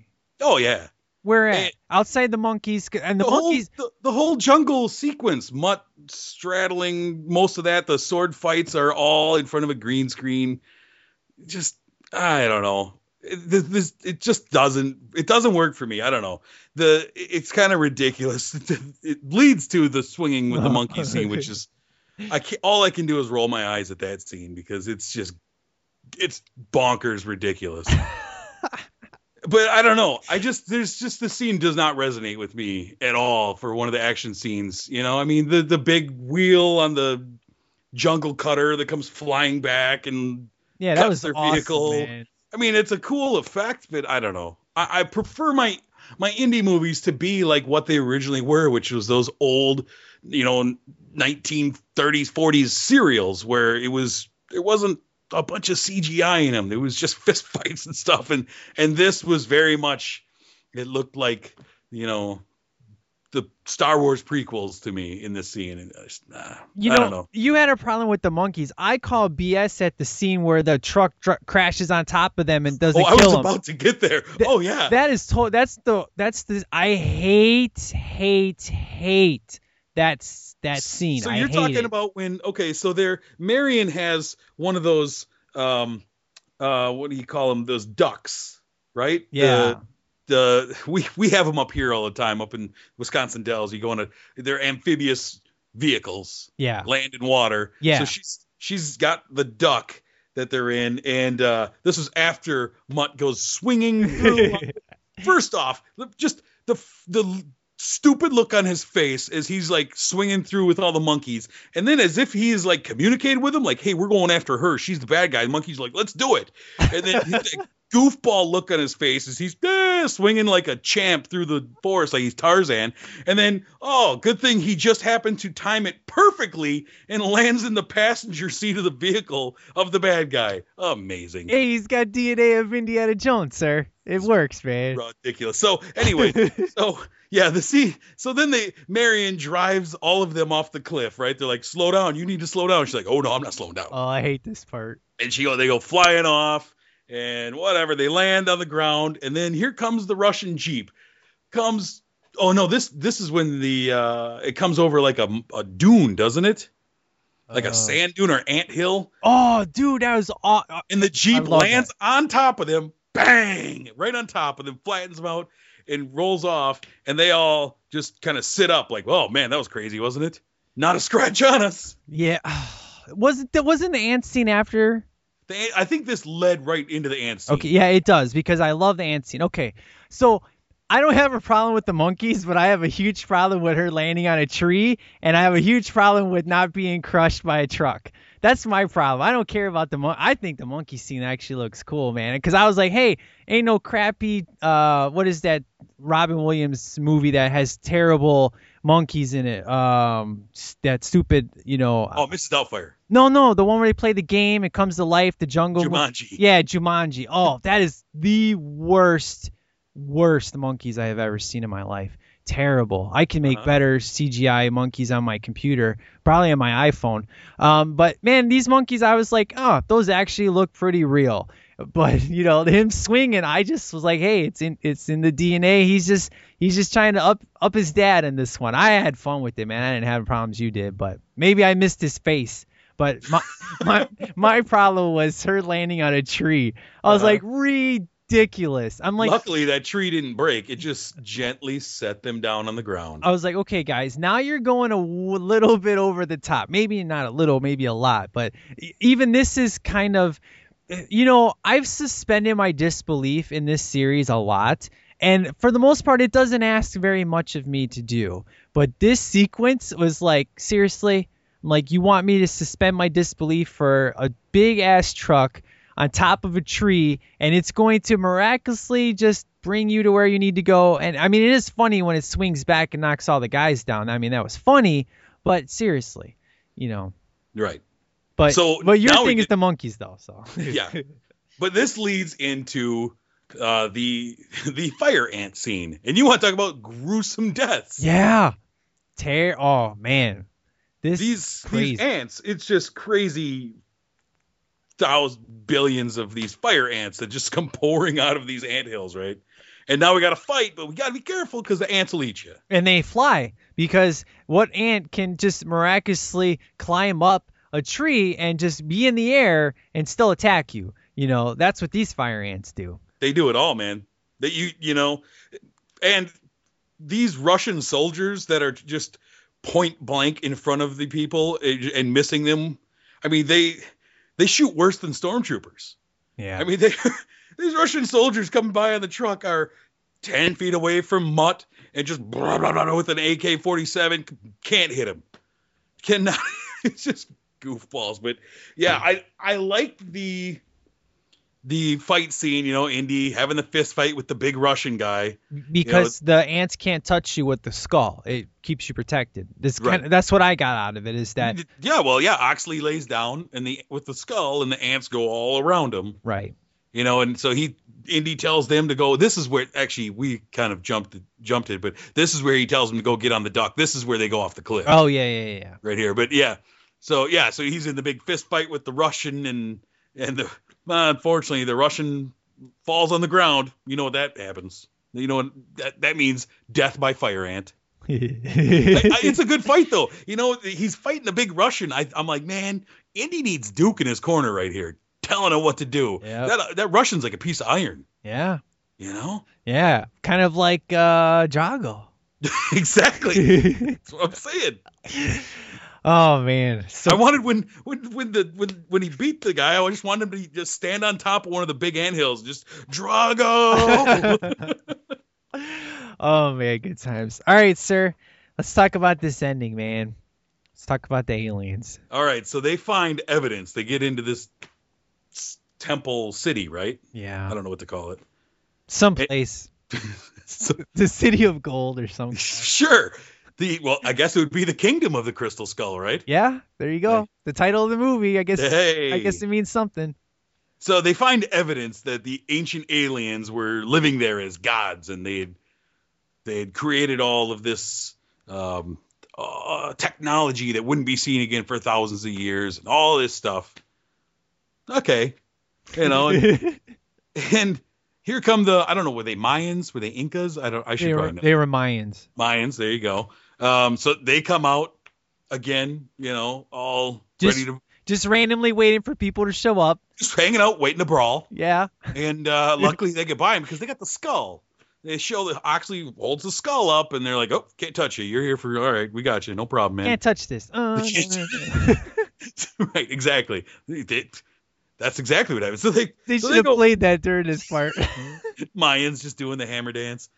Speaker 9: oh yeah.
Speaker 8: Where at?
Speaker 9: And-
Speaker 8: Outside the monkeys and the,
Speaker 9: the
Speaker 8: monkeys.
Speaker 9: whole the, the whole jungle sequence, Mutt straddling most of that. The sword fights are all in front of a green screen. Just I don't know. It, this, this it just doesn't it doesn't work for me. I don't know. The it's kind of ridiculous. It leads to the swinging with the monkey scene, which is I can't, all I can do is roll my eyes at that scene because it's just it's bonkers ridiculous. but I don't know. I just there's just the scene does not resonate with me at all for one of the action scenes. You know, I mean the the big wheel on the jungle cutter that comes flying back and
Speaker 8: yeah, that
Speaker 9: cuts
Speaker 8: was
Speaker 9: their
Speaker 8: awesome,
Speaker 9: vehicle.
Speaker 8: man.
Speaker 9: I mean, it's a cool effect, but I don't know. I, I prefer my my Indy movies to be like what they originally were, which was those old, you know, 1930s, 40s serials where it was there wasn't a bunch of CGI in them. It was just fist fights and stuff, and and this was very much. It looked like you know the Star Wars prequels to me in this scene. And uh, I, just, nah,
Speaker 8: You know,
Speaker 9: don't know.
Speaker 8: you had a problem with the monkeys. I call BS at the scene where the truck dr- crashes on top of them and doesn't
Speaker 9: Oh, I was
Speaker 8: them.
Speaker 9: about to get there. oh yeah.
Speaker 8: That is to- that's the that's the I hate hate hate that's that scene.
Speaker 9: So you're talking
Speaker 8: it.
Speaker 9: about when okay, so there Marion has one of those um uh what do you call them? Those ducks, right?
Speaker 8: Yeah.
Speaker 9: The, the we we have them up here all the time up in Wisconsin Dells. You go on a they're amphibious vehicles,
Speaker 8: yeah.
Speaker 9: land and water.
Speaker 8: Yeah.
Speaker 9: So she's she's got the duck that they're in, and uh, this is after Mutt goes swinging through. First off, just the the stupid look on his face as he's like swinging through with all the monkeys, and then as if he's like communicated with them, like, "Hey, we're going after her. She's the bad guy." The monkey's like, "Let's do it," and then he's like, goofball look on his face as he's eh, swinging like a champ through the forest like he's Tarzan. And then, oh, good thing he just happened to time it perfectly and lands in the passenger seat of the vehicle of the bad guy. Amazing.
Speaker 8: Hey, he's got DNA of Indiana Jones, sir. It works, man.
Speaker 9: Ridiculous. So anyway, so yeah, the scene. So then they Marion drives all of them off the cliff. Right? They're like, "Slow down. You need to slow down." She's like, "Oh no, I'm not slowing down."
Speaker 8: Oh, I hate this part.
Speaker 9: and she go they go flying off and whatever they land on the ground and then here comes the russian jeep comes oh no this this is when the uh it comes over like a, a dune doesn't it like
Speaker 8: Uh.
Speaker 9: a sand dune or ant hill
Speaker 8: Oh, dude, that was aw- uh,
Speaker 9: and the jeep lands on top of them bang right on top of them flattens them out and rolls off and they all just kind of sit up like oh man that was crazy wasn't it not a scratch on us
Speaker 8: yeah. Wasn't there wasn't the ant scene after?
Speaker 9: The i think this led right into the ant scene
Speaker 8: Okay, yeah, it does because I love the ant scene. Okay, so I don't have a problem with the monkeys, but I have a huge problem with her landing on a tree, and I have a huge problem with not being crushed by a truck. That's my problem. I don't care about the mon- I think the monkey scene actually looks cool, man. Because I was like, hey, ain't no crappy. Uh, what is that Robin Williams movie that has terrible monkeys in it? Um, that stupid, you know.
Speaker 9: oh mrs doubtfire
Speaker 8: No, no, the one where they play the game, it comes to life, the jungle. mo-
Speaker 9: Jumanji.
Speaker 8: Yeah, Jumanji. Oh, that is the worst, worst monkeys I have ever seen in my life. Terrible. I can make
Speaker 9: Uh-huh.
Speaker 8: better CGI monkeys on my computer, probably on my iPhone. Um, but man, these monkeys, I was like, oh, those actually look pretty real. But you know, him swinging, I just was like, hey, it's in, it's in the DNA. He's just, he's just trying to up, up his dad in this one. I had fun with it, man. I didn't have problems you did, but maybe I missed his face. But my my my problem was her landing on a tree. I was
Speaker 9: Uh-huh.
Speaker 8: like ridiculous. I'm like
Speaker 9: Luckily, that tree didn't break. It just gently set them down on the ground.
Speaker 8: I was like, okay, guys, now you're going a w- little bit over the top. Maybe not a little, maybe a lot, but even this is kind of, eh, you know, I've suspended my disbelief in this series a lot, And for the most part, it doesn't ask very much of me to do. But this sequence was like, seriously, I'm like, you want me to suspend my disbelief for a big ass truck on top of a tree, and it's going to miraculously just bring you to where you need to go. And I mean, it is funny when it swings back and knocks all the guys down. I mean, that was funny, but seriously, you know.
Speaker 9: Right.
Speaker 8: But
Speaker 9: So
Speaker 8: but your thing is the monkeys though, so
Speaker 9: yeah. But this leads into uh, the the fire ant scene, and you want to talk about gruesome deaths?
Speaker 8: yeah, tear. Oh man, this
Speaker 9: These these ants, it's just crazy. Thousands, billions of these fire ants that just come pouring out of these ant hills, right? And now we got to fight, but we got to be careful because the ants will eat you.
Speaker 8: and they fly because what ant can just miraculously climb up a tree and just be in the air and still attack you? You know, that's what these fire ants do.
Speaker 9: They do it all, man. That you you know, and these Russian soldiers that are just point blank in front of the people and and missing them. I mean, they they shoot worse than stormtroopers.
Speaker 8: Yeah.
Speaker 9: I mean, they these Russian soldiers coming by on the truck are ten feet away from Mutt and just blah, blah, blah, with an AK forty seven can't hit him. Cannot. it's just goofballs. But yeah, I I like the the fight scene. You know, Indy having the fist fight with the big Russian guy.
Speaker 8: because the ants can't touch you with the skull. It keeps you protected. This
Speaker 9: Right.
Speaker 8: kind of, that's what I got out of it is that
Speaker 9: Yeah, well, yeah. Oxley lays down and the with the skull, and the ants go all around him.
Speaker 8: right.
Speaker 9: you know and so he indy tells them to go this is where actually we kind of jumped jumped it but this is where he tells them to go get on the dock this is where they go off the cliff
Speaker 8: Oh yeah, yeah, yeah, yeah.
Speaker 9: right here but yeah so yeah so he's in the big fist fight with the russian and and the uh, unfortunately the russian falls on the ground you know what that happens you know what that that means death by fire ant I- I- it's a good fight though. You know, he's fighting a big Russian. I, I'm like, man, Indy needs Duke in his corner right here, telling him what to do.
Speaker 8: Yep.
Speaker 9: That that Russian's like a piece of iron.
Speaker 8: yeah,
Speaker 9: You know,
Speaker 8: yeah, kind of like uh, Drago.
Speaker 9: exactly. That's what I'm saying.
Speaker 8: Oh man, so
Speaker 9: I wanted when when when the when when he beat the guy, I just wanted him to just stand on top of one of the big anthills, just Drago.
Speaker 8: oh man, good times. All right, sir. Let's talk about this ending, man. Let's talk about the aliens.
Speaker 9: All right, so they find evidence. They get into this temple city, right?
Speaker 8: Yeah.
Speaker 9: I don't know what to call it.
Speaker 8: someplace,
Speaker 9: So,
Speaker 8: the city of gold or something.
Speaker 9: sure. The well, I guess it would be the kingdom of the crystal skull, right?
Speaker 8: Yeah, there you go. The title of the movie. I guess.
Speaker 9: Hey.
Speaker 8: I guess it means something.
Speaker 9: So they find evidence that the ancient aliens were living there as gods, and they had they had created all of this um, uh, technology that wouldn't be seen again for thousands of years, and all this stuff. Okay, you know, and, and here come the I don't know were they Mayans, were they Incas? I don't. I should
Speaker 8: they, were,
Speaker 9: probably know.
Speaker 8: they were Mayans.
Speaker 9: Mayans. There you go. Um, so they come out again, you know, all
Speaker 8: Just-
Speaker 9: ready to
Speaker 8: Just randomly waiting for people to show up.
Speaker 9: just hanging out, waiting to brawl.
Speaker 8: Yeah.
Speaker 9: And uh, luckily they get by him because they got the skull. They show that Oxley holds the skull up, and they're like, "Oh, can't touch you. You're here for all right. We got you. No problem, man."
Speaker 8: Can't touch this. Uh,
Speaker 9: right? Exactly. They- they- that's exactly what happened. So they
Speaker 8: they
Speaker 9: so
Speaker 8: should have
Speaker 9: go,
Speaker 8: played that during this part.
Speaker 9: Mayans just doing the hammer dance.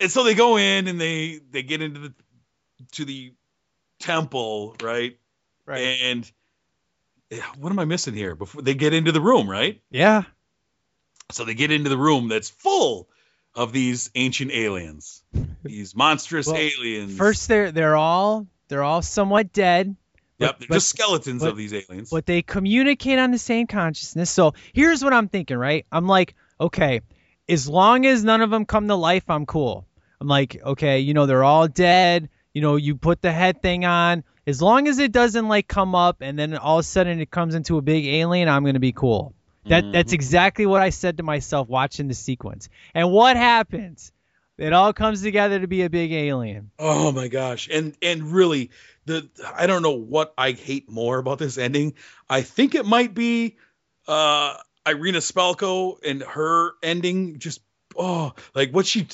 Speaker 9: And so they go in and they they get into the to the temple, right?
Speaker 8: right.
Speaker 9: And what am I missing here? Before they get into the room, right?
Speaker 8: Yeah.
Speaker 9: So they get into the room that's full of these ancient aliens, these monstrous
Speaker 8: Well,
Speaker 9: aliens.
Speaker 8: First, they're they're all they're all somewhat dead.
Speaker 9: yep,
Speaker 8: but-
Speaker 9: they're
Speaker 8: but-
Speaker 9: just skeletons
Speaker 8: but-
Speaker 9: of these aliens.
Speaker 8: but they communicate on the same consciousness. So here's what I'm thinking, right? I'm like, okay, as long as none of them come to life, I'm cool. I'm like, okay, you know, they're all dead. You know, you put the head thing on. As long as it doesn't like come up and then all of a sudden it comes into a big alien, I'm gonna be cool. That that's exactly what I said to myself watching the sequence. And what happens? It all comes together to be a big alien.
Speaker 9: Oh my gosh. And and really the I don't know what I hate more about this ending. I think it might be uh Irina Spalko and her ending just oh like what she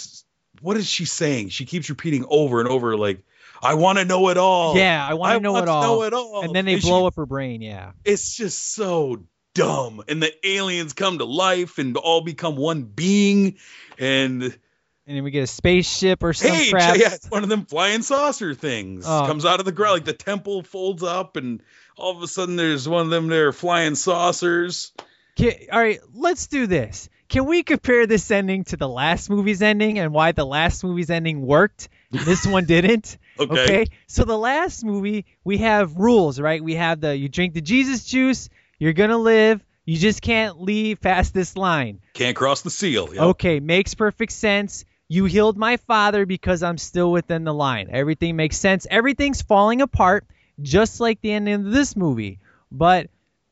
Speaker 9: what is she saying? She keeps repeating over and over like I want to know it all.
Speaker 8: yeah, I want to know it all.
Speaker 9: know it all.
Speaker 8: And then they
Speaker 9: she-
Speaker 8: blow up her brain. Yeah.
Speaker 9: it's just so dumb. And the aliens come to life and all become one being. And
Speaker 8: And then we get a spaceship or some
Speaker 9: hey,
Speaker 8: crap.
Speaker 9: yeah, it's one of them flying saucer things
Speaker 8: Oh.
Speaker 9: comes out of the ground. Like the temple folds up, and all of a sudden there's one of them there flying saucers.
Speaker 8: Can, all right, let's do this. Can we compare this ending to the last movie's ending and why the last movie's ending worked? This one didn't.
Speaker 9: Okay.
Speaker 8: So the last movie, we have rules, right? We have the you drink the Jesus juice, you're gonna live. You just can't leave past this line.
Speaker 9: Can't cross the seal. Yep.
Speaker 8: Okay, makes perfect sense. You healed my father because I'm still within the line. Everything makes sense. Everything's falling apart, just like the ending of this movie. But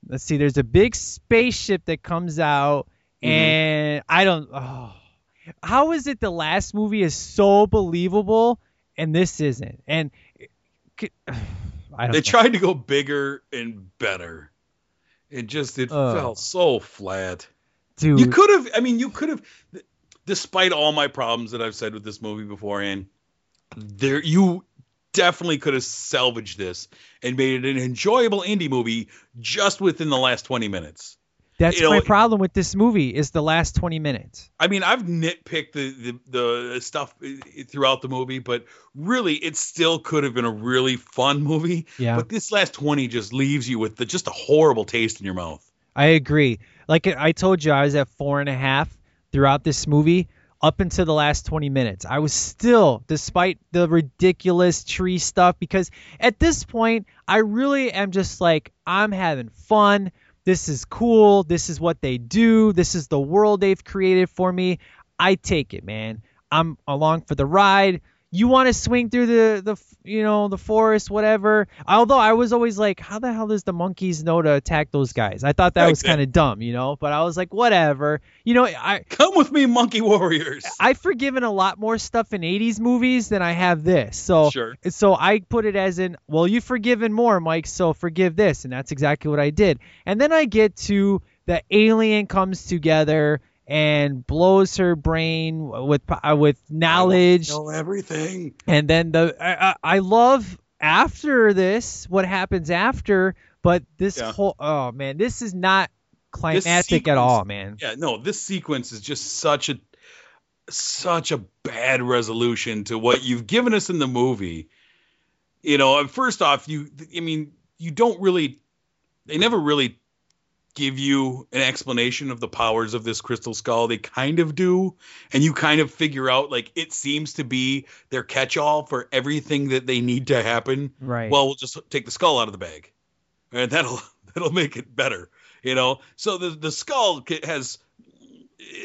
Speaker 8: let's see, there's a big spaceship that comes out, Mm-hmm. and I don't. Oh, how is it the last movie is so believable and this isn't? And I don't.
Speaker 9: They
Speaker 8: know.
Speaker 9: tried to go bigger and better. It just it felt so flat.
Speaker 8: Dude.
Speaker 9: You could have. I mean, you could have. Despite all my problems that I've said with this movie beforehand, there you definitely could have salvaged this and made it an enjoyable Indy movie just within the last 20 minutes.
Speaker 8: That's
Speaker 9: you know,
Speaker 8: my problem with this movie is the last 20 minutes.
Speaker 9: I mean, I've nitpicked the, the the stuff uh, throughout the movie, but really, it still could have been a really fun movie.
Speaker 8: Yeah.
Speaker 9: But this last 20 just leaves you with the, just a horrible taste in your mouth.
Speaker 8: I agree. Like I told you, I was at four and a half throughout this movie up until the last 20 minutes. I was still, despite the ridiculous tree stuff, because at this point, I really am just like, I'm having fun. This is cool. This is what they do. This is the world they've created for me. I take it, man. I'm along for the ride. You want to swing through the the you know the forest, whatever. Although I was always like, how the hell does the monkeys know to attack those guys? I thought that
Speaker 9: Right,
Speaker 8: was kind of dumb, you know. But I was like, whatever. You know, I
Speaker 9: Come with me, Monkey Warriors.
Speaker 8: I've forgiven a lot more stuff in 80s movies than I have this. So
Speaker 9: Sure.
Speaker 8: so I put it as in, well, you've forgiven more, Mike, so forgive this, and that's exactly what I did. And then I get to the alien comes together and blows her brain with uh, with knowledge,
Speaker 9: Know everything.
Speaker 8: and then the I, I I love after this what happens after, but this
Speaker 9: Yeah.
Speaker 8: whole oh man, this is not
Speaker 9: This
Speaker 8: climactic at all, man.
Speaker 9: Yeah, no, this sequence is just such a such a bad resolution to what you've given us in the movie. You know, and first off, you I mean, you don't really they never really give you an explanation of the powers of this crystal skull. They kind of do, and you kind of figure out like it seems to be their catch-all for everything that they need to happen.
Speaker 8: Right.
Speaker 9: Well, we'll just take the skull out of the bag, and that'll that'll make it better. You know, so the the skull has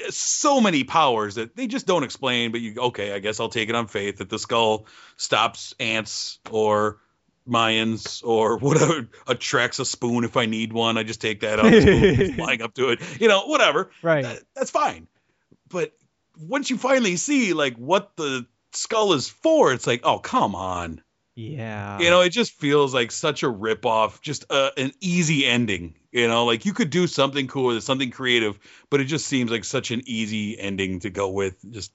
Speaker 9: so many powers that they just don't explain. But you okay? I guess I'll take it on faith that the skull stops ants or Mayans or whatever attracts a spoon if I need one. I just take that out, the spoon is flying up to it. You know, whatever.
Speaker 8: Right.
Speaker 9: That- that's fine. But once you finally see like what the skull is for, it's like, oh come on.
Speaker 8: Yeah.
Speaker 9: You know, it just feels like such a ripoff, just uh, an easy ending. You know, like you could do something cool with it, something creative, but it just seems like such an easy ending to go with. Just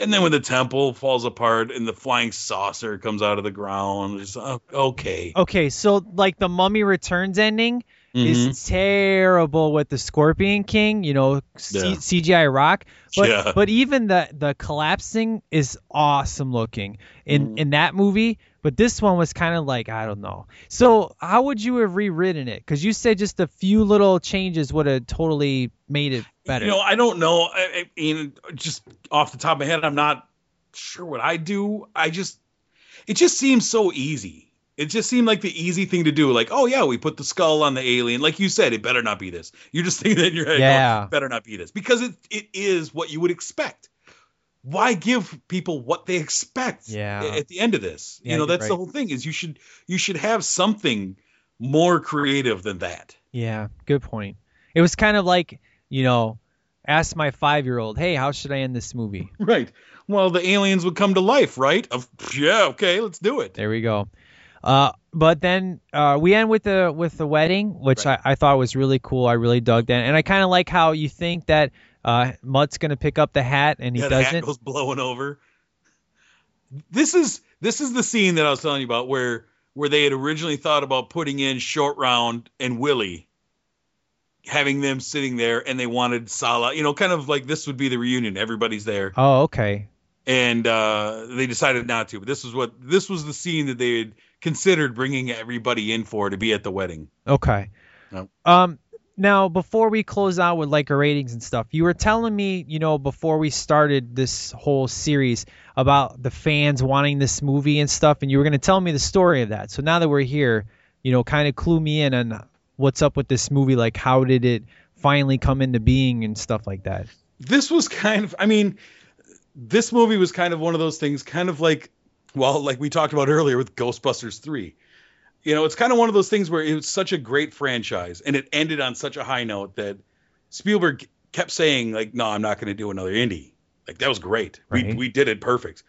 Speaker 9: and then when the temple falls apart and the flying saucer comes out of the ground, it's uh, okay.
Speaker 8: Okay, so like the Mummy Returns ending
Speaker 9: Mhm.
Speaker 8: is terrible with the Scorpion King, you know, C-
Speaker 9: Yeah.
Speaker 8: CGI rock. But
Speaker 9: Yeah.
Speaker 8: but even the the collapsing is awesome looking in
Speaker 9: Mm-hmm.
Speaker 8: in that movie. But this one was kind of like I don't know. So how would you have rewritten it? Because you said just a few little changes would have totally made it better.
Speaker 9: You know, I don't know. I, I mean, just off the top of my head, I'm not sure what I do. I just, it just seems so easy. It just seemed like the easy thing to do. Like, oh yeah, we put the skull on the alien. Like you said, it better not be this. You're just thinking that in your head,
Speaker 8: Yeah.
Speaker 9: yeah, better not be this because it it is what you would expect. Why give people what they expect?
Speaker 8: Yeah.
Speaker 9: At the end of this,
Speaker 8: Yeah,
Speaker 9: you know, that's
Speaker 8: right.
Speaker 9: the whole thing. Is you should you should have something more creative than that.
Speaker 8: Yeah, good point. It was kind of like, you know, ask my five year old, hey, how should I end this movie?
Speaker 9: Right. Well, the aliens would come to life, right? Of yeah, okay, let's do it.
Speaker 8: There we go. Uh, but then uh, we end with the with the wedding, which I, I thought was really cool. I really dug that, and I kind of like how you think that uh, Mutt's gonna pick up the hat and he
Speaker 9: yeah, the hat
Speaker 8: doesn't.
Speaker 9: goes blowing over. This is this is the scene that I was telling you about where where they had originally thought about putting in short round and Willie having them sitting there and they wanted Sallah, you know, kind of like this would be the reunion. Everybody's there.
Speaker 8: Oh, okay.
Speaker 9: And uh, they decided not to. But this was what this was the scene that they had considered bringing everybody in for to be at the wedding.
Speaker 8: Okay.
Speaker 9: No.
Speaker 8: Um, now before we close out with like our ratings and stuff, you were telling me, you know, before we started this whole series about the fans wanting this movie and stuff, and you were going to tell me the story of that. So now that we're here, you know, kind of clue me in on what's up with this movie. Like, how did it finally come into being and stuff like that?
Speaker 9: This was kind of, I mean, this movie was kind of one of those things, kind of like, well, like we talked about earlier with Ghostbusters 3. You know, it's kind of one of those things where it was such a great franchise and it ended on such a high note that Spielberg kept saying, like, no, I'm not going to do another Indy. Like, that was great.
Speaker 8: Right.
Speaker 9: We, we did it perfect.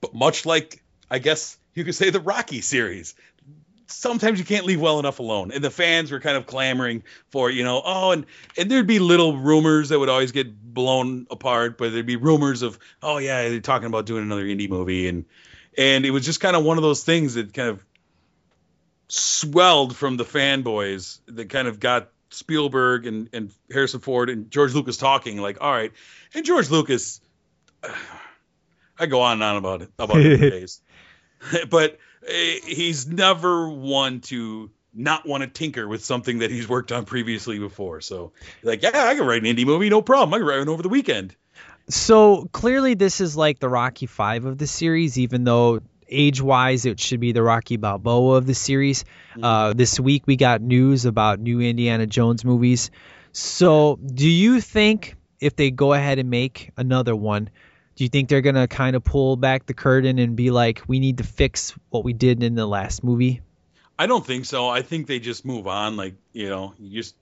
Speaker 9: But much like, I guess you could say the Rocky series, sometimes you can't leave well enough alone. And the fans were kind of clamoring for, you know, oh, and and there'd be little rumors that would always get blown apart, but there'd be rumors of, oh yeah, they're talking about doing another Indy movie, and and it was just kind of one of those things that kind of swelled from the fanboys that kind of got Spielberg and and Harrison Ford and George Lucas talking like, all right, and George Lucas. I go on and on about it about it days, but eh, he's never one to not want to tinker with something that he's worked on previously before. So, like, yeah, I can write an Indy movie, no problem. I can write one over the weekend.
Speaker 8: So clearly, this is like the Rocky Five of the series, even though age-wise it should be the Rocky Balboa of the series. Uh, this week we got news about new Indiana Jones movies. So, do you think if they go ahead and make another one, do you think they're gonna kind of pull back the curtain and be like, we need to fix what we did in the last movie?
Speaker 9: I don't think so. I think they just move on. Like, you know, you just.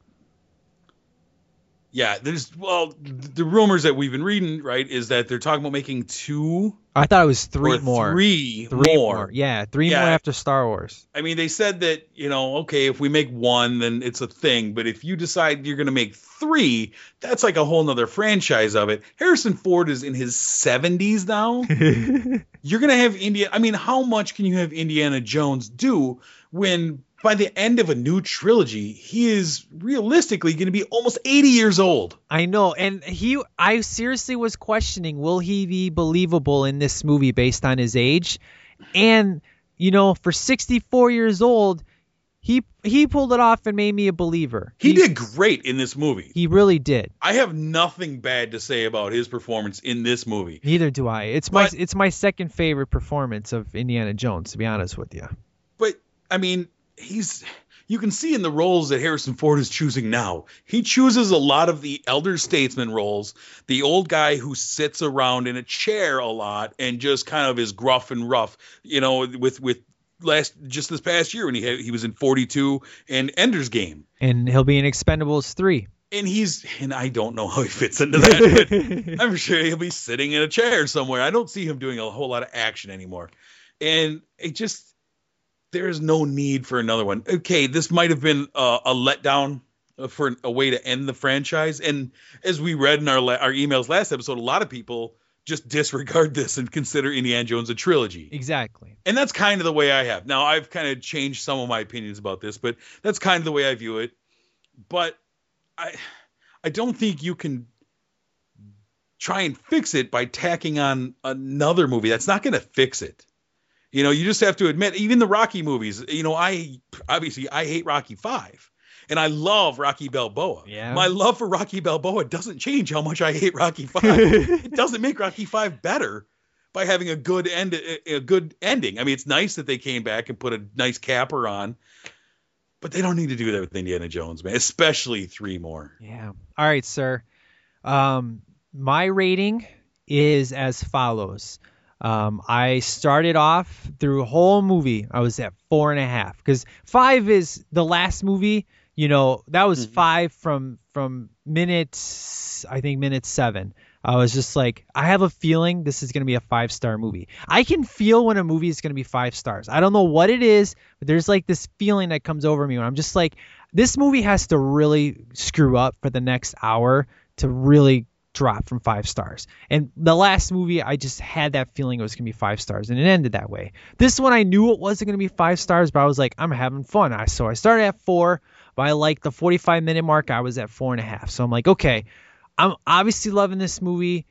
Speaker 9: Yeah, there's well, the rumors that we've been reading, right, is that they're talking about making two
Speaker 8: I thought it was three
Speaker 9: or
Speaker 8: more.
Speaker 9: three,
Speaker 8: Three
Speaker 9: more.
Speaker 8: Yeah, three
Speaker 9: Yeah.
Speaker 8: more after Star Wars.
Speaker 9: I mean, they said that, you know, okay, if we make one, then it's a thing. But if you decide you're going to make three, that's like a whole nother franchise of it. Harrison Ford is in his 70s now. you're going to have India. I mean, how much can you have Indiana Jones do when by the end of a new trilogy, he is realistically going to be almost 80 years old?
Speaker 8: I know, and he, I seriously was questioning, will he be believable in this movie based on his age? And you know, for 64 years old, he he pulled it off and made me a believer.
Speaker 9: He did great in this movie.
Speaker 8: He really did.
Speaker 9: I have nothing bad to say about his performance in this movie.
Speaker 8: Neither do I. It's
Speaker 9: But-
Speaker 8: my it's my second favorite performance of Indiana Jones, to be honest with you.
Speaker 9: but I mean, he's you can see in the roles that Harrison Ford is choosing now. He chooses a lot of the elder statesman roles, the old guy who sits around in a chair a lot and just kind of is gruff and rough. You know, with with last just this past year when he had, he was in 42 and Ender's Game.
Speaker 8: And he'll be in Expendables 3.
Speaker 9: And he's and I don't know how he fits into that, but I'm sure he'll be sitting in a chair somewhere. I don't see him doing a whole lot of action anymore. And it just there is no need for another one. Okay, this might have been a, a letdown for a way to end the franchise. And as we read in our la- our emails last episode, a lot of people just disregard this and consider Indiana Jones a trilogy.
Speaker 8: Exactly.
Speaker 9: And that's kind of the way I have. Now I've kind of changed some of my opinions about this, but that's kind of the way I view it. But I I don't think you can try and fix it by tacking on another movie. That's not going to fix it. You know, you just have to admit, even the Rocky movies. You know, I obviously I hate Rocky Five, and I love Rocky Balboa.
Speaker 8: Yeah.
Speaker 9: My love for Rocky Balboa doesn't change how much I hate Rocky Five. it doesn't make Rocky Five better by having a good end, a, good ending. I mean, it's nice that they came back and put a nice capper on, but they don't need to do that with Indiana Jones, man. Especially three more.
Speaker 8: Yeah. All right, sir. Um, my rating is as follows. Um, I started off through a whole movie. I was at four and a half because five is the last movie. You know that was five from from minutes. I think minute seven. I was just like, I have a feeling this is gonna be a five star movie. I can feel when a movie is gonna be five stars. I don't know what it is, but there's like this feeling that comes over me when I'm just like, this movie has to really screw up for the next hour to really drop from five stars. And the last movie, I just had that feeling it was gonna be five stars, and it ended that way. This one, I knew it wasn't gonna be five stars, but I was like, I'm having fun. I so I started at four. by like the 45 minute mark, I was at four and a half. So I'm like, okay, I'm obviously loving this movie.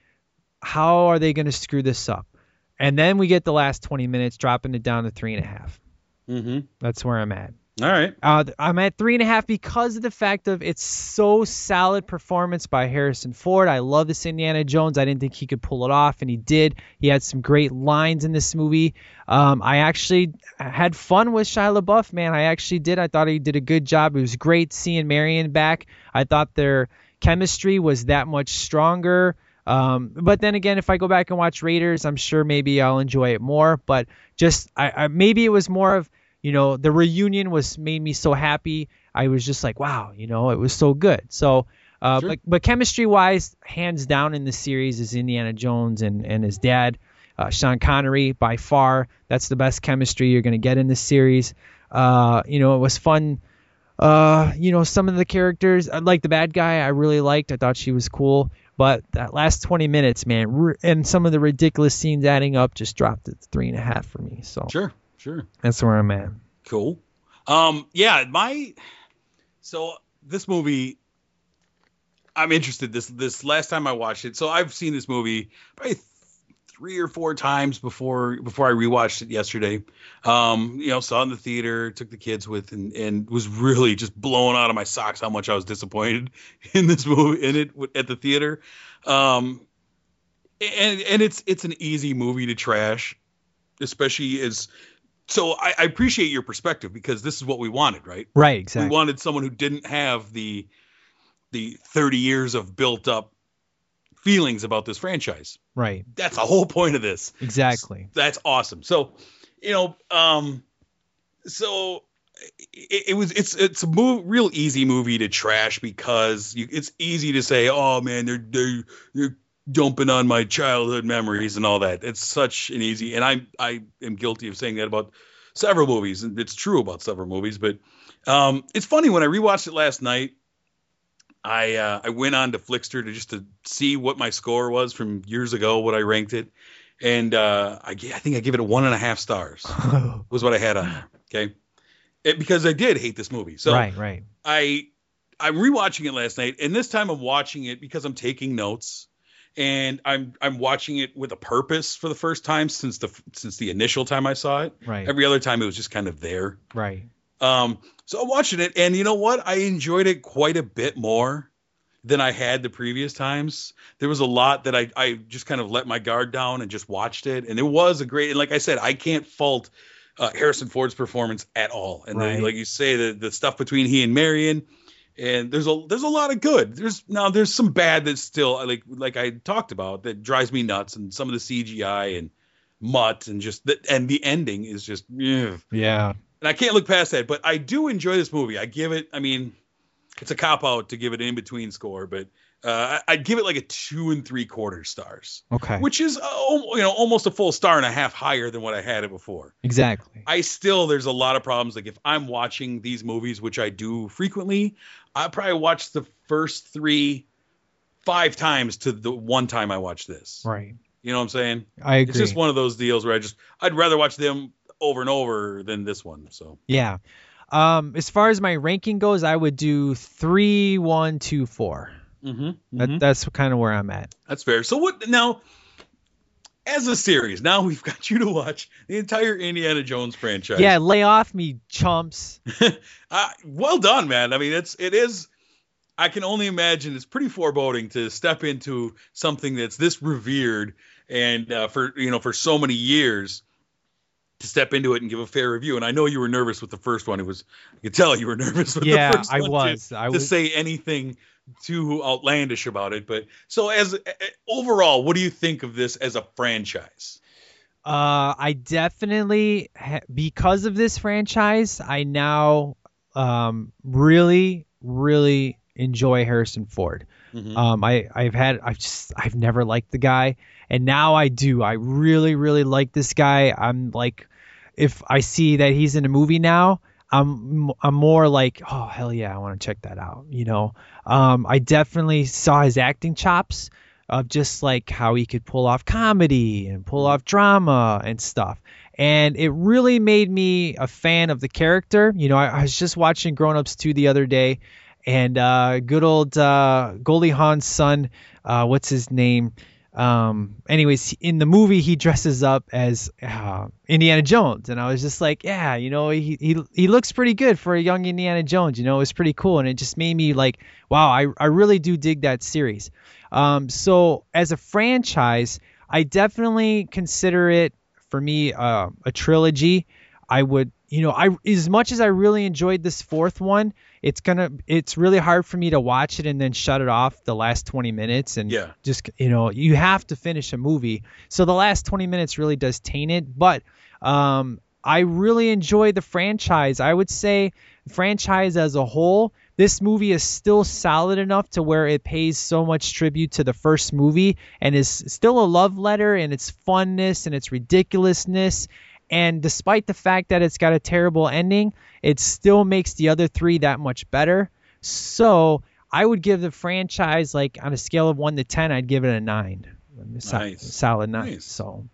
Speaker 8: How are they going to screw this up? And then we get the last 20 minutes, dropping it down to three and a half.
Speaker 9: Mm-hmm.
Speaker 8: That's where I'm at.
Speaker 9: All right.
Speaker 8: Uh, I'm at three and a half because of the fact of it's so solid performance by Harrison Ford. I love this Indiana Jones. I didn't think he could pull it off, and he did. He had some great lines in this movie. Um, I actually had fun with Shia LaBeouf, man. I actually did. I thought he did a good job. It was great seeing Marion back. I thought their chemistry was that much stronger. Um, but then again, if I go back and watch Raiders, I'm sure maybe I'll enjoy it more. But just I, I maybe it was more of you know the reunion was made me so happy. I was just like, wow, you know, it was so good. So. Uh,
Speaker 9: Sure.
Speaker 8: but, but chemistry wise, hands down in the series is Indiana Jones and, and his dad, uh, Sean Connery, by far. That's the best chemistry you're going to get in this series. Uh, you know, it was fun. Uh, you know, some of the characters, like the bad guy, I really liked. I thought she was cool. But that last 20 minutes, man, and some of the ridiculous scenes adding up just dropped it to three and a half for me. So
Speaker 9: Sure. Sure.
Speaker 8: that's where I'm at.
Speaker 9: Cool. Um, yeah, my so this movie I'm interested this this last time I watched it. So I've seen this movie probably th- three or four times before before I rewatched it yesterday. Um, you know, saw it in the theater, took the kids with and and was really just blown out of my socks how much I was disappointed in this movie in it at the theater. Um and and it's it's an easy movie to trash, especially as so I, I appreciate your perspective because this is what we wanted, right?
Speaker 8: Right, exactly.
Speaker 9: We wanted someone who didn't have the the 30 years of built up feelings about this franchise.
Speaker 8: Right.
Speaker 9: That's the whole point of this.
Speaker 8: Exactly.
Speaker 9: That's awesome. So, you know, um, so it, it was it's it's a move, real easy movie to trash because you, it's easy to say, oh man, they're they're they're dumping on my childhood memories and all that. It's such an easy, and I I am guilty of saying that about several movies, and it's true about several movies. But um, it's funny when I rewatched it last night. I uh, I went on to Flixster to just to see what my score was from years ago, what I ranked it, and uh, I I think I give it a one and a half stars was what I had on there. Okay, it, because I did hate this movie. So
Speaker 8: right, right.
Speaker 9: I I'm rewatching it last night, and this time I'm watching it because I'm taking notes, and I'm I'm watching it with a purpose for the first time since the since the initial time I saw it.
Speaker 8: Right.
Speaker 9: Every other time it was just kind of there.
Speaker 8: Right.
Speaker 9: Um, so I'm watching it, and you know what? I enjoyed it quite a bit more than I had the previous times. There was a lot that I, I just kind of let my guard down and just watched it, and it was a great. And like I said, I can't fault uh, Harrison Ford's performance at all. And then, like you say, the the stuff between he and Marion, and there's a there's a lot of good. There's now there's some bad that's still like like I talked about that drives me nuts, and some of the CGI and mutt and just the, and the ending is just. ugh
Speaker 8: Yeah.
Speaker 9: and I can't look past that. But I do enjoy this movie. I give it. I mean, it's a cop out to give it an in between score, but uh, I'd give it like a two and three quarter stars,
Speaker 8: Okay.
Speaker 9: which is uh, you know almost a full star and a half higher than what I had it before.
Speaker 8: Exactly.
Speaker 9: I still there's a lot of problems. Like if I'm watching these movies, which I do frequently, I probably watched the first three five times to the one time I watched this.
Speaker 8: Right.
Speaker 9: You know what I'm saying?
Speaker 8: I agree.
Speaker 9: It's just one of those deals where I just I'd rather watch them over and over than this one. So
Speaker 8: Yeah. Um, as far as my ranking goes, I would do three, one, two, four.
Speaker 9: Mm-hmm.
Speaker 8: That, that's kind of where I'm at.
Speaker 9: That's fair. So what now? As a series, now we've got you to watch the entire Indiana Jones franchise.
Speaker 8: Yeah, lay off me, chumps.
Speaker 9: Uh, well done, man. I mean, it's it is. I can only imagine it's pretty foreboding to step into something that's this revered and uh, for you know for so many years to step into it and give a fair review. And I know you were nervous with the first one. It was you could tell you were nervous with
Speaker 8: Yeah,
Speaker 9: the first
Speaker 8: I
Speaker 9: one
Speaker 8: was.
Speaker 9: to,
Speaker 8: I was to
Speaker 9: say anything too outlandish about it. But so as uh, overall, what do you think of this as a franchise?
Speaker 8: Uh, I definitely ha- because of this franchise, I now um really really enjoy Harrison Ford.
Speaker 9: Mhm.
Speaker 8: Um, I I've had I've just I've never liked the guy, and now I do. I really really like this guy. I'm like, if I see that he's in a movie now, I'm I'm more like, oh hell yeah, I want to check that out. You know, um, I definitely saw his acting chops of just like how he could pull off comedy and pull off drama and stuff. and it really made me a fan of the character. You know, I, I was just watching Grown Ups 2 the other day, and uh, good old uh, Goldie Hawn's son, uh, what's his name? Um, anyways, in the movie, he dresses up as uh, Indiana Jones, and I was just like, yeah, you know, he, he he looks pretty good for a young Indiana Jones. You know, it was pretty cool, and it just made me like, wow, I I really do dig that series. Um, so as a franchise, I definitely consider it for me uh, a trilogy. I would, you know, I as much as I really enjoyed this fourth one, it's gonna, it's really hard for me to watch it and then shut it off the last 20 minutes and
Speaker 9: Yeah.
Speaker 8: just, you know, you have to finish a movie. So the last 20 minutes really does taint it, but um, I really enjoy the franchise. I would say franchise as a whole, this movie is still solid enough to where it pays so much tribute to the first movie and is still a love letter in its funness and its ridiculousness. And despite the fact that it's got a terrible ending, it still makes the other three that much better. So I would give the franchise, like on a scale of one to 10, I'd give it a nine.
Speaker 9: Nice.
Speaker 8: Solid nine.
Speaker 9: Nice.
Speaker 8: So,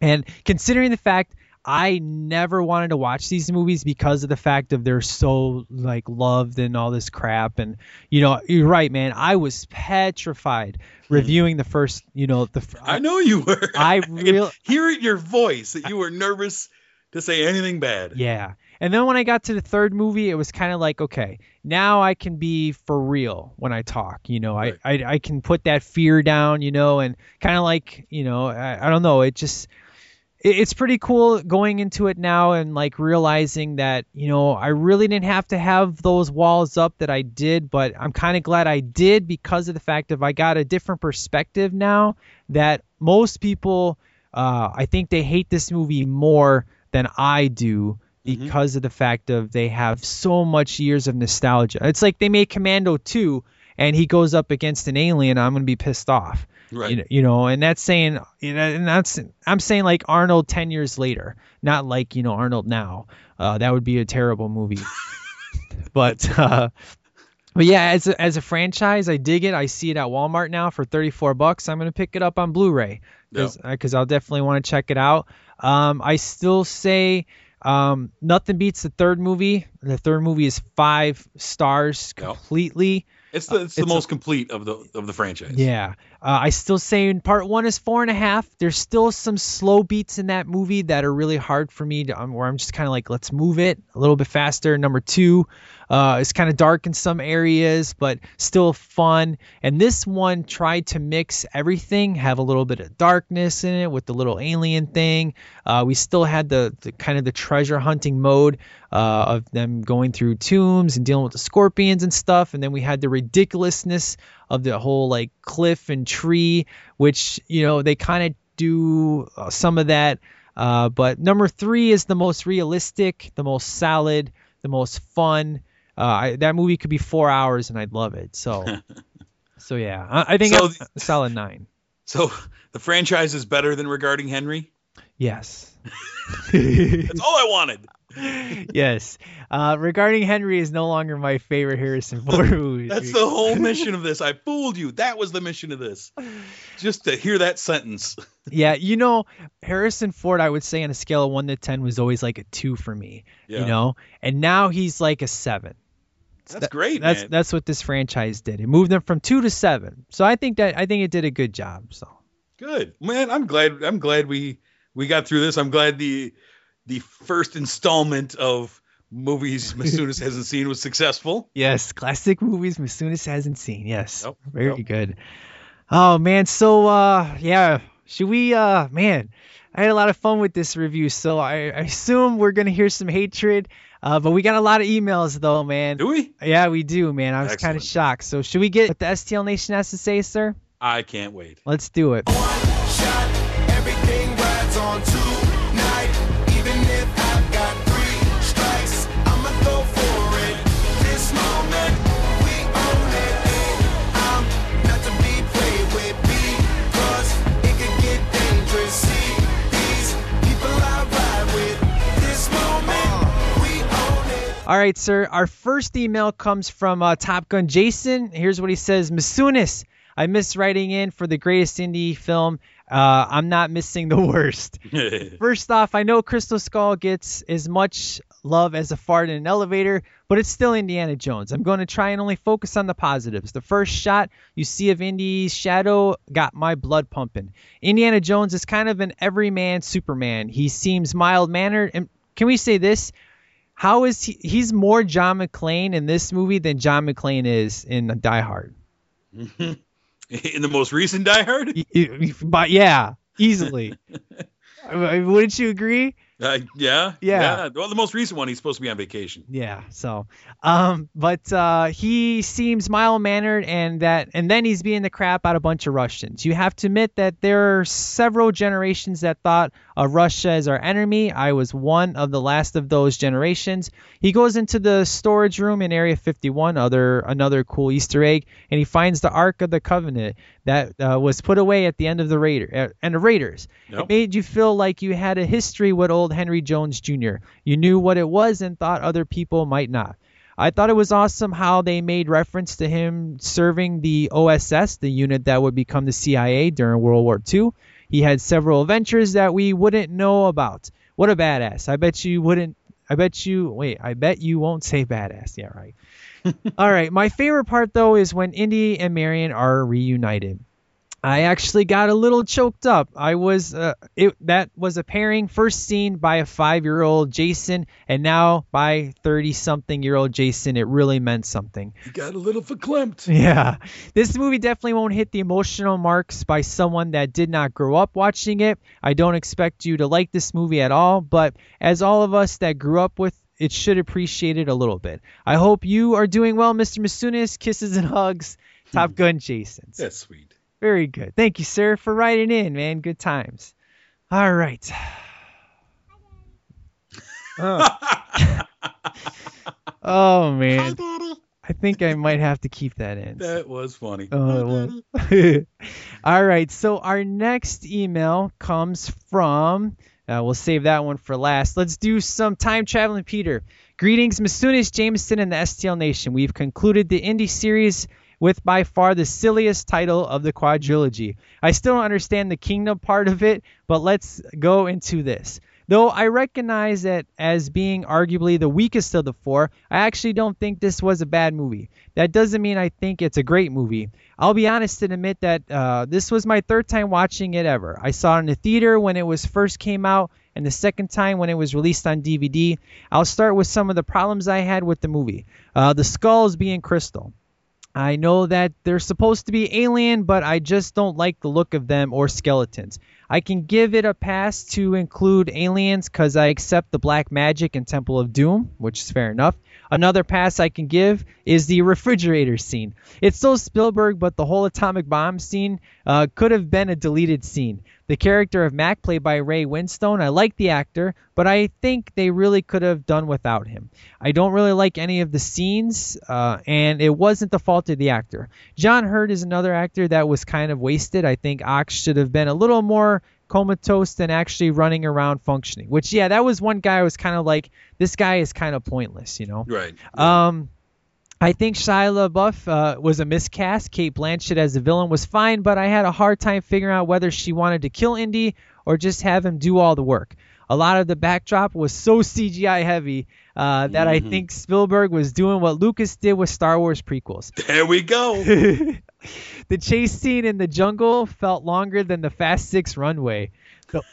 Speaker 8: and considering the fact I never wanted to watch these movies because of the fact of they're so like loved and all this crap and you know you're right man I was petrified hmm. reviewing the first you know the
Speaker 9: I know you were.
Speaker 8: I
Speaker 9: can
Speaker 8: real
Speaker 9: hear it in your voice that you were nervous to say anything bad.
Speaker 8: Yeah. And then when I got to the third movie, it was kind of like, okay, now I can be for real when I talk. You know, I, I I can put that fear down, you know, and kind of like, you know, I, I don't know, it just it's pretty cool going into it now and like realizing that, you know, I really didn't have to have those walls up that I did, but I'm kind of glad I did because of the fact of I got a different perspective now that most people uh, I think they hate this movie more than I do because of the fact of they have so much years of nostalgia. It's like they made Commando 2 and he goes up against an alien, I'm going to be pissed off.
Speaker 9: Right.
Speaker 8: You know, you know, and that's saying, you know, and that's I'm saying like Arnold 10 years later, not like, you know, Arnold now. Uh, that would be a terrible movie. but uh but yeah, as a, as a franchise, I dig it. I see it at Walmart now for 34 bucks. I'm gonna pick it up on Blu-ray because I'll definitely want to check it out. Um, I still say um, nothing beats the third movie. The third movie is five stars completely.
Speaker 9: It's the it's, the
Speaker 8: It's a-
Speaker 9: most complete of the of the franchise.
Speaker 8: Yeah. Uh, I still say in part one is four and a half. There's still some slow beats in that movie that are really hard for me to, um, where I'm just kind of like, let's move it a little bit faster. Number two uh, kind of dark in some areas, but still fun. And this one tried to mix everything, have a little bit of darkness in it with the little alien thing. Uh, we still had the, the kind of the treasure hunting mode uh, of them going through tombs and dealing with the scorpions and stuff. And then we had the ridiculousness of the whole like cliff and tree, which, you know, they kind of do uh, some of that. Uh, but number three is the most realistic, the most solid, the most fun. Uh, I, that movie could be four hours and I'd love it. So, so yeah, I, I think
Speaker 9: So
Speaker 8: a solid nine.
Speaker 9: So the franchise is better than regarding Henry.
Speaker 8: Yes.
Speaker 9: That's all I wanted.
Speaker 8: Yes. Uh, regarding Henry is no longer my favorite Harrison Ford movie.
Speaker 9: That's the whole mission of this. I fooled you. That was the mission of this. Just to hear that sentence.
Speaker 8: yeah, you know, Harrison Ford, I would say on a scale of one to ten was always like a two for me.
Speaker 9: Yeah.
Speaker 8: You know, and now he's like a seven.
Speaker 9: That's great,
Speaker 8: That's
Speaker 9: man.
Speaker 8: that's what this franchise did. It moved them from two to seven. So I think that I think it did a good job. So
Speaker 9: Good. Man, I'm glad I'm glad we we got through this. I'm glad the the first installment of movies Masunas hasn't seen was successful.
Speaker 8: yes, classic movies Masunas hasn't seen. Yes,
Speaker 9: Yep,
Speaker 8: very
Speaker 9: yep.
Speaker 8: good. Oh man, so uh, yeah, should we? Uh, man, I had a lot of fun with this review. So I, I assume we're gonna hear some hatred. Uh, but we got a lot of emails though, man.
Speaker 9: Do we?
Speaker 8: Yeah, we do, man. I was kind of shocked. So should we get what the STL Nation has to say, sir?
Speaker 9: I can't wait.
Speaker 8: Let's do it. All right, sir. Our first email comes from uh, Top Gun Jason. Here's what he says: Masunis, I miss writing in for the greatest Indy film Uh, I'm not missing the worst. First off, I know Crystal Skull gets as much love as a fart in an elevator, but it's still Indiana Jones. I'm going to try and only focus on the positives. The first shot you see of Indy's shadow got my blood pumping. Indiana Jones is kind of an everyman Superman. He seems mild mannered. And can we say this? How is he? He's more John McClane in this movie than John McClane is in Die Hard.
Speaker 9: In the most recent Die Hard?
Speaker 8: But yeah, easily. Uh, wouldn't you agree?
Speaker 9: Uh, yeah,
Speaker 8: Yeah.
Speaker 9: Well, the most recent one, he's supposed to be on vacation.
Speaker 8: Yeah. So, um, but uh, he seems mild mannered, and that, and then he's beating the crap out of a bunch of Russians. You have to admit that there are several generations that thought of Russia as our enemy. I was one of the last of those generations. He goes into the storage room in Area 51, other another cool Easter egg, and he finds the Ark of the Covenant that uh, was put away at the end of the Raider uh, and the Raiders. It made you feel like you had a history with old Henry Jones Jr. You knew what it was and thought other people might not. I thought it was awesome how they made reference to him serving the OSS, the unit that would become the CIA during World War II. He had several adventures that we wouldn't know about. What a badass. I bet you wouldn't I bet you wait, I bet you won't say badass. Yeah, right. All right, my favorite part though is when Indy and Marion are reunited. I actually got a little choked up. I was uh, it that was a pairing first seen by a 5-year-old Jason and now by 30-something-year-old Jason. It really meant something.
Speaker 9: You got a little verklempt.
Speaker 8: Yeah. This movie definitely won't hit the emotional marks by someone that did not grow up watching it. I don't expect you to like this movie at all, but as all of us that grew up with it should appreciate it a little bit. I hope you are doing well, Mr. Masunis. Kisses and hugs. Top Gun Jason.
Speaker 9: That's sweet.
Speaker 8: Very good. Thank you, sir, for writing in, man. Good times. All right. Oh, Oh, man. I think I might have to keep that in.
Speaker 9: That was funny.
Speaker 8: Oh, it was. All right. So our next email comes from. Uh, we'll save that one for last. Let's do some time traveling, Peter. Greetings, Masunis, Jameson, and the STL Nation. We've concluded the Indy series with by far the silliest title of the quadrilogy. I still don't understand the kingdom part of it, but let's go into this. Though I recognize it as being arguably the weakest of the four, I actually don't think this was a bad movie. That doesn't mean I think it's a great movie. I'll be honest and admit that uh, this was my third time watching it ever. I saw it in the theater when it was first came out, and the second time when it was released on DVD. I'll start with some of the problems I had with the movie. Uh, the skulls being crystal. I know that they're supposed to be alien, but I just don't like the look of them or skeletons. I can give it a pass to include aliens because I accept the black magic and Temple of Doom, which is fair enough. Another pass I can give is the refrigerator scene. It's still Spielberg, but the whole atomic bomb scene uh, could have been a deleted scene. The character of Mac, played by Ray Winstone, I like the actor, but I think they really could have done without him. I don't really like any of the scenes, uh, and it wasn't the fault of the actor. John Hurt is another actor that was kind of wasted. I think Ox should have been a little more comatose than actually running around functioning. Which, yeah, that was one guy I was kind of like, this guy is kind of pointless, you know?
Speaker 9: Right.
Speaker 8: Um, I think Shia LaBeouf uh, was a miscast. Cate Blanchett as the villain was fine, but I had a hard time figuring out whether she wanted to kill Indy or just have him do all the work. A lot of the backdrop was so CGI heavy uh, that I
Speaker 9: Mhm.
Speaker 8: think Spielberg was doing what Lucas did with Star Wars prequels.
Speaker 9: There we go.
Speaker 8: the chase scene in the jungle felt longer than the Fast Six runway.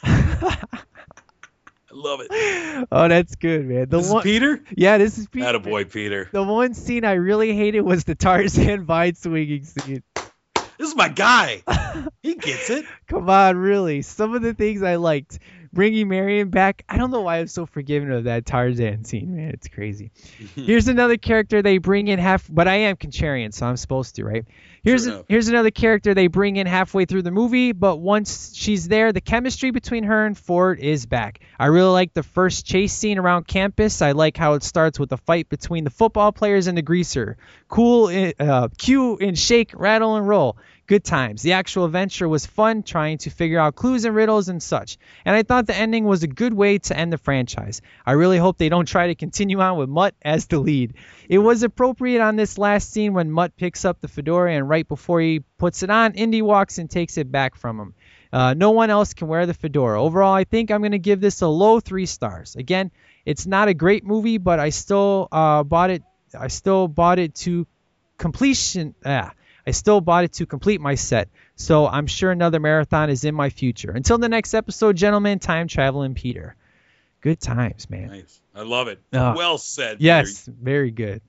Speaker 9: I love it.
Speaker 8: oh, that's good, man. The
Speaker 9: This is
Speaker 8: one,
Speaker 9: Peter?
Speaker 8: Yeah, this is Peter.
Speaker 9: Attaboy, Peter.
Speaker 8: The one scene I really hated was the Tarzan vine swinging scene.
Speaker 9: This is my guy. He gets it.
Speaker 8: Come on, really. Some of the things I liked. Bringing Marion back. I don't know why I'm so forgiving of that Tarzan scene, man. It's crazy. Here's another character they bring in half, but I am Contrarian, so I'm supposed to, right? Here's a, here's another character they bring in halfway through the movie, but once she's there, the chemistry between her and Ford is back. I really like the first chase scene around campus. I like how it starts with a fight between the football players and the greaser. Cool, uh, cue and shake, rattle and roll. Good times. The actual adventure was fun, trying to figure out clues and riddles and such. And I thought the ending was a good way to end the franchise. I really hope they don't try to continue on with Mutt as the lead. It was appropriate on this last scene when Mutt picks up the fedora and right before he puts it on, Indy walks and takes it back from him. Uh, no one else can wear the fedora. Overall, I think I'm going to give this a low three stars. Again, it's not a great movie, but I still uh, bought it. I still bought it to completion. Ah, I still bought it to complete my set. So I'm sure another marathon is in my future. Until the next episode, gentlemen, time traveling Peter. Good times, man.
Speaker 9: Nice. I love it.
Speaker 8: Oh.
Speaker 9: well said.
Speaker 8: Yes, very good.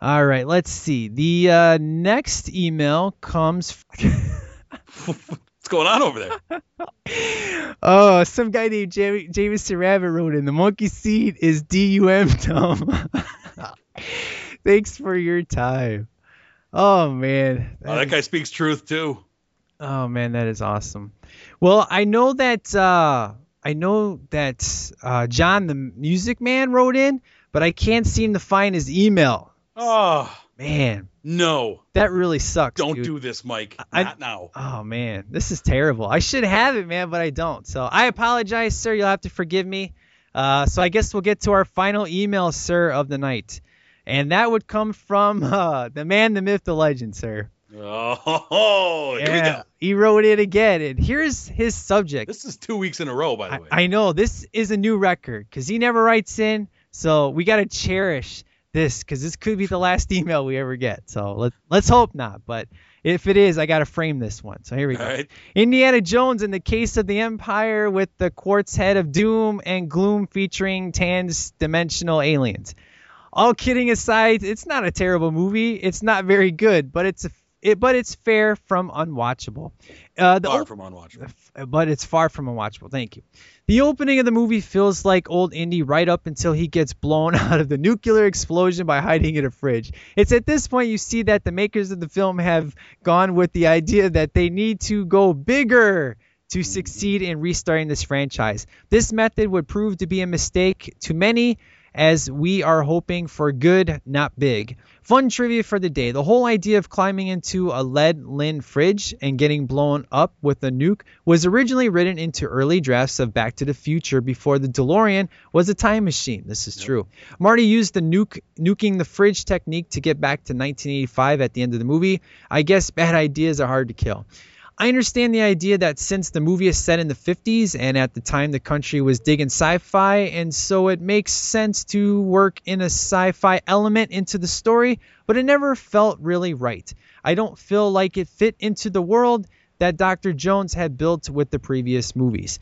Speaker 8: All right, let's see. The uh, next email comes.
Speaker 9: What's going on over there?
Speaker 8: oh, some guy named Jam- Jameson Rabbit wrote in. The monkey seed is D-U-M dumb. Thanks for your time. Oh man.
Speaker 9: Oh, that guy speaks truth too.
Speaker 8: Oh man, that is awesome. Well, I know that uh, I know that uh, John the Music Man wrote in, but I can't seem to find his email.
Speaker 9: Oh
Speaker 8: Man,
Speaker 9: no!
Speaker 8: that really sucks.
Speaker 9: Don't
Speaker 8: dude.
Speaker 9: do this, Mike.
Speaker 8: I-
Speaker 9: Not now.
Speaker 8: Oh man, this is terrible. I should have it, man, but I don't. So I apologize, sir. You'll have to forgive me. Uh, so I guess we'll get to our final email, sir, of the night, and that would come from uh, the man, the myth, the legend, sir.
Speaker 9: Oh, here we
Speaker 8: Yeah,
Speaker 9: go.
Speaker 8: he wrote it again, and here's his subject.
Speaker 9: This is two weeks in a row, by the
Speaker 8: I,
Speaker 9: way.
Speaker 8: I know this is a new record because he never writes in, so we got to cherish this because this could be the last email we ever get. So let, let's hope not, but if it is, I got to frame this one. So here we go.
Speaker 9: All right.
Speaker 8: Indiana Jones in the case of the Empire with the quartz head of doom and gloom featuring trans-dimensional aliens. All kidding aside, it's not a terrible movie. It's not very good, but it's a, it, but it's fair from unwatchable. Uh, the
Speaker 9: Far
Speaker 8: op-
Speaker 9: from unwatchable.
Speaker 8: but it's far from unwatchable. Thank you. The opening of the movie feels like old Indy right up until he gets blown out of the nuclear explosion by hiding in a fridge. It's at this point you see that the makers of the film have gone with the idea that they need to go bigger to succeed in restarting this franchise. This method would prove to be a mistake to many as we are hoping for good, not big. Fun trivia for the day. The whole idea of climbing into a lead lin fridge and getting blown up with a nuke was originally written into early drafts of Back to the Future before the DeLorean was a time machine. This is true. Marty used the nuke nuking the fridge technique to get back to 1985 at the end of the movie. I guess bad ideas are hard to kill. I understand the idea that since the movie is set in the 50s and at the time the country was digging sci fi, and so it makes sense to work in a sci fi element into the story, but it never felt really right. I don't feel like it fit into the world that Dr. Jones had built with the previous movies.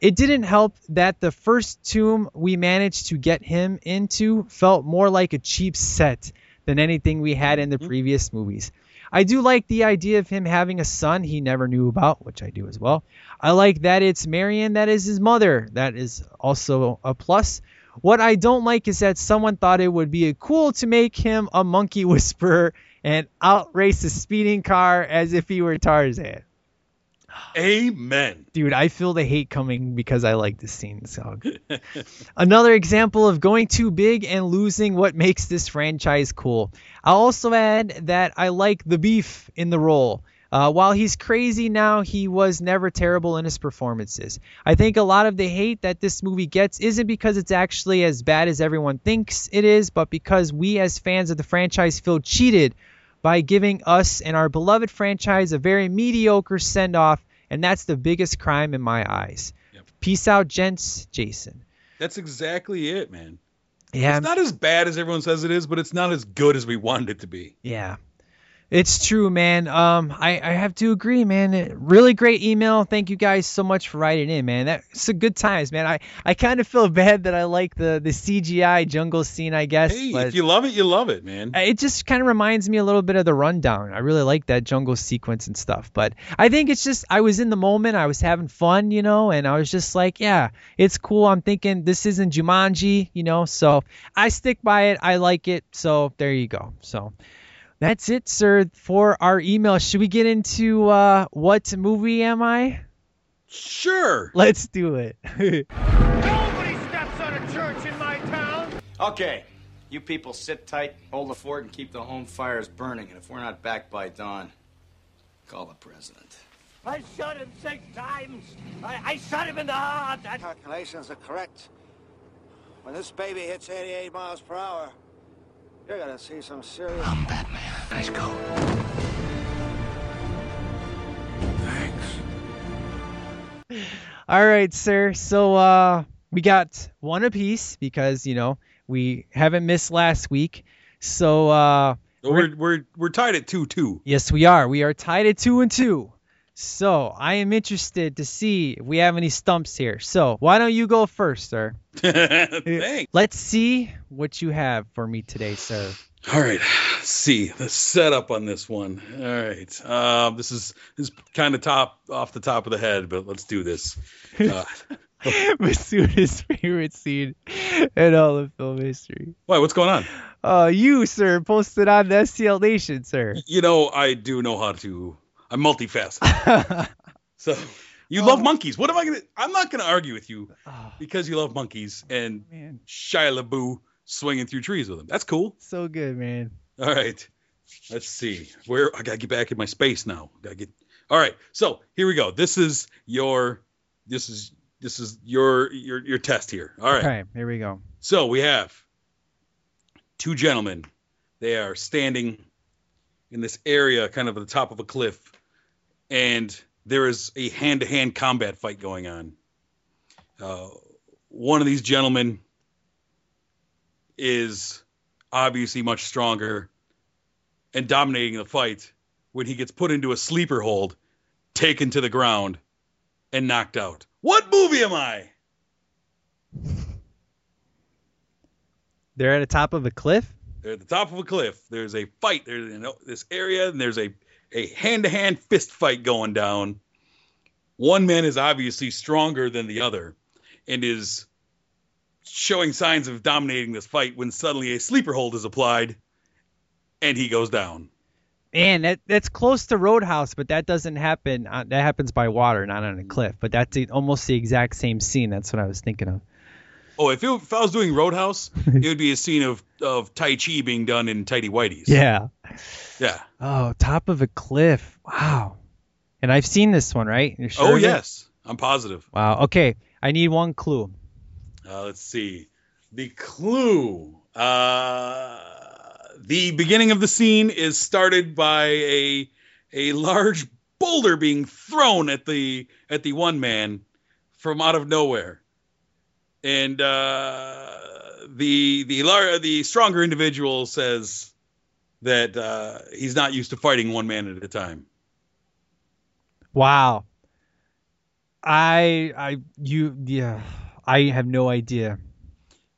Speaker 8: It didn't help that the first tomb we managed to get him into felt more like a cheap set than anything we had in the mm-hmm. previous movies. I do like the idea of him having a son he never knew about, which I do as well. I like that it's Marion that is his mother. That is also a plus. What I don't like is that someone thought it would be cool to make him a monkey whisperer and outrace a speeding car as if he were Tarzan.
Speaker 9: Amen.
Speaker 8: Dude, I feel the hate coming because I like this scene. So another example of going too big and losing what makes this franchise cool. I'll also add that I like LaBeouf in the role. Uh, while he's crazy now, he was never terrible in his performances. I think a lot of the hate that this movie gets isn't because it's actually as bad as everyone thinks it is, but because we as fans of the franchise feel cheated by giving us and our beloved franchise a very mediocre send off, and that's the biggest crime in my eyes. Peace out, gents. Jason.
Speaker 9: That's exactly it, man.
Speaker 8: Yeah,
Speaker 9: It's not as bad as everyone says it is, but it's not as good as we wanted it to be.
Speaker 8: yeah. It's true, man. Um, I, I have to agree, man. Really great email. Thank you guys so much for writing in, man. That's a good times, man. I, I kind of feel bad that I like the, the CGI jungle scene, I guess.
Speaker 9: Hey, if you love it, you love it, man.
Speaker 8: it just kind of reminds me a little bit of the rundown. I really like that jungle sequence and stuff. But I think it's just I was in the moment, I was having fun, you know, and I was just like, yeah, it's cool. I'm thinking this isn't Jumanji, you know, so I stick by it. I like it. So there you go. So that's it, sir, for our email. Should we get into uh, what movie am I?
Speaker 9: Sure.
Speaker 8: Let's do it.
Speaker 5: Nobody steps on a church in my town.
Speaker 11: Okay, you people sit tight, hold the fort, and keep the home fires burning. And if we're not back by dawn, call the president.
Speaker 5: I shot him six times. I, I shot him in the heart. I...
Speaker 12: Calculations are correct. When this baby hits 88 miles per hour, you're gonna see some serious. I'm Batman. Nice coat.
Speaker 2: Thanks.
Speaker 8: All right, sir. So uh, we got one apiece because you know we haven't missed last week. So uh,
Speaker 9: We're we're we're tied at two two.
Speaker 8: yes, we are. We are tied at two and two. So I am interested to see if we have any stumps here. So why don't you go first, sir?
Speaker 9: Thanks.
Speaker 8: Let's see what you have for me today, sir.
Speaker 9: All right, let's see the setup on this one. All right, um, this is this is kind of top off the top of the head, but let's do this. Uh,
Speaker 8: Masuda's favorite scene in all of film history.
Speaker 9: why? What's going on?
Speaker 8: Uh, you, sir, posted on the STL Nation, sir.
Speaker 9: You know, I do know how to. I'm multifaceted. so you love oh. monkeys. What am I gonna? I'm not gonna argue with you ah. because you love monkeys and oh,
Speaker 8: Man.
Speaker 9: Shia LaBeouf swinging through trees with them. That's cool.
Speaker 8: So good, man.
Speaker 9: All right. Let's see. Where I gotta get back in my space now. Gotta get. All right. So here we go. This is your. This is this is your your your test here. All right.
Speaker 8: Okay, here we go.
Speaker 9: So we have two gentlemen. They are standing in this area, kind of at the top of a cliff, and there is a hand-to-hand combat fight going on. Uh, one of these gentlemen is obviously much stronger and dominating the fight when he gets put into a sleeper hold, taken to the ground, and knocked out. What movie am I?
Speaker 8: They're at the top of a cliff.
Speaker 9: They're at the top of a cliff. There's a fight. There's you know, this area, and there's a a hand-to-hand fist fight going down. One man is obviously stronger than the other, and is showing signs of dominating this fight when suddenly a sleeper hold is applied, and he goes down.
Speaker 8: Man, that that's close to Roadhouse, but that doesn't happen. Uh, that happens by water, not on a cliff. But that's almost the exact same scene. That's what I was thinking of.
Speaker 9: Oh, if, it, if I was doing Roadhouse, it would be a scene of of Tai Chi being done in tighty whities.
Speaker 8: Yeah.
Speaker 9: Yeah.
Speaker 8: Oh, top of a cliff. Wow. And I've seen this one, right? Sure
Speaker 9: oh
Speaker 8: of it?
Speaker 9: yes, I'm positive.
Speaker 8: Wow. Okay. I need one clue.
Speaker 9: Uh, let's see. The clue. Uh, the beginning of the scene is started by a a large boulder being thrown at the at the one man from out of nowhere, and uh, the the lar- the stronger individual says that uh, he's not used to fighting one man at a time.
Speaker 8: Wow. I I you yeah. I have no idea.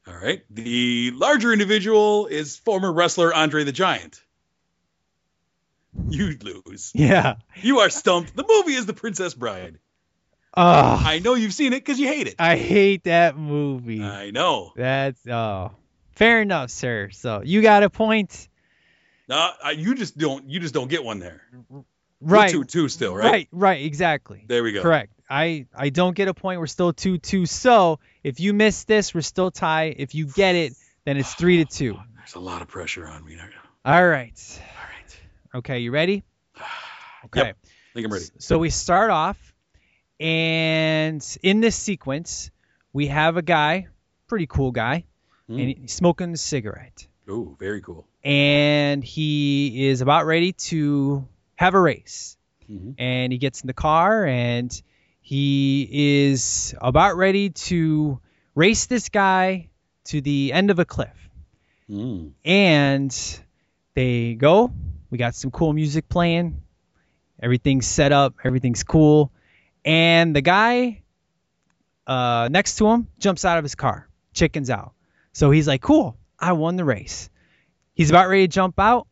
Speaker 9: All right. The larger individual is former wrestler Andre the Giant. You lose.
Speaker 8: Yeah.
Speaker 9: You are stumped. The movie is The Princess Bride.
Speaker 8: Oh,
Speaker 9: I know you've seen it because you hate it.
Speaker 8: I hate that movie.
Speaker 9: I know.
Speaker 8: That's oh. Fair enough, sir. So you got a point.
Speaker 9: No, I, you just don't. You just don't get one there. We're
Speaker 8: Right.
Speaker 9: two two still, right?
Speaker 8: Right, right, exactly.
Speaker 9: There we go.
Speaker 8: Correct. I I don't get a point. We're still two two. So if you miss this, we're still tied. If you get it, then it's three to two.
Speaker 9: There's a lot of pressure on me. now.
Speaker 8: All right. All right. Okay, you ready? Okay.
Speaker 9: Yep. I think I'm ready.
Speaker 8: So we start off, and in this sequence, we have a guy, pretty cool guy,
Speaker 9: Hmm.
Speaker 8: and he's smoking a cigarette.
Speaker 9: Oh, very cool.
Speaker 8: and he is about ready to have a race.
Speaker 9: Mhm.
Speaker 8: And he gets in the car and he is about ready to race this guy to the end of a cliff.
Speaker 9: Mm.
Speaker 8: And they go. We got some cool music playing. Everything's set up. Everything's cool. And the guy uh, next to him jumps out of his car, chickens out. So he's like, cool, I won the race. He's about ready to jump out,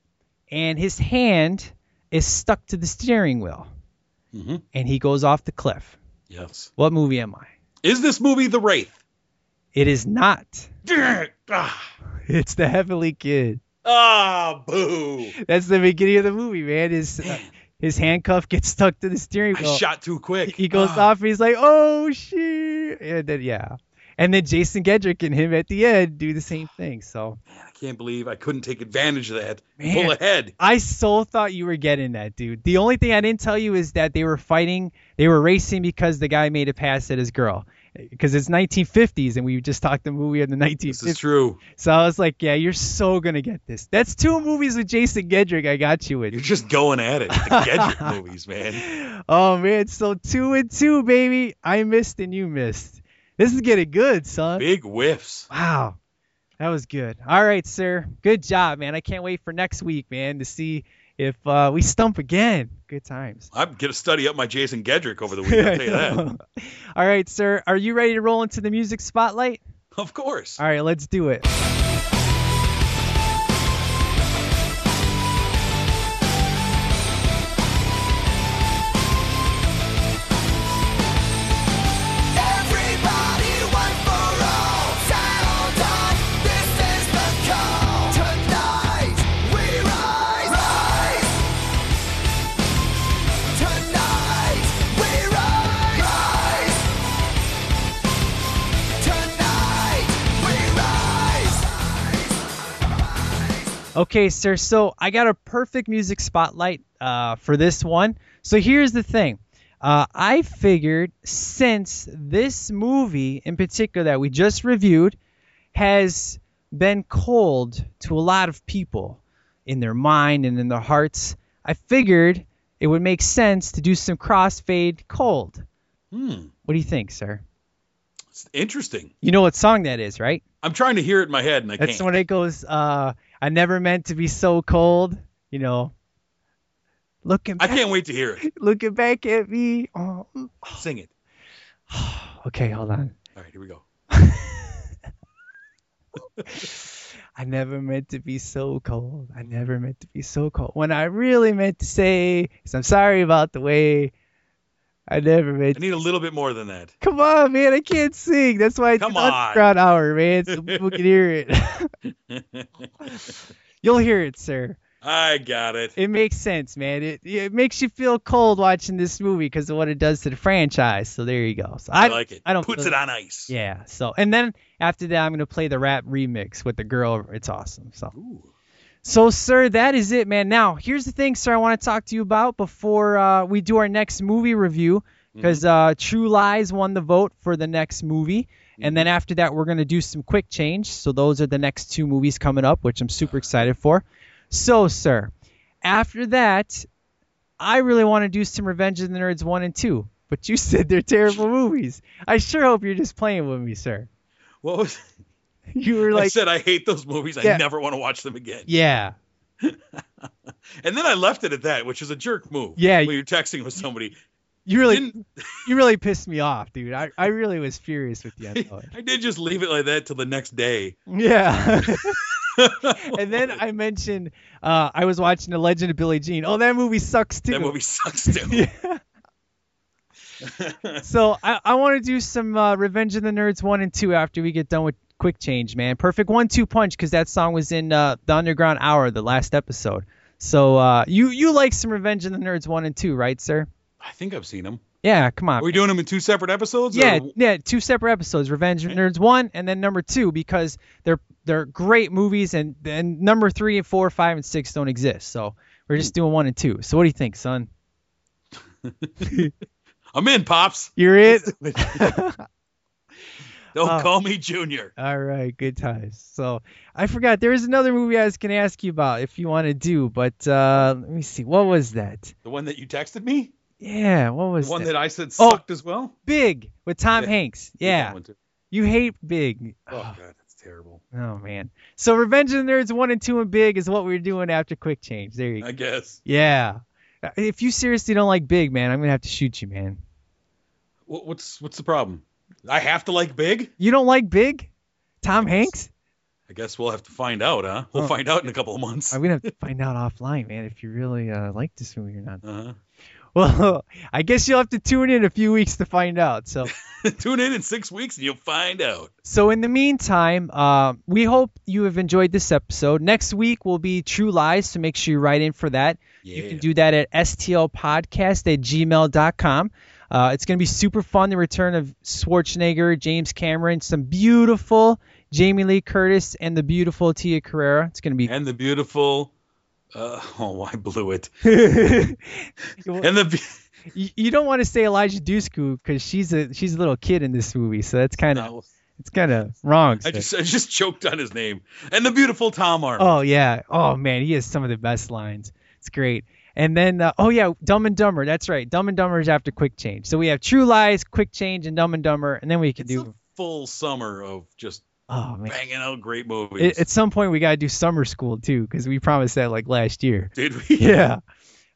Speaker 8: and his hand is stuck to the steering wheel,
Speaker 9: Mhm.
Speaker 8: and he goes off the cliff.
Speaker 9: Yes.
Speaker 8: What movie am I?
Speaker 9: Is this movie The Wraith?
Speaker 8: It is not.
Speaker 9: ah,
Speaker 8: It's the Heavenly Kid.
Speaker 9: ah, boo!
Speaker 8: That's the beginning of the movie, man. His uh, his handcuff gets stuck to the steering
Speaker 9: I
Speaker 8: wheel.
Speaker 9: shot too quick.
Speaker 8: He goes
Speaker 9: Ah.
Speaker 8: off. He's like, "Oh shit!" And then yeah, And then Jason Gedrick and him at the end do the same thing. So Man,
Speaker 9: I can't believe I couldn't take advantage of that.
Speaker 8: Man.
Speaker 9: Pull ahead.
Speaker 8: I so thought you were getting that, dude. The only thing I didn't tell you is that they were fighting, they were racing because the guy made a pass at his girl. Because it's 1950s, and we just talked the movie in the 1950s.
Speaker 9: This is true.
Speaker 8: So I was like, yeah, you're so gonna get this. That's two movies with Jason Gedrick. I got you with.
Speaker 9: You're just going at it. The Gedrick movies, man.
Speaker 8: Oh man, so two and two, baby. I missed and you missed. This is getting good, son.
Speaker 9: Big whiffs.
Speaker 8: Wow. That was good. All right, sir. Good job, man. I can't wait for next week, man, to see if uh, we stump again. Good times.
Speaker 9: I'm gonna study up my Jason Gedrick over the week. I'll tell you that.
Speaker 8: All right, sir. Are you ready to roll into the music spotlight?
Speaker 9: Of course.
Speaker 8: All right, let's do it. Okay, sir. So I got a perfect music spotlight uh, for this one. So here's the thing. Uh, I figured since this movie in particular that we just reviewed has been cold to a lot of people in their mind and in their hearts, I figured it would make sense to do some crossfade cold.
Speaker 9: Hmm.
Speaker 8: What do you think, sir?
Speaker 9: It's interesting.
Speaker 8: You know what song that is, right?
Speaker 9: I'm trying to hear it in my head and I
Speaker 8: That's
Speaker 9: can't.
Speaker 8: That's when it goes, uh, I never meant to be so cold, you know. Looking
Speaker 9: I can't wait to hear it.
Speaker 8: looking back at me. Oh.
Speaker 9: Sing it.
Speaker 8: Okay, hold on.
Speaker 9: All right, here we go.
Speaker 8: I never meant to be so cold. I never meant to be so cold. When I really meant to say is I'm sorry about the way I never made.
Speaker 9: I need a little bit more than that.
Speaker 8: Come on, man, I can't sing. That's why I
Speaker 9: Come
Speaker 8: do
Speaker 9: on.
Speaker 8: underground hour, man, so people can hear it. You'll hear it, sir.
Speaker 9: I got it.
Speaker 8: It makes sense, man. It it makes you feel cold watching this movie because of what it does to the franchise. So there you go. So
Speaker 9: I,
Speaker 8: I,
Speaker 9: like it.
Speaker 8: I don't
Speaker 9: Puts it on ice.
Speaker 8: Yeah. So and then after that, I'm gonna play the rap remix with the girl. It's awesome. So. So, sir, that is it, man. Now, here's the thing, sir. I want to talk to you about before uh, we do our next movie review, because uh, True Lies won the vote for the next movie, and then after that, we're gonna do some quick change. So those are the next two movies coming up, which I'm super excited for. So, sir, after that, I really want to do some Revenge of the Nerds one and two, but you said they're terrible movies. I sure hope you're just playing with me, sir.
Speaker 9: What was
Speaker 8: You were
Speaker 9: I
Speaker 8: like,
Speaker 9: said I hate those movies.
Speaker 8: Yeah.
Speaker 9: I never want to watch them again.
Speaker 8: yeah.
Speaker 9: And then I left it at that, which is a jerk move.
Speaker 8: Yeah,
Speaker 9: When you're texting with somebody.
Speaker 8: You really, you really pissed me off, dude. I, I really was furious with you. I.
Speaker 9: I did just leave it like that till the next day.
Speaker 8: Yeah. and then I mentioned uh, I was watching The Legend of Billie Jean. Oh, that movie sucks too.
Speaker 9: That movie sucks too. yeah.
Speaker 8: so I, I want to do some uh, Revenge of the Nerds one and two after we get done with Quick Change, man. Perfect one two punch because that song was in uh, the Underground Hour, the last episode. So uh, you you like some Revenge of the Nerds one and two, right, sir?
Speaker 9: I think I've seen them.
Speaker 8: Yeah, come on.
Speaker 9: Are we doing them in two separate episodes?
Speaker 8: Yeah,
Speaker 9: Or...
Speaker 8: yeah, two separate episodes, Revenge of the Nerds one and then number two because they're they're great movies and and number three and four, five and six don't exist. So we're just doing one and two. So what do you think, son?
Speaker 9: I'm in, pops.
Speaker 8: You're it.
Speaker 9: Don't
Speaker 8: Oh.
Speaker 9: call me Junior.
Speaker 8: All right, good times. So I forgot there is another movie I was gonna ask you about if you want to do, but uh, let me see, what was that?
Speaker 9: The one that you texted me.
Speaker 8: Yeah, what was
Speaker 9: The one
Speaker 8: that?
Speaker 9: that I said
Speaker 8: Oh.
Speaker 9: sucked as well.
Speaker 8: Big with Tom
Speaker 9: Yeah.
Speaker 8: Hanks. Yeah, you hate Big.
Speaker 9: Oh god, that's terrible.
Speaker 8: Oh man. So Revenge of the Nerds one and two and Big is what we're doing after Quick Change. There you go.
Speaker 9: I guess.
Speaker 8: Yeah. If you seriously don't like Big, man, I'm gonna have to shoot you, man.
Speaker 9: What's what's the problem? I have to like big.
Speaker 8: You don't like Big? Tom Hanks?
Speaker 9: I guess we'll have to find out, huh? We'll
Speaker 8: Oh.
Speaker 9: find out in a couple of months.
Speaker 8: I'm gonna have to find out offline, man, if you really uh, like this movie or not.
Speaker 9: Uh-huh.
Speaker 8: Well, I guess you'll have to tune in a few weeks to find out. So,
Speaker 9: Tune in in six weeks and you'll find out.
Speaker 8: so in the meantime, uh, we hope you have enjoyed this episode. Next week will be True Lies, so make sure you write in for that. You can do that at stlpodcast at gmail.com. Uh, it's going to be super fun. The return of Schwarzenegger, James Cameron, some beautiful Jamie Lee Curtis, and the beautiful Tia Carrere. It's going to be
Speaker 9: and the beautiful. Uh, oh, I blew it. and the.
Speaker 8: You, you don't want to say Eliza Dushku because she's a she's a little kid in this movie, so that's kind of
Speaker 9: No.
Speaker 8: it's kind of wrong.
Speaker 9: I just I just choked on his name. And the beautiful Tom Arnold.
Speaker 8: Oh yeah. Oh man, he has some of the best lines. It's great. And then uh, oh yeah, Dumb and Dumber. That's right. Dumb and Dumber is after Quick Change. So we have True Lies, Quick Change, and Dumb and Dumber, and then we can do.
Speaker 9: Full summer of just
Speaker 8: Oh man.
Speaker 9: banging out great movies.
Speaker 8: At, at some point we gotta do summer school too, because we promised that like last year.
Speaker 9: Did we?
Speaker 8: Yeah.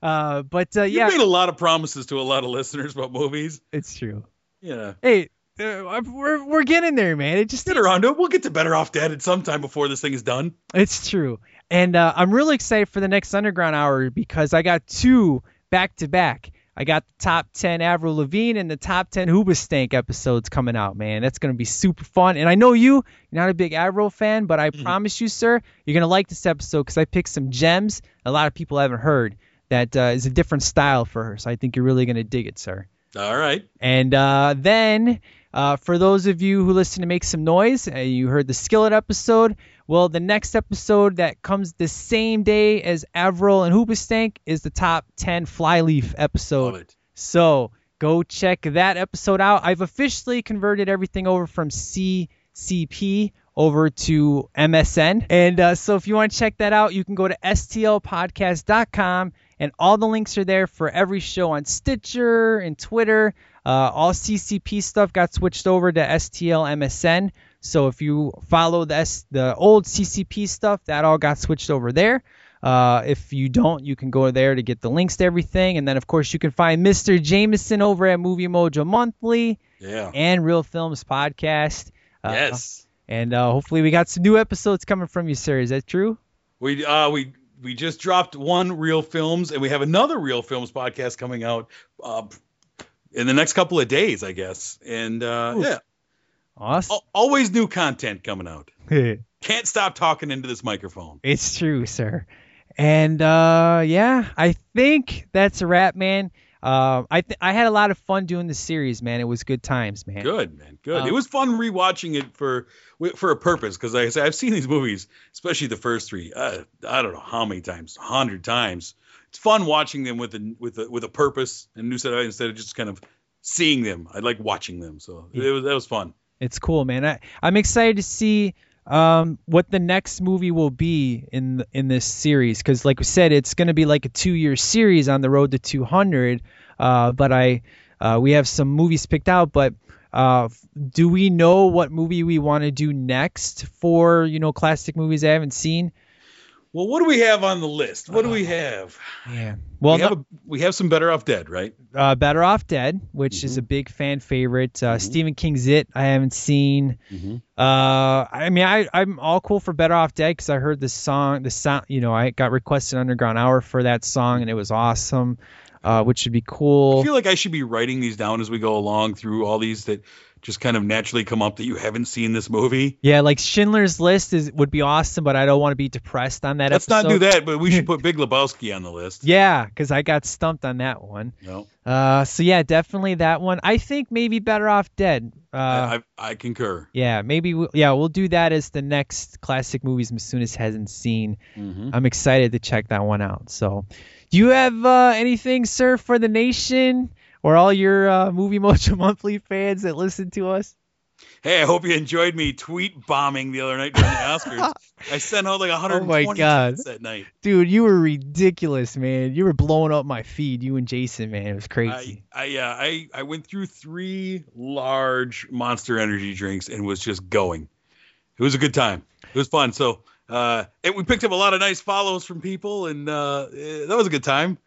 Speaker 8: Uh, but uh,
Speaker 9: You
Speaker 8: yeah,
Speaker 9: made a lot of promises to a lot of listeners about movies.
Speaker 8: it's true.
Speaker 9: Yeah.
Speaker 8: Hey, uh, we're we're getting there, man. It just
Speaker 9: Get around to it. We'll get to Better Off Dead at some time before this thing is done.
Speaker 8: It's true. And uh, I'm really excited for the next Underground Hour because I got two back to back. I got the top 10 Avril Lavigne and the top 10 Hoobastank episodes coming out, man. That's going to be super fun. And I know you, you're not a big Avril fan, but I promise you, sir, you're going to like this episode because I picked some gems a lot of people haven't heard that uh, is a different style for her. So I think you're really going to dig it, sir.
Speaker 9: All right.
Speaker 8: And uh, then, uh, for those of you who listen to Make Some Noise, uh, you heard the Skillet episode. Well, the next episode that comes the same day as Avril and Hoobastank is the top 10 Flyleaf episode. So go check that episode out. I've officially converted everything over from CCP over to MSN. And uh, so if you want to check that out, you can go to stlpodcast.com and all the links are there for every show on Stitcher and Twitter. Uh, all CCP stuff got switched over to STL MSN. So if you follow the S- the old CCP stuff, that all got switched over there. Uh, if you don't, you can go there to get the links to everything. And then, of course, you can find Mr. Jameson over at Movie Mojo Monthly
Speaker 9: Yeah.
Speaker 8: and Real Films Podcast. Uh,
Speaker 9: Yes.
Speaker 8: And uh, hopefully, we got some new episodes coming from you, sir. Is that true?
Speaker 9: We uh we we just dropped one Real Films and we have another Real Films podcast coming out uh, in the next couple of days, I guess. And uh
Speaker 8: Ooh.
Speaker 9: yeah.
Speaker 8: Awesome.
Speaker 9: Al- always new content coming out. Can't stop talking into this microphone.
Speaker 8: It's true, sir. And uh, yeah, I think that's a wrap, man. Uh, I th- I had a lot of fun doing the series, man. It was good times, man.
Speaker 9: Good, man. Good.
Speaker 8: Um,
Speaker 9: it was fun rewatching it for for a purpose because like I said, I've seen these movies, especially the first three. Uh, I don't know how many times, hundred times. It's fun watching them with a with a with a purpose and new set of instead of just kind of seeing them. I like watching them, so it was that was fun.
Speaker 8: It's cool, man. I, I'm excited to see um, what the next movie will be in in this series because, like we said, it's going to be like a two year series on the road to 200. Uh, but I uh, we have some movies picked out, but uh, do we know what movie we want to do next for you know classic movies I haven't seen?
Speaker 9: Well, what do we have on the list? What do we have?
Speaker 8: Yeah. Well,
Speaker 9: we have,
Speaker 8: no-
Speaker 9: a, we have some Better Off Dead, right?
Speaker 8: uh, Better Off Dead, which is a big fan favorite. Uh, Stephen King's It, I haven't seen. Uh, I mean, I I'm all cool for Better Off Dead because I heard the song, the sound. You know, I got requested Underground Hour for that song, and it was awesome. Uh, which should be cool.
Speaker 9: I feel like I should be writing these down as we go along through all these that just kind of naturally come up that you haven't seen this movie.
Speaker 8: Yeah, like Schindler's List is would be awesome, but I don't want to be depressed on that
Speaker 9: Let's
Speaker 8: episode.
Speaker 9: not do that, but we should put Big Lebowski on the list.
Speaker 8: Yeah, because I got stumped on that one.
Speaker 9: No,
Speaker 8: Uh, so yeah, definitely that one. I think maybe Better Off Dead. Uh,
Speaker 9: I, I concur.
Speaker 8: Yeah, maybe we, yeah, we'll do that as the next classic movies Masunis hasn't seen.
Speaker 9: Mhm.
Speaker 8: I'm excited to check that one out. So, do you have uh, anything, sir, for the nation or all your uh, Movie Mojo Monthly fans that listen to us?
Speaker 9: Hey, I hope you enjoyed me tweet bombing the other night during the Oscars. I sent out like 120
Speaker 8: Oh my God.
Speaker 9: tweets that night.
Speaker 8: Dude, you were ridiculous, man. You were blowing up my feed, you and Jason, man. It was crazy.
Speaker 9: I, I yeah, I, I went through three large Monster Energy drinks and was just going. It was a good time. It was fun. So, uh, and we picked up a lot of nice follows from people, and uh, eh, that was a good time.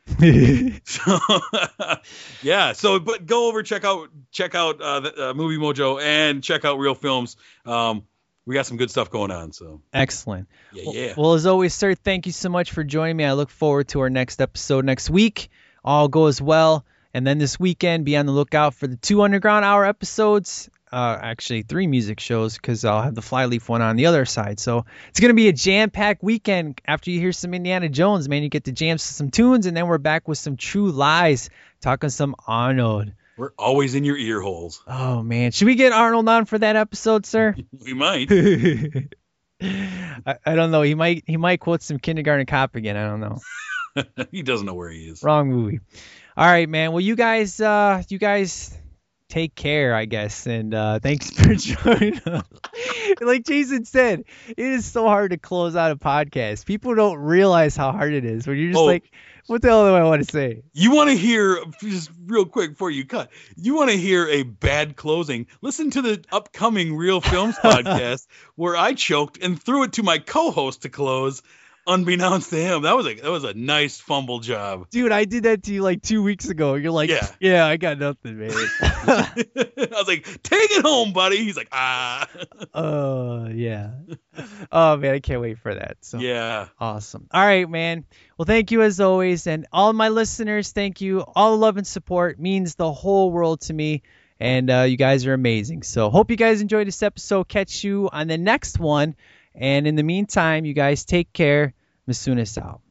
Speaker 9: so, yeah. So, but go over check out check out uh, the, uh, Movie Mojo and check out Real Films. Um, we got some good stuff going on. So,
Speaker 8: Excellent.
Speaker 9: yeah, yeah.
Speaker 8: Well, as always, sir, thank you so much for joining me. I look forward to our next episode next week. All goes well. And then this weekend, be on the lookout for the two Underground Hour episodes. Uh, actually, three music shows because I'll have the Flyleaf one on the other side. So it's going to be a jam packed weekend. After you hear some Indiana Jones, man, you get to jam some tunes. And then we're back with some True Lies, talking some Arnold.
Speaker 9: We're always in your ear holes.
Speaker 8: Oh man, should we get Arnold on for that episode, sir?
Speaker 9: We might.
Speaker 8: I, I don't know. He might he might quote some Kindergarten Cop again. I don't know.
Speaker 9: he doesn't know where he is.
Speaker 8: Wrong movie. All right, man. Well, you guys, uh, you guys take care, I guess, and uh, thanks for joining us. like Jason said, it is so hard to close out a podcast. People don't realize how hard it is when you're just
Speaker 9: Oh.
Speaker 8: like, what the hell do I want to say?
Speaker 9: You want to hear just real quick before you cut. You want to hear a bad closing? Listen to the upcoming Real Films podcast where I choked and threw it to my co-host to close, unbeknownst to him. That was a that was a nice fumble job.
Speaker 8: Dude, I did that to you like two weeks ago. You're like,
Speaker 9: Yeah.
Speaker 8: yeah, I got nothing, man.
Speaker 9: I was like, "Take it home, buddy." He's like, "Ah."
Speaker 8: Oh yeah. Oh man, I can't wait for that. So
Speaker 9: Yeah.
Speaker 8: awesome. All right, man. Well, thank you as always, and all my listeners, thank you. All the love and support means the whole world to me, and uh, you guys are amazing. So hope you guys enjoyed this episode. Catch you on the next one, and in the meantime, you guys take care. Masunas out.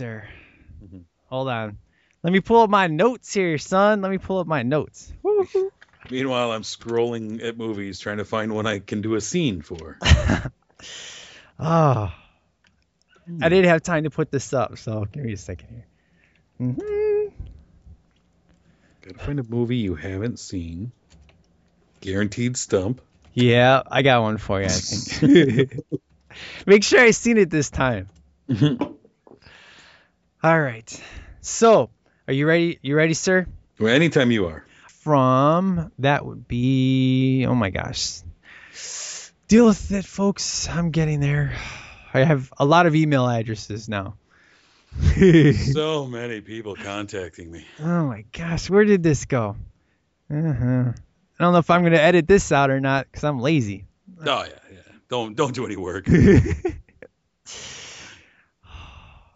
Speaker 8: Boy, sir. Mm-hmm. Hold on. Let me pull up my notes here, son. Let me pull up my notes. Woo-hoo.
Speaker 9: Meanwhile, I'm scrolling at movies trying to find one I can do a scene for.
Speaker 8: Oh. I hmm. didn't have time to put this up, so give me a second here. Mm-hmm.
Speaker 9: Gotta find a movie you haven't seen. Guaranteed stump.
Speaker 8: Yeah, I got one for you, I think. Make sure I seen it this time. All right. So, are you ready? You ready, sir?
Speaker 9: Well, anytime you are.
Speaker 8: From that would be oh my gosh. Deal with it, folks. I'm getting there. I have a lot of email addresses now.
Speaker 9: so many people contacting me.
Speaker 8: Oh my gosh, where did this go? Uh-huh. I don't know if I'm gonna edit this out or not because I'm lazy.
Speaker 9: Oh yeah, yeah. Don't don't do any work.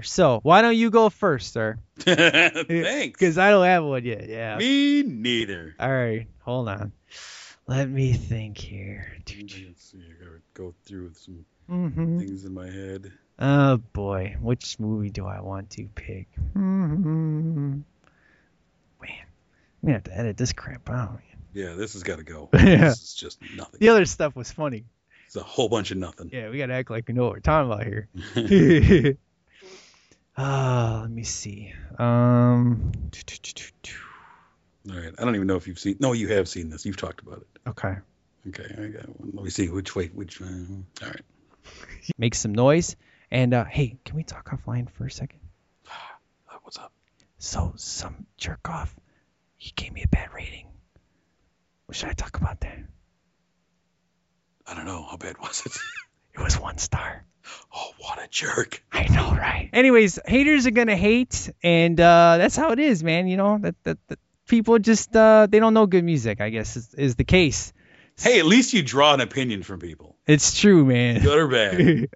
Speaker 8: So why don't you go first, sir?
Speaker 9: Thanks.
Speaker 8: Because I don't have one yet. Yeah.
Speaker 9: Me neither.
Speaker 8: All right, hold on. Let me think here.
Speaker 9: Let's see. I gotta go through some
Speaker 8: Mhm.
Speaker 9: things in my head.
Speaker 8: Oh boy, which movie do I want to pick? Mm-hmm. Man, I'm gonna have to edit this crap out.
Speaker 9: Yeah, this has got to go.
Speaker 8: Yeah.
Speaker 9: This is just nothing.
Speaker 8: The other stuff was funny.
Speaker 9: It's a whole bunch of nothing.
Speaker 8: Yeah, we gotta act like we know what we're talking about here. Ah, let me see. Um.
Speaker 9: All right. I don't even know if you've seen. No, you have seen this. You've talked about it.
Speaker 8: Okay.
Speaker 9: Okay. I got one. Let me see which way. Which. Uh, all right.
Speaker 8: Make some noise. And uh, hey, can we talk offline for a second?
Speaker 9: What's up?
Speaker 8: So some jerk off, he gave me a bad rating. What should I talk about that?
Speaker 9: I don't know. How bad was it?
Speaker 8: It was one star.
Speaker 9: Oh, what a jerk.
Speaker 8: I know, right? Anyways, haters are gonna hate, and uh, that's how it is, man. You know that that, that people just uh, they don't know good music. I guess is, is the case.
Speaker 9: Hey, at least you draw an opinion from people.
Speaker 8: It's true, man.
Speaker 9: Good or bad.